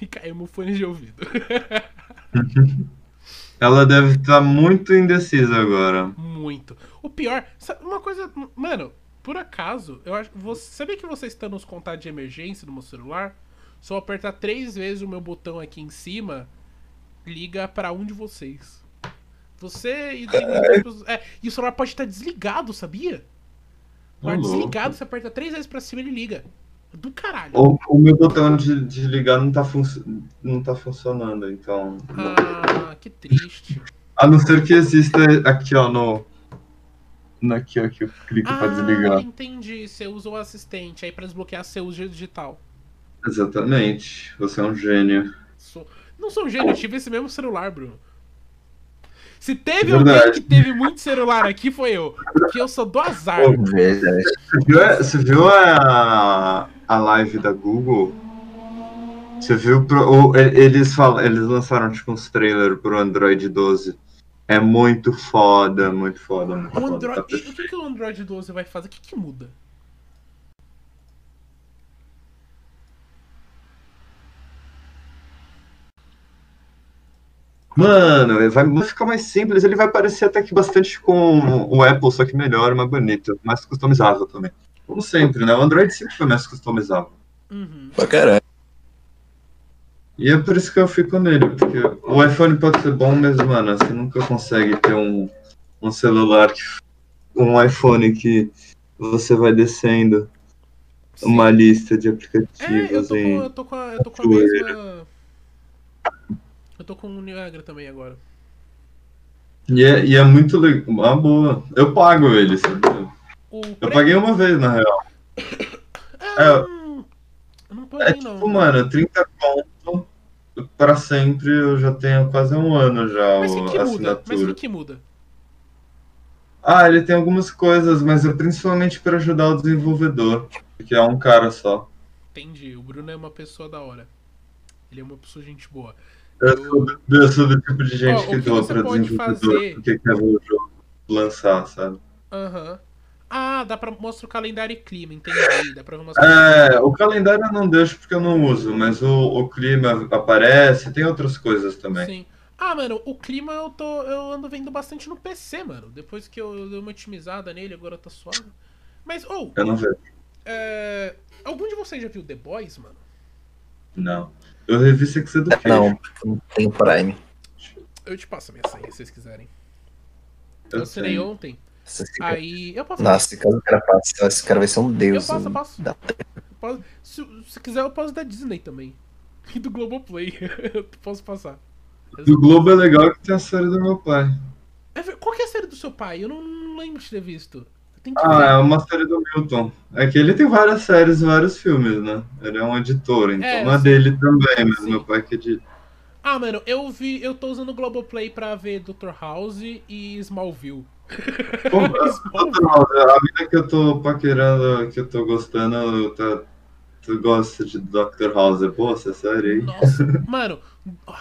E caiu meu fone de ouvido. ela deve estar muito indecisa agora. Muito. O pior, uma coisa, mano, por acaso, eu acho, você sabia que você está nos contatos de emergência no meu celular? Só apertar três vezes o meu botão aqui em cima, liga para um de vocês. Você e tem é, e o celular pode estar desligado, sabia? Pode desligado, você aperta três vezes para cima e ele liga. Do caralho. O, o meu botão de desligar não tá, não tá funcionando, então. Ah, que triste. A não ser que exista aqui, ó, no, aqui, ó, que eu clico ah, pra desligar. entendi. Você usa o assistente aí pra desbloquear seu uso digital. Exatamente. Você é um gênio. Sou... Não sou um gênio, eu tive esse mesmo celular, Bruno. Se teve Verdade. alguém que teve muito celular aqui, foi eu. Porque eu sou do azar. Você viu, você viu a, a live da Google? Você viu pro, eles, falam, eles lançaram tipo uns trailers pro Android 12. É muito foda, muito foda. Muito O foda. Android, Tá e o que, que o Android 12 vai fazer? O que, que muda? Mano, vai ficar mais simples, ele vai parecer até que bastante com o Apple, só que melhor, mais bonito, mais customizável também. Como sempre, né? O Android sempre foi mais customizável. Uhum. Pra caralho. E é por isso que eu fico nele, porque o iPhone pode ser bom, mas, mano, você nunca consegue ter um, um celular, que, um iPhone que você vai descendo uma lista de É, eu aplicativos tô com, em... eu tô com a, eu tô com a mesma. Eu tô com o Niagara também agora. E é, e é muito legal, uma boa. Eu pago ele, sabe? O Eu paguei uma vez, na real. É, é- eu não- não É paguei, tipo, não. mano, 30 conto pra sempre, eu já tenho quase um ano já Mas o que, que a muda? Mas o assinatura. que, que muda? Ah, ele tem algumas coisas, mas é principalmente pra ajudar o desenvolvedor, porque é um cara só. Entendi. O Bruno é uma pessoa da hora. Ele é uma pessoa gente boa. Eu sou, do- tipo de gente Ó, o que doa pra desenvolvedor porque quer ver o jogo lançar, sabe? Aham. Ah, dá pra mostrar o calendário e clima, entendi. Dá pra coisas. É, o calendário eu não deixo porque eu não uso, mas o, o clima aparece, tem outras coisas também. Sim. Ah, mano, o clima eu tô. Eu ando vendo bastante no PC, mano. Depois que eu, eu dei uma otimizada nele, agora tá suave. Mas, ou, Eu não vejo. é, algum de vocês já viu The Boys, mano? Não. Eu revi Sex Education. Não, não tenho Prime. Eu te passo a minha senha se vocês quiserem. Eu Eu assinei tenho. ontem. Cara- Aí. Eu posso. Nossa, se caso o cara passar, esse cara vai ser um eu deus. posso, eu hein? posso. Da- Eu posso- Se, se quiser, eu posso da Disney também. E do Globoplay. eu posso passar. Do Globo é legal que tem a série do meu pai. É Qual que é a série do seu pai? Eu não, não lembro de ter visto. Eu tenho que Ah, é ver. uma série do Milton. É que ele tem várias séries e vários filmes, né? Ele é um editor, então É, não é dele também, mas Sim. meu pai que edita. Ah, mano, eu vi. Eu tô usando o Globoplay pra ver Dr. House e Smallville. Pô, a vida que eu tô paquerando, que eu tô gostando, tá, tu gosta de Dr. House, é boa essa série aí? Nossa, mano,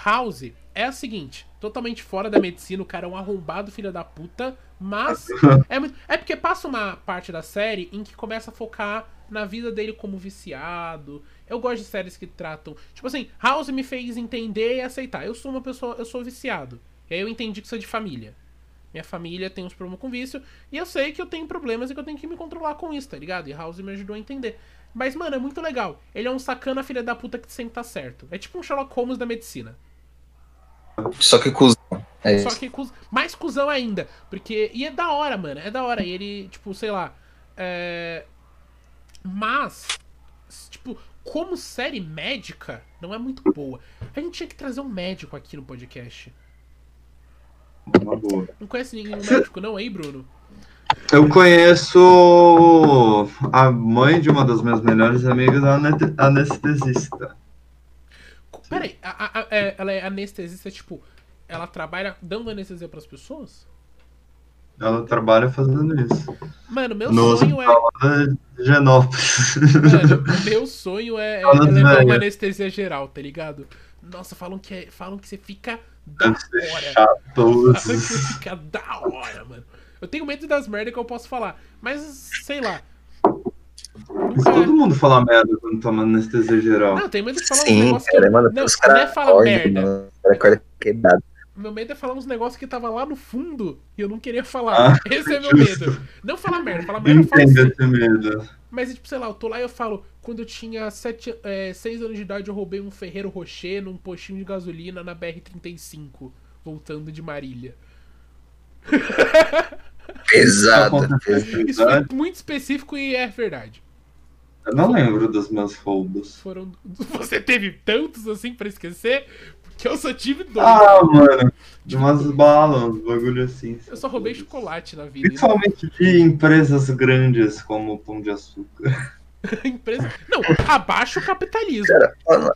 House é a seguinte, totalmente fora da medicina, o cara é um arrombado filho da puta, mas é, muito- é porque passa uma parte da série em que começa a focar na vida dele como viciado. Eu gosto de séries que tratam, tipo assim, House me fez entender e aceitar. Eu sou uma pessoa, eu sou viciado. E aí eu entendi que isso é de família. Minha família tem uns problemas com vício. E eu sei que eu tenho problemas e que eu tenho que me controlar com isso, tá ligado? E House me ajudou a entender. Mas, mano, é muito legal. Ele é um sacana filha da puta que sempre tá certo. É tipo um Sherlock Holmes da medicina. Só que cuzão. É Só isso. que cuz- mais cuzão ainda. Porque. E é da hora, mano. É da hora. E ele, tipo, sei lá. É... Mas. Tipo, como série médica, não é muito boa. A gente tinha que trazer um médico aqui no podcast. Uma boa. Não conhece nenhum Cê- médico, não, aí, Bruno? Eu conheço a mãe de uma das minhas melhores amigas, a ane- anestesista. Peraí, a, a- a- é- ela é anestesista, tipo, ela trabalha dando anestesia pras pessoas? Ela trabalha fazendo isso. Mano, meu No sonho é. de Genópolis. Mano, meu sonho é, é, levar uma anestesia geral, tá ligado? Nossa, falam que, é- falam que você fica da hora. chato. Falam que você fica da hora, mano. Eu tenho medo das merdas que eu posso falar, mas sei lá. Mas todo mundo fala merda quando toma anestesia geral. Não, tenho medo de falar uns Sim, negócios que cara, eu... mano, Não, os não é merda. mano. Acordam quebrado. Meu medo é falar uns negócios que tava lá no fundo e eu não queria falar. Ah, Esse é meu justo. medo. Não falar merda, falar merda eu falo entendo sim. esse medo. Mas, tipo, sei lá, eu tô lá e eu falo, quando eu tinha 6 anos de idade, eu roubei um Ferreiro Rocher num postinho de gasolina na BR-35, voltando de Marília. Pesado. Isso foi muito específico e é verdade. Eu não lembro dos meus roubos. Foram. Você teve tantos assim pra esquecer? Porque eu só tive dois. Ah, mano. De umas balas, uns bagulho assim. eu só roubei chocolate na vida. Principalmente de empresas grandes como o Pão de Açúcar. Empresa... Não, abaixo o capitalismo. Cara, ó, não,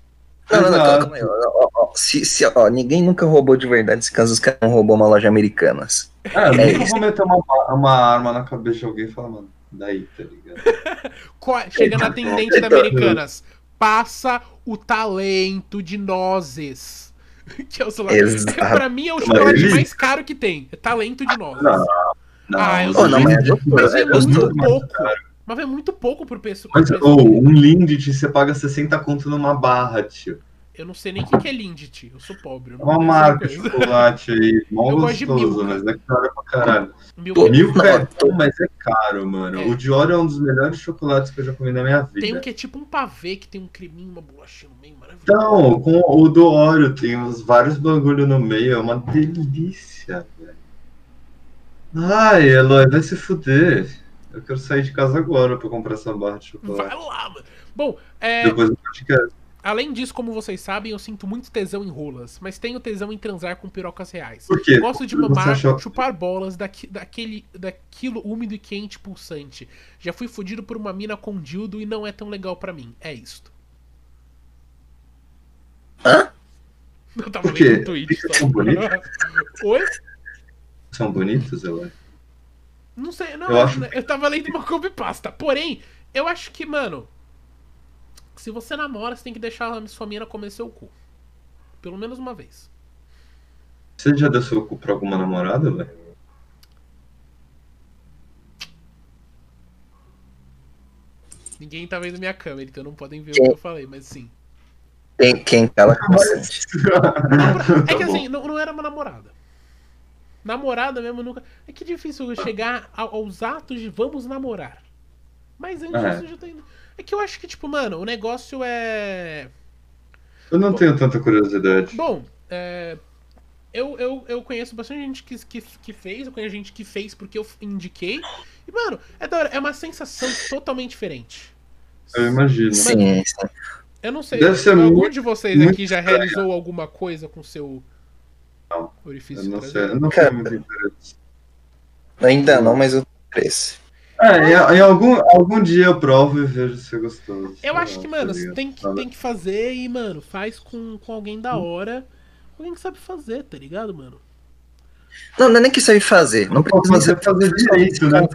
não, não, não, calma aí. ó, ó, se, se, ó, ninguém nunca roubou de verdade, se caso os caras não roubou uma loja americanas. É, eu É nunca isso. vou meter uma, uma arma na cabeça de alguém e falar, mano, daí, tá ligado? Chega na atendente da Americanas. Passa o talento de nozes. que é o celular. pra mim é o chocolate mais caro que tem. É talento de nós. Não, não. Ah, eu oh, não, mas, é, mas muito pouco. Mas é muito pouco por preço. Mas, oh, um Lindt você paga 60 conto numa barra, tio. Eu não sei nem o que, que é Lindt, eu sou pobre. Eu Uma marca de chocolate aí, mó gostoso, mas é caro pra caralho. Milka, Milka é bom, mas é caro, mano. É. O Dior é um dos melhores chocolates que eu já comi na minha vida. Tem um que é tipo um pavê, que tem um creminho, uma bolachinha no meio, maravilhoso. Então, com o do Oreo tem uns vários bagulho no meio, é uma delícia, velho. Ai, Eloy, vai se fuder. Eu quero sair de casa agora pra comprar essa barra de chocolate. Vai lá, mano. Bom, é... Depois do podcast. Além disso, como vocês sabem, eu sinto muito tesão em rolas, mas tenho tesão em transar com pirocas reais. Por quê? Gosto de mamar, achou... chupar bolas daqui, daquele, daquilo úmido e quente pulsante. Já fui fodido por uma mina com dildo e não é tão legal para mim. É isto. Hã? Eu tava lendo um tweet. São bonitos? Oi? São bonitos, eu acho. Não sei, não, eu, acho... eu tava lendo uma copypasta. Porém, eu acho que, mano, se você namora, você tem que deixar a sua mina comer seu cu. Pelo menos uma vez. Você já deu seu cu pra alguma namorada, velho? Ninguém tá vendo minha câmera, então não podem ver quem? o que eu falei, mas sim. Quem, quem ela consente? É que assim, não, não era uma namorada. Namorada mesmo nunca. É que difícil chegar aos atos de vamos namorar. Mas antes é. eu já tô indo. É que eu acho que, tipo, mano, o negócio é. Eu não Bom, tenho tanta curiosidade. Bom, é, eu, eu, eu conheço bastante gente que, que, que fez, eu conheço gente que fez porque eu indiquei. E, mano, é da hora, é uma sensação totalmente diferente. Eu imagino. Sim, sim. Eu não sei, Deve ser algum muito, de vocês aqui já realizou alguma coisa com seu não, orifício? Eu não sei, eu não tenho muito interesse. Ainda não, mas eu tenho é, em, em, algum, algum dia eu provo e vejo se é gostoso. Eu acho que, mano, você tem que, tem que fazer e, mano, faz com, com alguém da hora. Alguém que sabe fazer, tá ligado, mano? Não, não é nem que sabe fazer. Não precisa fazer, fazer direito, né?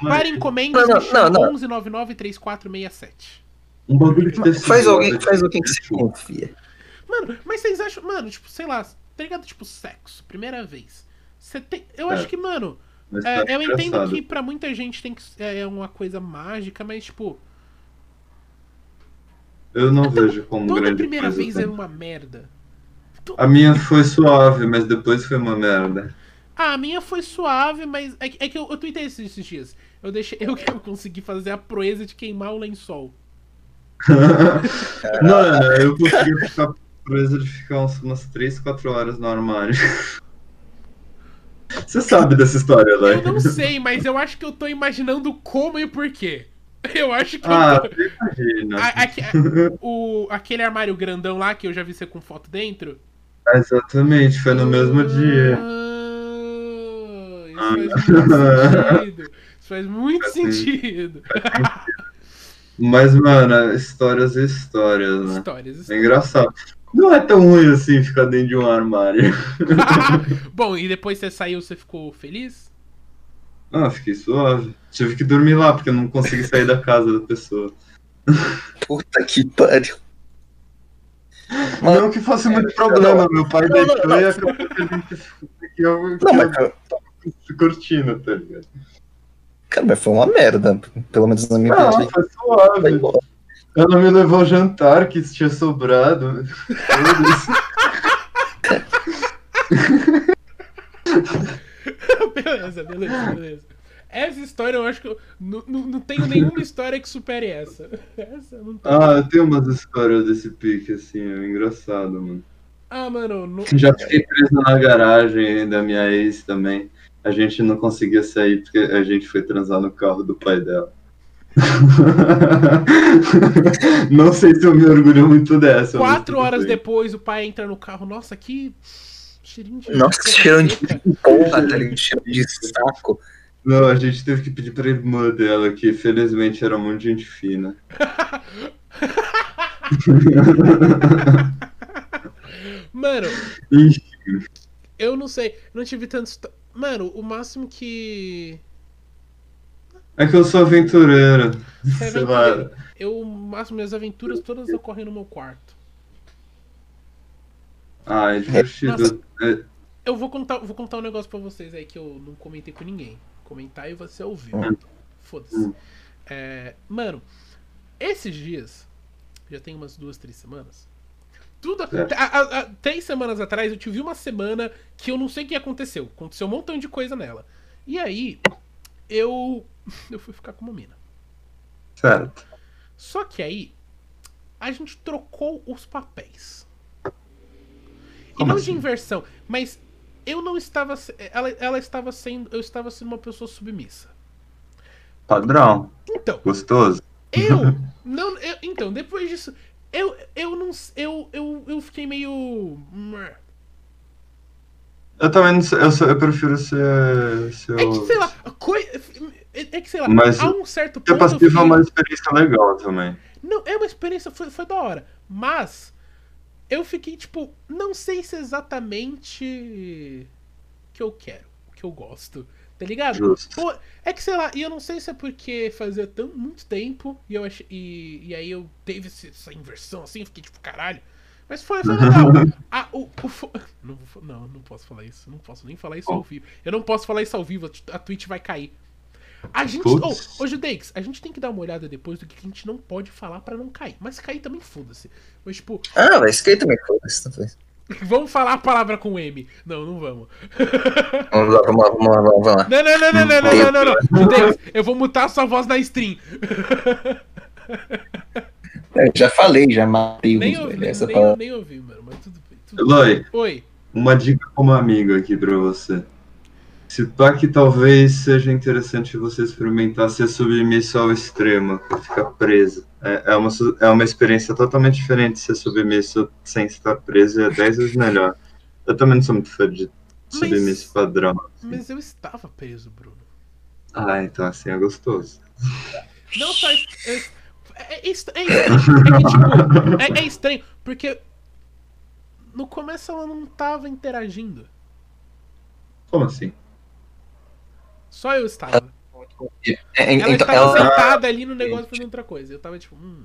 Para encomendas não, não, não, 1199-3467. Um bagulho que Faz alguém, faz alguém que se confia. Mano, mas vocês acham, mano, tipo, sei lá, tá ligado? Tipo, sexo, primeira vez. Você tem. Eu é. acho que, mano é, tá eu entendo que pra muita gente tem que é, é uma coisa mágica, mas tipo. Eu não então, vejo como toda grande primeira coisa, vez é uma merda. A minha foi suave, mas depois foi uma merda. Ah, a minha foi suave, mas é, é que eu, eu tuitei esses, esses dias. Eu deixei eu, eu consegui fazer a proeza de queimar o lençol. não, eu consegui ficar a proeza de ficar umas 3, 4 horas no armário. Você sabe dessa história, né? Eu não sei, mas eu acho que eu tô imaginando como e por quê. Eu acho que. Ah, tô... imagina. A, a, o, aquele armário grandão lá que eu já vi você com foto dentro. Exatamente, foi no mesmo dia. Ah, isso faz muito sentido. Isso faz muito sentido. Mas, mano, histórias e histórias, né? Histórias, histórias. É engraçado. Não é tão ruim assim ficar dentro de um armário. Bom, e depois você saiu, você ficou feliz? Ah, fiquei suave. Tive que dormir lá, porque eu não consegui sair da casa da pessoa. Puta que pariu. Não que fosse muito problema, não, meu pai não, deixou não, e acabou que a gente que eu, não, mas... eu curtindo, tá ligado? Cara, mas foi uma merda, pelo menos na minha Não, foi suave. Ela me levou ao jantar que tinha sobrado. beleza, beleza, beleza. Essa história eu acho que eu não, não, não tenho nenhuma história que supere essa. essa não tem. Ah, eu tenho umas histórias desse pique, assim, é engraçado, mano. Ah, mano. Não... Já fiquei preso na garagem da minha ex também. A gente não conseguia sair porque a gente foi transar no carro do pai dela. Não sei se eu me orgulho muito dessa. Quatro horas depois, o pai entra no carro. Nossa, que cheirinho de. Nossa, que cheirão de porra, tá cheiro de saco. Não, a gente teve que pedir pra irmã dela, que felizmente era muito gente fina. Mano, eu não sei, não tive tantos. Mano, o máximo que é que eu sou aventureiro. Você é. Eu, as minhas aventuras todas ocorrem no meu quarto. Ah, é divertido. É, Eu vou contar, vou contar um negócio pra vocês aí que eu não comentei com ninguém. Comentar e você ouvir. Hum. Foda-se. Hum. É, mano, esses dias, já tem umas duas, três semanas. Tudo. Certo. a- a- a- três semanas atrás eu tive uma semana que eu não sei o que aconteceu. Aconteceu um montão de coisa nela. E aí, eu. Eu fui ficar com uma mina. certo. Só que aí, a gente trocou os papéis. E Como não assim? de inversão, mas eu não estava. Ela, ela estava sendo. Eu estava sendo uma pessoa submissa. Padrão. Então, Gostoso. eu. não, eu- então, depois disso, eu, eu não. Eu, eu, eu fiquei meio. Eu também não sei, eu, eu prefiro ser. ser É que, sei lá, coi- é que, sei lá, Mas a um certo Ser ponto. eu passivo é uma experiência legal também. Não, é uma experiência, foi, foi da hora. Mas eu fiquei, tipo, não sei se é exatamente o que eu quero, o que eu gosto. Tá ligado? Justo. Pô, é que sei lá, e eu não sei se é porque fazia tão muito tempo e eu e, e aí eu teve essa inversão assim, eu fiquei tipo, caralho. Mas foi, foi legal. Ah, o, o não, não, não posso falar isso. Não posso nem falar isso ao vivo. Eu não posso falar isso ao vivo, a- Twitch vai cair. A gente. Ô, ô Judex, a gente tem que dar uma olhada depois do que a gente não pode falar pra não cair. Mas cair também foda-se. Mas, tipo, Ah, vai skate também, foda-se. tá vamos falar a palavra com M. Não, não vamos. Vamos lá, vamos lá, vamos lá, vamos lá. Não, não, não, não, não, não, não, não, não. Judex, eu vou mutar a sua voz na stream. Eu já falei, já matei o Nem ouvi, nem, essa nem, palavra. nem ouvi, mano. Mas tudo bem. Tudo Eloy, Oi. uma dica como amigo aqui pra você. Se pá que talvez seja interessante você experimentar ser submisso ao extremo, ficar preso. É, é, uma, é uma experiência totalmente diferente de ser submisso sem estar preso é 10 vezes melhor. Eu também não sou muito fã de Mas- submisso padrão. Mas eu estava preso, Bruno. Ah, então assim é gostoso. Não só. É, é, é, é estranho. É, que, tipo, é- é estranho, porque. No começo ela não tava interagindo. Como assim? Só eu estava. É, Ela então, estava ela, sentada ali no negócio fazendo outra coisa. Eu tava tipo, hum.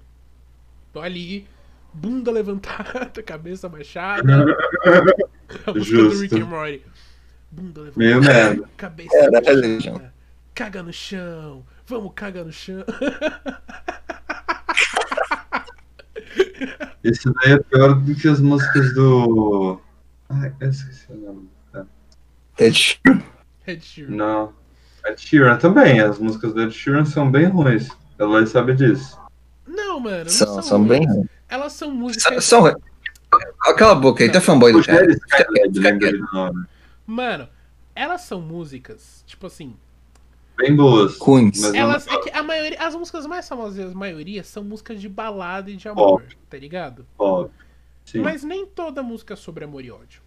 Tô ali, bunda levantada, cabeça baixada. A música do Justo. Rick and Morty. Bunda levantada. Cabeça Caralho, baixada. Caga no chão. Vamos cagar no chão. Isso daí é pior do que as músicas do. Ai, eu esqueci o nome. Ted Ed Sheeran. Não. Ed Sheeran também. As músicas do Ed Sheeran são bem ruins. Ela sabe disso. Não, mano. Não são, são ruins. bem. Elas são São, músicas. são. Cala a boca aí, tá fanboy do cara. Mano, elas são músicas, tipo assim. Bem boas. Queens. Elas. não É que a maioria. As músicas mais famosas, a maioria, são músicas de balada e de amor, tá ligado? pop. Sim, Mas nem toda música é sobre amor e ódio.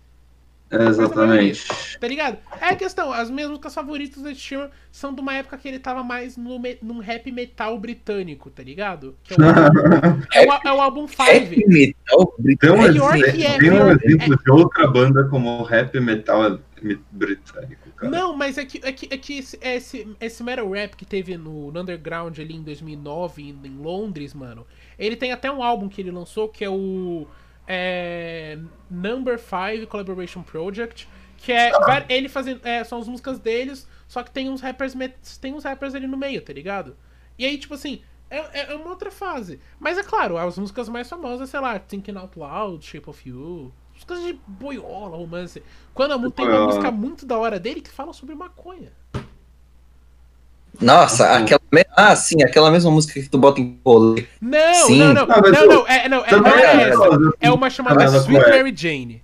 é exatamente. Tá ligado? É a questão, as minhas músicas favoritas do Sheeran são de uma época que ele tava mais no me- num rap metal britânico, tá ligado? Que é o, álbum- é o, é o álbum Rap 5. metal Tem um, É é, tem um exemplo de outra banda como rap metal britânico, cara. Não, mas é que, é que, é que esse, esse, esse metal rap que teve no, no Underground ali em 2009 em, em Londres, mano, ele tem até um álbum que ele lançou que é o é, Number 5 Collaboration Project, que é va- ele fazendo, é, são as músicas deles, só que tem uns rappers tem uns rappers ali no meio, tá ligado? E aí, tipo assim, é, é- é uma outra fase. Mas é claro, as músicas mais famosas, sei lá, Thinking Out Loud, Shape of You, músicas de boiola, romance. Quando a, tem uma música muito da hora dele que fala sobre maconha. Nossa, aquela. me- Ah, sim, aquela mesma música que tu bota em rolê. Não, Sim. não, não, Ah, não, eu- não, é, não, é, não é é, essa. É uma chamada Sweet cueca. Mary Jane.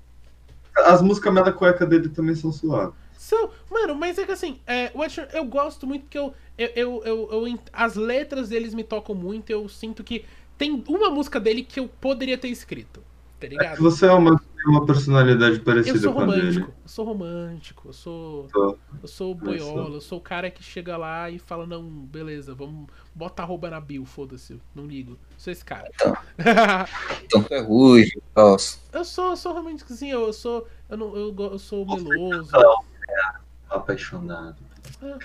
As músicas mela cueca dele também são suaves. São, mano, mas é que assim, é, Sheeran, eu gosto muito porque eu, eu, eu, eu, as letras deles me tocam muito. Eu sinto que tem uma música dele que eu poderia ter escrito, tá É que ligado? você é uma, uma personalidade parecida com a dele. eu sou romântico, eu sou. Tô. Eu sou boiola, eu sou o cara que chega lá e fala, não, beleza, vamos. Bota arroba na bio, foda-se, não ligo. Sou esse cara. Então tu é ruim eu sou, eu sou românticozinho, eu sou. Eu, não, eu, eu sou meloso. Apaixonado. Ah.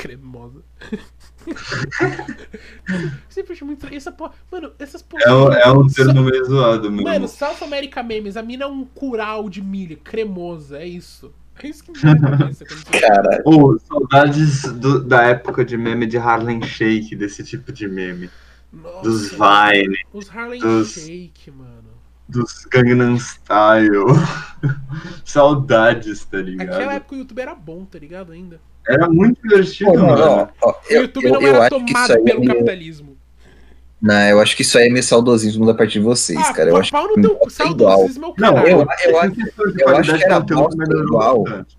Cremosa. Cremosa. Sempre acho muito. Essa porra. Mano, essas porra. É, um- é um termo meio zoado mesmo. Mano, South America Memes, a mina é um curau de milho, cremosa, é isso. É isso que me você... Cara, Pô, saudades do- da época de meme de Harlem Shake, desse tipo de meme. Nossa, Dos Vine, Os Harlem dos- Shake, mano. dos Gangnam Style. saudades, tá ligado? Aquela época o YouTube era bom, tá ligado? Ainda. Era muito divertido, pô, não, mano. ó, O eu, YouTube eu, não eu era acho que isso tomado aí é pelo meio- capitalismo. Não, eu acho que isso aí é meio saudosismo da parte de vocês, Ah, cara. Eu acho pau que no não teu igual. saudosismo é o Não, eu- eu, eu questão de eu acho qualidade que de era conteúdo bosta melhorou igual. bastante.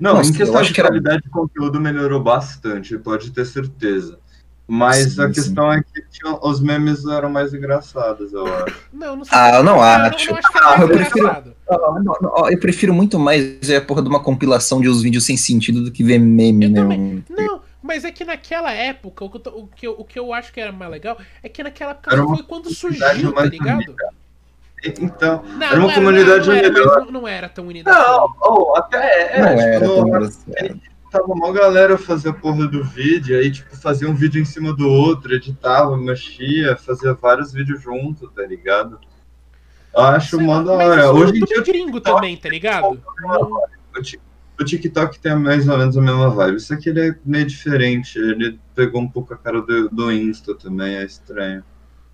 Não, Nossa, em eu questão acho de que era- qualidade de conteúdo melhorou bastante, pode ter certeza. Mas Sim, a sim. questão é que tinha- os memes eram mais engraçados, eu acho. Não, não sei. Ah, eu não Ah, acho. Não, acho que era Ah, eu prefiro- não, não, eu prefiro muito mais ver a porra de uma compilação de uns vídeos sem sentido do que ver meme, Eu né? também. Não, mas é que naquela época, o que, eu, o que eu, o que eu acho que era mais legal é que naquela época Era foi quando surgiu, tá ligado? unida. Então, Não, Era uma não era, comunidade não, era, mas melhor. não, não era tão unida assim. não, ou até é, Não tipo, era tão engraçado. tava uma galera fazer a porra do vídeo, aí tipo, fazia um vídeo em cima do outro, editava, mexia, fazia vários vídeos juntos, tá ligado? Eu acho Sei da hora. Hoje em YouTube dia gringo também, tá ligado? Não- o Tik- o TikTok tem mais ou menos a mesma vibe. Isso aqui ele é meio diferente. Ele pegou um pouco a cara do, do Insta também, é estranho.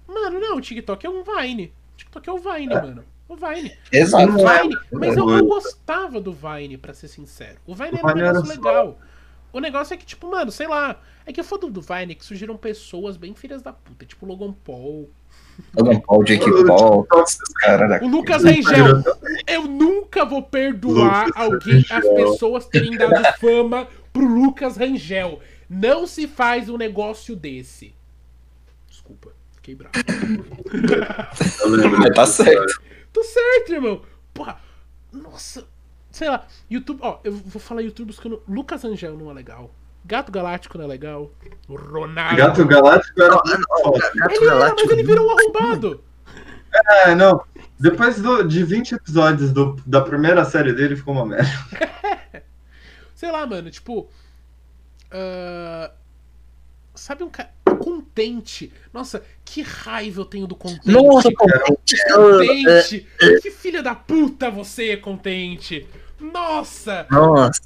Mano, não, o TikTok é um Vine. O TikTok é o Vine, mano. O Vine. Exato. O Vine. Mas eu, eu Muito. gostava do Vine, pra ser sincero. O Vine O era um Vine era negócio só- legal. O negócio é que, tipo, mano, sei lá. É que o foda do Vine é que surgiram pessoas bem filhas da puta, tipo Logan Paul. Logan Paul, Jake O Paul, Lucas Rangel. Eu nunca vou perdoar Lucas alguém, as Rangel. pessoas terem dado fama pro Lucas Rangel. Não se faz um negócio desse. Desculpa, fiquei bravo. Mas tá certo. Tô certo, irmão. Porra, nossa. Sei lá, YouTube, ó, eu vou falar YouTube buscando. Lucas Angel não é legal. Gato Galáctico não é legal. O Ronaldo. Gato Galáctico era. Gato Ele era, mas Galáctico. ele virou um arrombado. É, não. Depois do- de 20 episódios do- da primeira série dele, ficou uma merda. Sei lá, mano, tipo. ah, sabe um cara. Contente. Nossa, que raiva eu tenho do contente. Nossa, contente. Contente! Que filha da puta você é contente! Nossa! Nossa,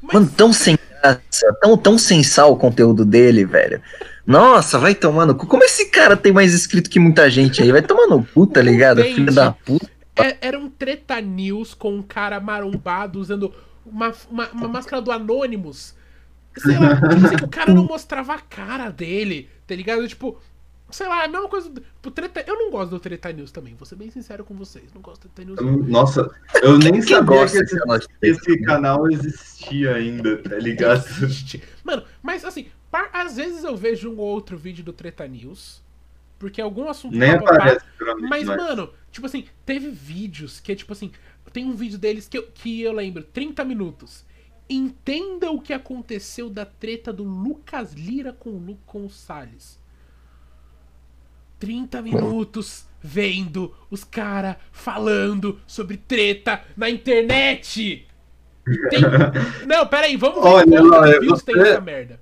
Mas, mano, tão sem graça, tão, tão sem sal o conteúdo dele, velho. Nossa, vai tomar no cu. Como esse cara tem mais inscrito que muita gente aí? Vai tomar no cu, tá ligado? Filho da puta. é- era um treta news com um cara marombado usando uma, uma, uma máscara do Anonymous. Sei lá, tipo assim, o cara não mostrava a cara dele, tá ligado? Tipo, sei lá, é a mesma coisa. do- Tipo, treta, eu não gosto do Treta News também, vou ser bem sincero com vocês. Não gosto do Treta News. Nossa, eu nem Quem sabia gosta que esse, que esse né? canal existia ainda, tá ligado? Existe. Mano, mas assim, par- às vezes eu vejo um ou outro vídeo do Treta News, porque algum assunto Nem aparece pra mim. Mas, mas- mano, tipo assim, teve vídeos que é tipo assim. Tem um vídeo deles que eu, que eu lembro, 30 minutos. Entenda o que aconteceu da treta do Lucas Lira com o, Lu, com o Salles. 30 minutos vendo os cara falando sobre treta na internet. Tem... Não, peraí, vamos ver Olha, quantas olha, views tem você- essa merda.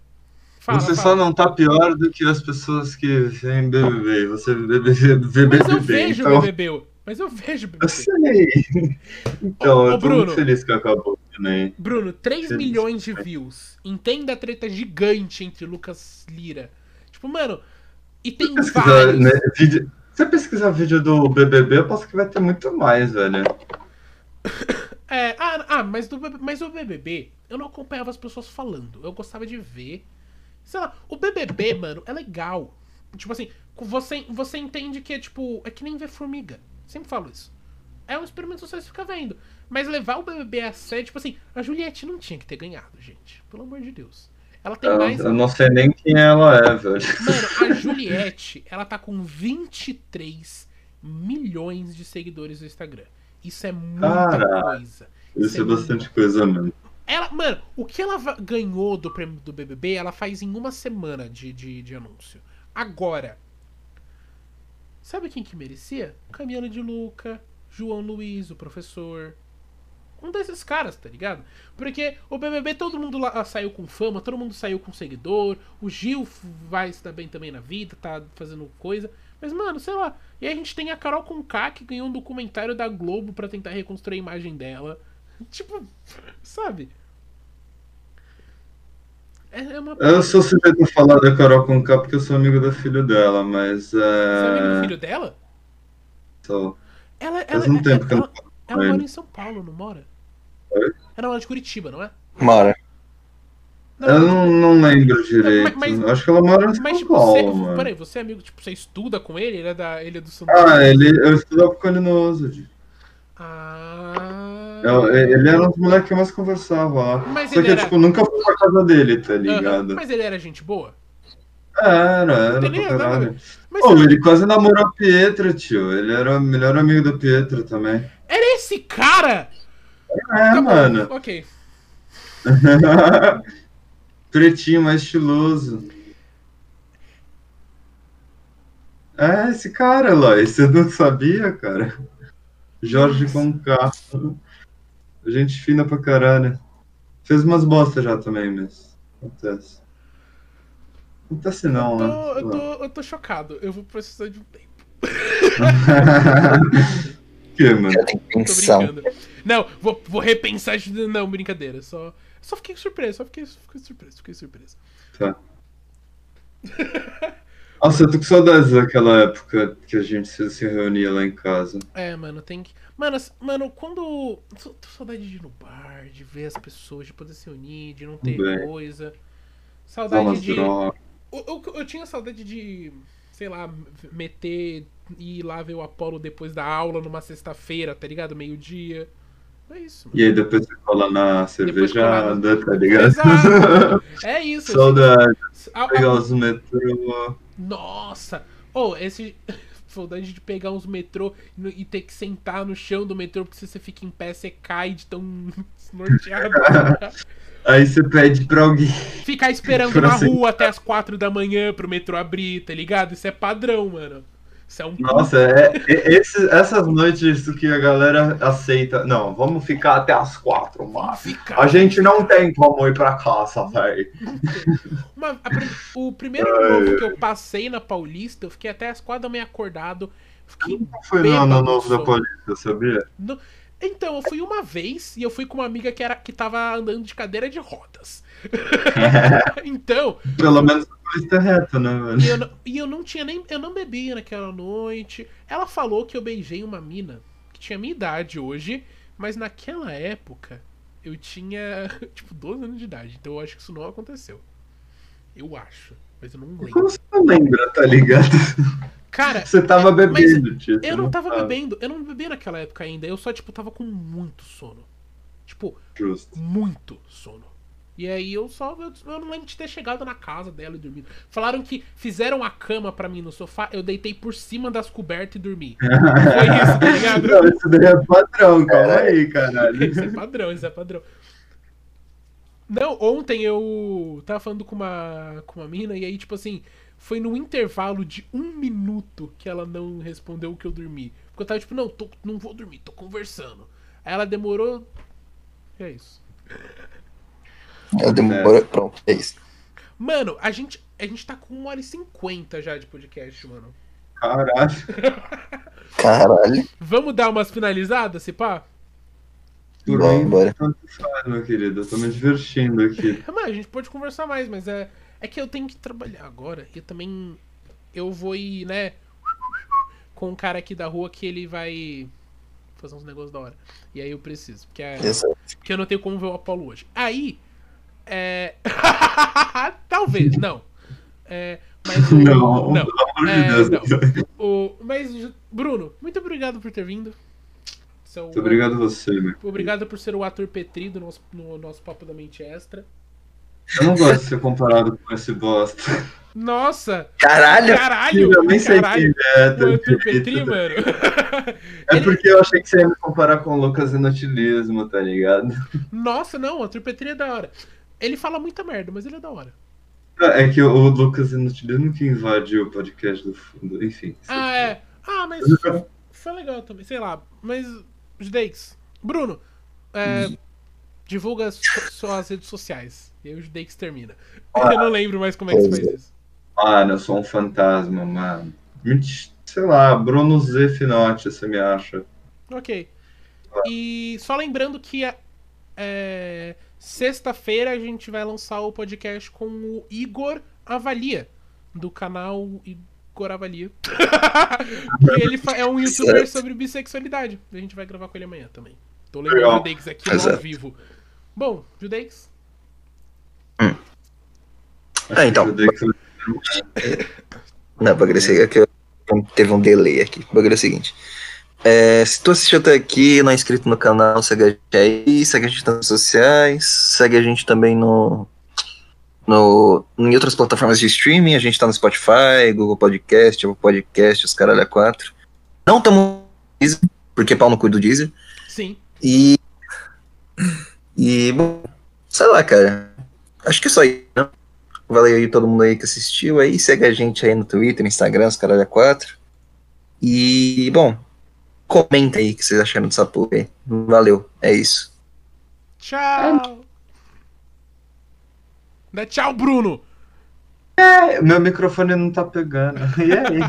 Fala, você fala. só não tá pior do que as pessoas que veem BBB. Você vê BBB, Mas eu BBB, vejo então... o BBB. Mas eu vejo o Eu BBB. sei. Então, Ô, eu tô Bruno. muito feliz que acabou também. Bruno, 3 Feliz. milhões de views. Entenda a treta gigante entre Lucas Lira. Tipo, mano, e tem Pesquisar, vários. né, vídeo... Se você pesquisar vídeo do BBB, eu posso que vai ter muito mais, velho. É, ah, ah, mas, do, mas o BBB, eu não acompanhava as pessoas falando. Eu gostava de ver. Sei lá, o BBB, mano, é legal. Tipo assim, você, você entende que é tipo. É que nem ver formiga. Sempre falo isso. É um experimento social, você fica vendo. Mas levar o BBB a sério, tipo assim, a Juliette não tinha que ter ganhado, gente. Pelo amor de Deus. Ela tem Eu, mais. eu não sei nem quem ela é, velho. Mano, a Juliette, ela tá com 23 milhões de seguidores no Instagram. Isso é muita Caralho. coisa. Isso é bastante coisa mesmo. Ela, mano, o que ela ganhou do prêmio do BBB, ela faz em uma semana de, de, de anúncio. Agora, sabe quem que merecia? Camila de Luca, João Luiz, o professor. Um desses caras, tá ligado? Porque o BBB todo mundo lá saiu com fama, todo mundo saiu com seguidor, o Gil vai se dar bem também na vida, tá fazendo coisa. Mas, mano, sei lá. E aí a gente tem a Carol Conká que ganhou um documentário da Globo para tentar reconstruir a imagem dela. Tipo, sabe? É, é uma... Eu sou suspeito de falar da Carol Conká porque eu sou amigo do filho dela, mas. É... Você é amigo do filho dela? Sou. Ela, ela, um tempo que ela, ela, ela mora em São Paulo, não mora? Oi? Ela mora de Curitiba, não é? Mora. Não, eu não, não lembro direito. Mas, mas, Acho que ela mora em São mas, tipo, Paulo, você, mano. Peraí, você é amigo, tipo, você estuda com ele? Ele é, da, ele é do São Paulo? Ah, ele, eu estudava com ele no Osud. Ah... Eu, ele era um dos moleques que eu mais conversava lá. Mas Só que, era... tipo, nunca fui pra casa dele, tá ligado? Mas ele era gente boa? Era, era pra caralho. Mas, Pô, ele quase namorou a Pietra, tio. Ele era o melhor amigo da Pietra também. Era esse cara? É, tá mano. Ok. Pretinho, mais estiloso. É, esse cara, Eloy. Você não sabia, cara? Jorge Conká. Gente fina pra caralho. Fez umas bostas já também, mas acontece. Acontece não, né? Eu eu tô chocado. Eu vou precisar de um tempo. que, mano? Não, vou, vou repensar. Não, brincadeira. Só, só fiquei surpreso. Só fiquei, fiquei surpreso. Fiquei surpreso. Tá. Nossa, eu tô com saudades daquela época que a gente se reunia lá em casa. É, mano, tem que. Mano, mano, quando. Tô, tô saudade de ir no bar, de ver as pessoas, de poder se unir, de não ter Bem. coisa. Saudade de. Eu, eu, eu, tinha saudade de, sei lá, meter e ir lá ver o Apolo depois da aula numa sexta-feira, tá ligado? Meio-dia. É isso. Mano. E aí depois você cola na cervejada, no... tá ligado? Exato. É isso. Saudade. Assim. Pegar os metrô. Nossa! Oh, esse. Saudade de pegar uns metrô e ter que sentar no chão do metrô, porque se você fica em pé, você cai de tão norteado. Aí você pede pra alguém. Ficar esperando na rua até as quatro da manhã pro metrô abrir, tá ligado? Isso é padrão, mano. Isso é um... Nossa, é, é, esse, essas noites que a galera aceita. Não, vamos ficar até as quatro, mano. A gente não tem como ir pra casa, velho. O primeiro ano novo que eu passei na Paulista, eu fiquei até as quatro da manhã acordado. Fiquei não foi no ano novo da Paulista, sabia? No... Então, eu fui uma vez e eu fui com uma amiga que, era, que tava andando de cadeira de rodas. então. Pelo menos reta, né, velho? E eu, não, e eu não tinha nem. Eu não bebia naquela noite. Ela falou que eu beijei uma mina que tinha minha idade hoje, mas naquela época eu tinha, tipo, 12 anos de idade. Então eu acho que isso não aconteceu. Eu acho. Mas eu não lembro. Como você não lembra, tá ligado? Cara, você tava bebendo, tio. Eu não tava bebendo, eu não bebi naquela época ainda. Eu só, tipo, tava com muito sono. Tipo, Justo. muito sono. E aí eu só. Eu, eu, não lembro de ter chegado na casa dela e dormido. Falaram que fizeram a cama para mim no sofá, eu deitei por cima das cobertas e dormi. Foi isso, tá ligado? Não, isso daí é padrão, calma aí, caralho. Isso é padrão, isso é padrão. Não, ontem eu tava falando com uma, com uma mina e aí, tipo assim, foi no intervalo de um minuto que ela não respondeu o que eu dormi. Porque eu tava tipo, não, tô, não vou dormir, tô conversando. Aí ela demorou. E é isso. Ela demorou. É. Pronto, é isso. Mano, a gente, a gente tá com 1 hora e 50 já de podcast, mano. Caralho. Caralho. Vamos dar umas finalizadas, se pá? Por Vamos, bora. Tanto faz, meu querido. Eu tô me divertindo aqui. Mas a gente pode conversar mais, mas é. É que eu tenho que trabalhar agora. E também. Eu vou ir, né? Com um cara aqui da rua que ele vai fazer uns negócios da hora. E aí eu preciso. Porque, é, porque eu não tenho como ver o Apolo hoje. Aí. É. Talvez, não. É, mas o, não, não, é, não. O, mas, Bruno, muito obrigado por ter vindo. Seu, muito obrigado a você, meu. Obrigado por ser o ator Petri do nosso, no nosso Papo da Mente Extra. Eu não gosto de ser comparado com esse bosta. Nossa! Caralho! Caralho! Eu nem sei caralho. quem é. Tá o Arthur Petri, mano. É Ele... porque eu achei que você ia me comparar com o Lucas Inutilismo, tá ligado? Nossa, não, o Arthur Petri é da hora. Ele fala muita merda, mas ele é da hora. É que o Lucas Inutilismo que invadiu o podcast do fundo, enfim. Ah, é. Ah, mas foi legal também, sei lá. Mas, Judeix, Bruno, é, divulga suas redes sociais. E aí o Judeix termina. Ah, eu não lembro mais como é que você faz isso. Mano, eu sou um fantasma, mano. Sei lá, Bruno Z Finotti, você me acha. Ok. E só lembrando que é, sexta-feira a gente vai lançar o podcast com o Igor Avalia, do canal Igor Avalia. ele é um youtuber sobre bissexualidade. A gente vai gravar com ele amanhã também. Tô lembrando o Judeix aqui ao vivo. Bom, Judeix. Hum. Ah, então. Não, bagulho é que teve um delay aqui. O bagulho é o seguinte. É, se tu assistiu até aqui não é inscrito no canal, segue a gente aí, segue a gente nas redes sociais, segue a gente também no, no, em outras plataformas de streaming, a gente tá no Spotify, Google Podcast, Apple Podcast, os caralho a quatro. Não estamos Deezer, porque pau no cu do Deezer. Sim. E. E, bom, sei lá, cara. Acho que é só isso, né? Valeu aí todo mundo aí que assistiu aí. Segue a gente aí no Twitter, Instagram, os caralho a quatro. E, bom, comenta aí o que vocês acharam dessa porra aí. Valeu, é isso. Tchau! Dá tchau, Bruno! É, meu microfone não tá pegando. E aí?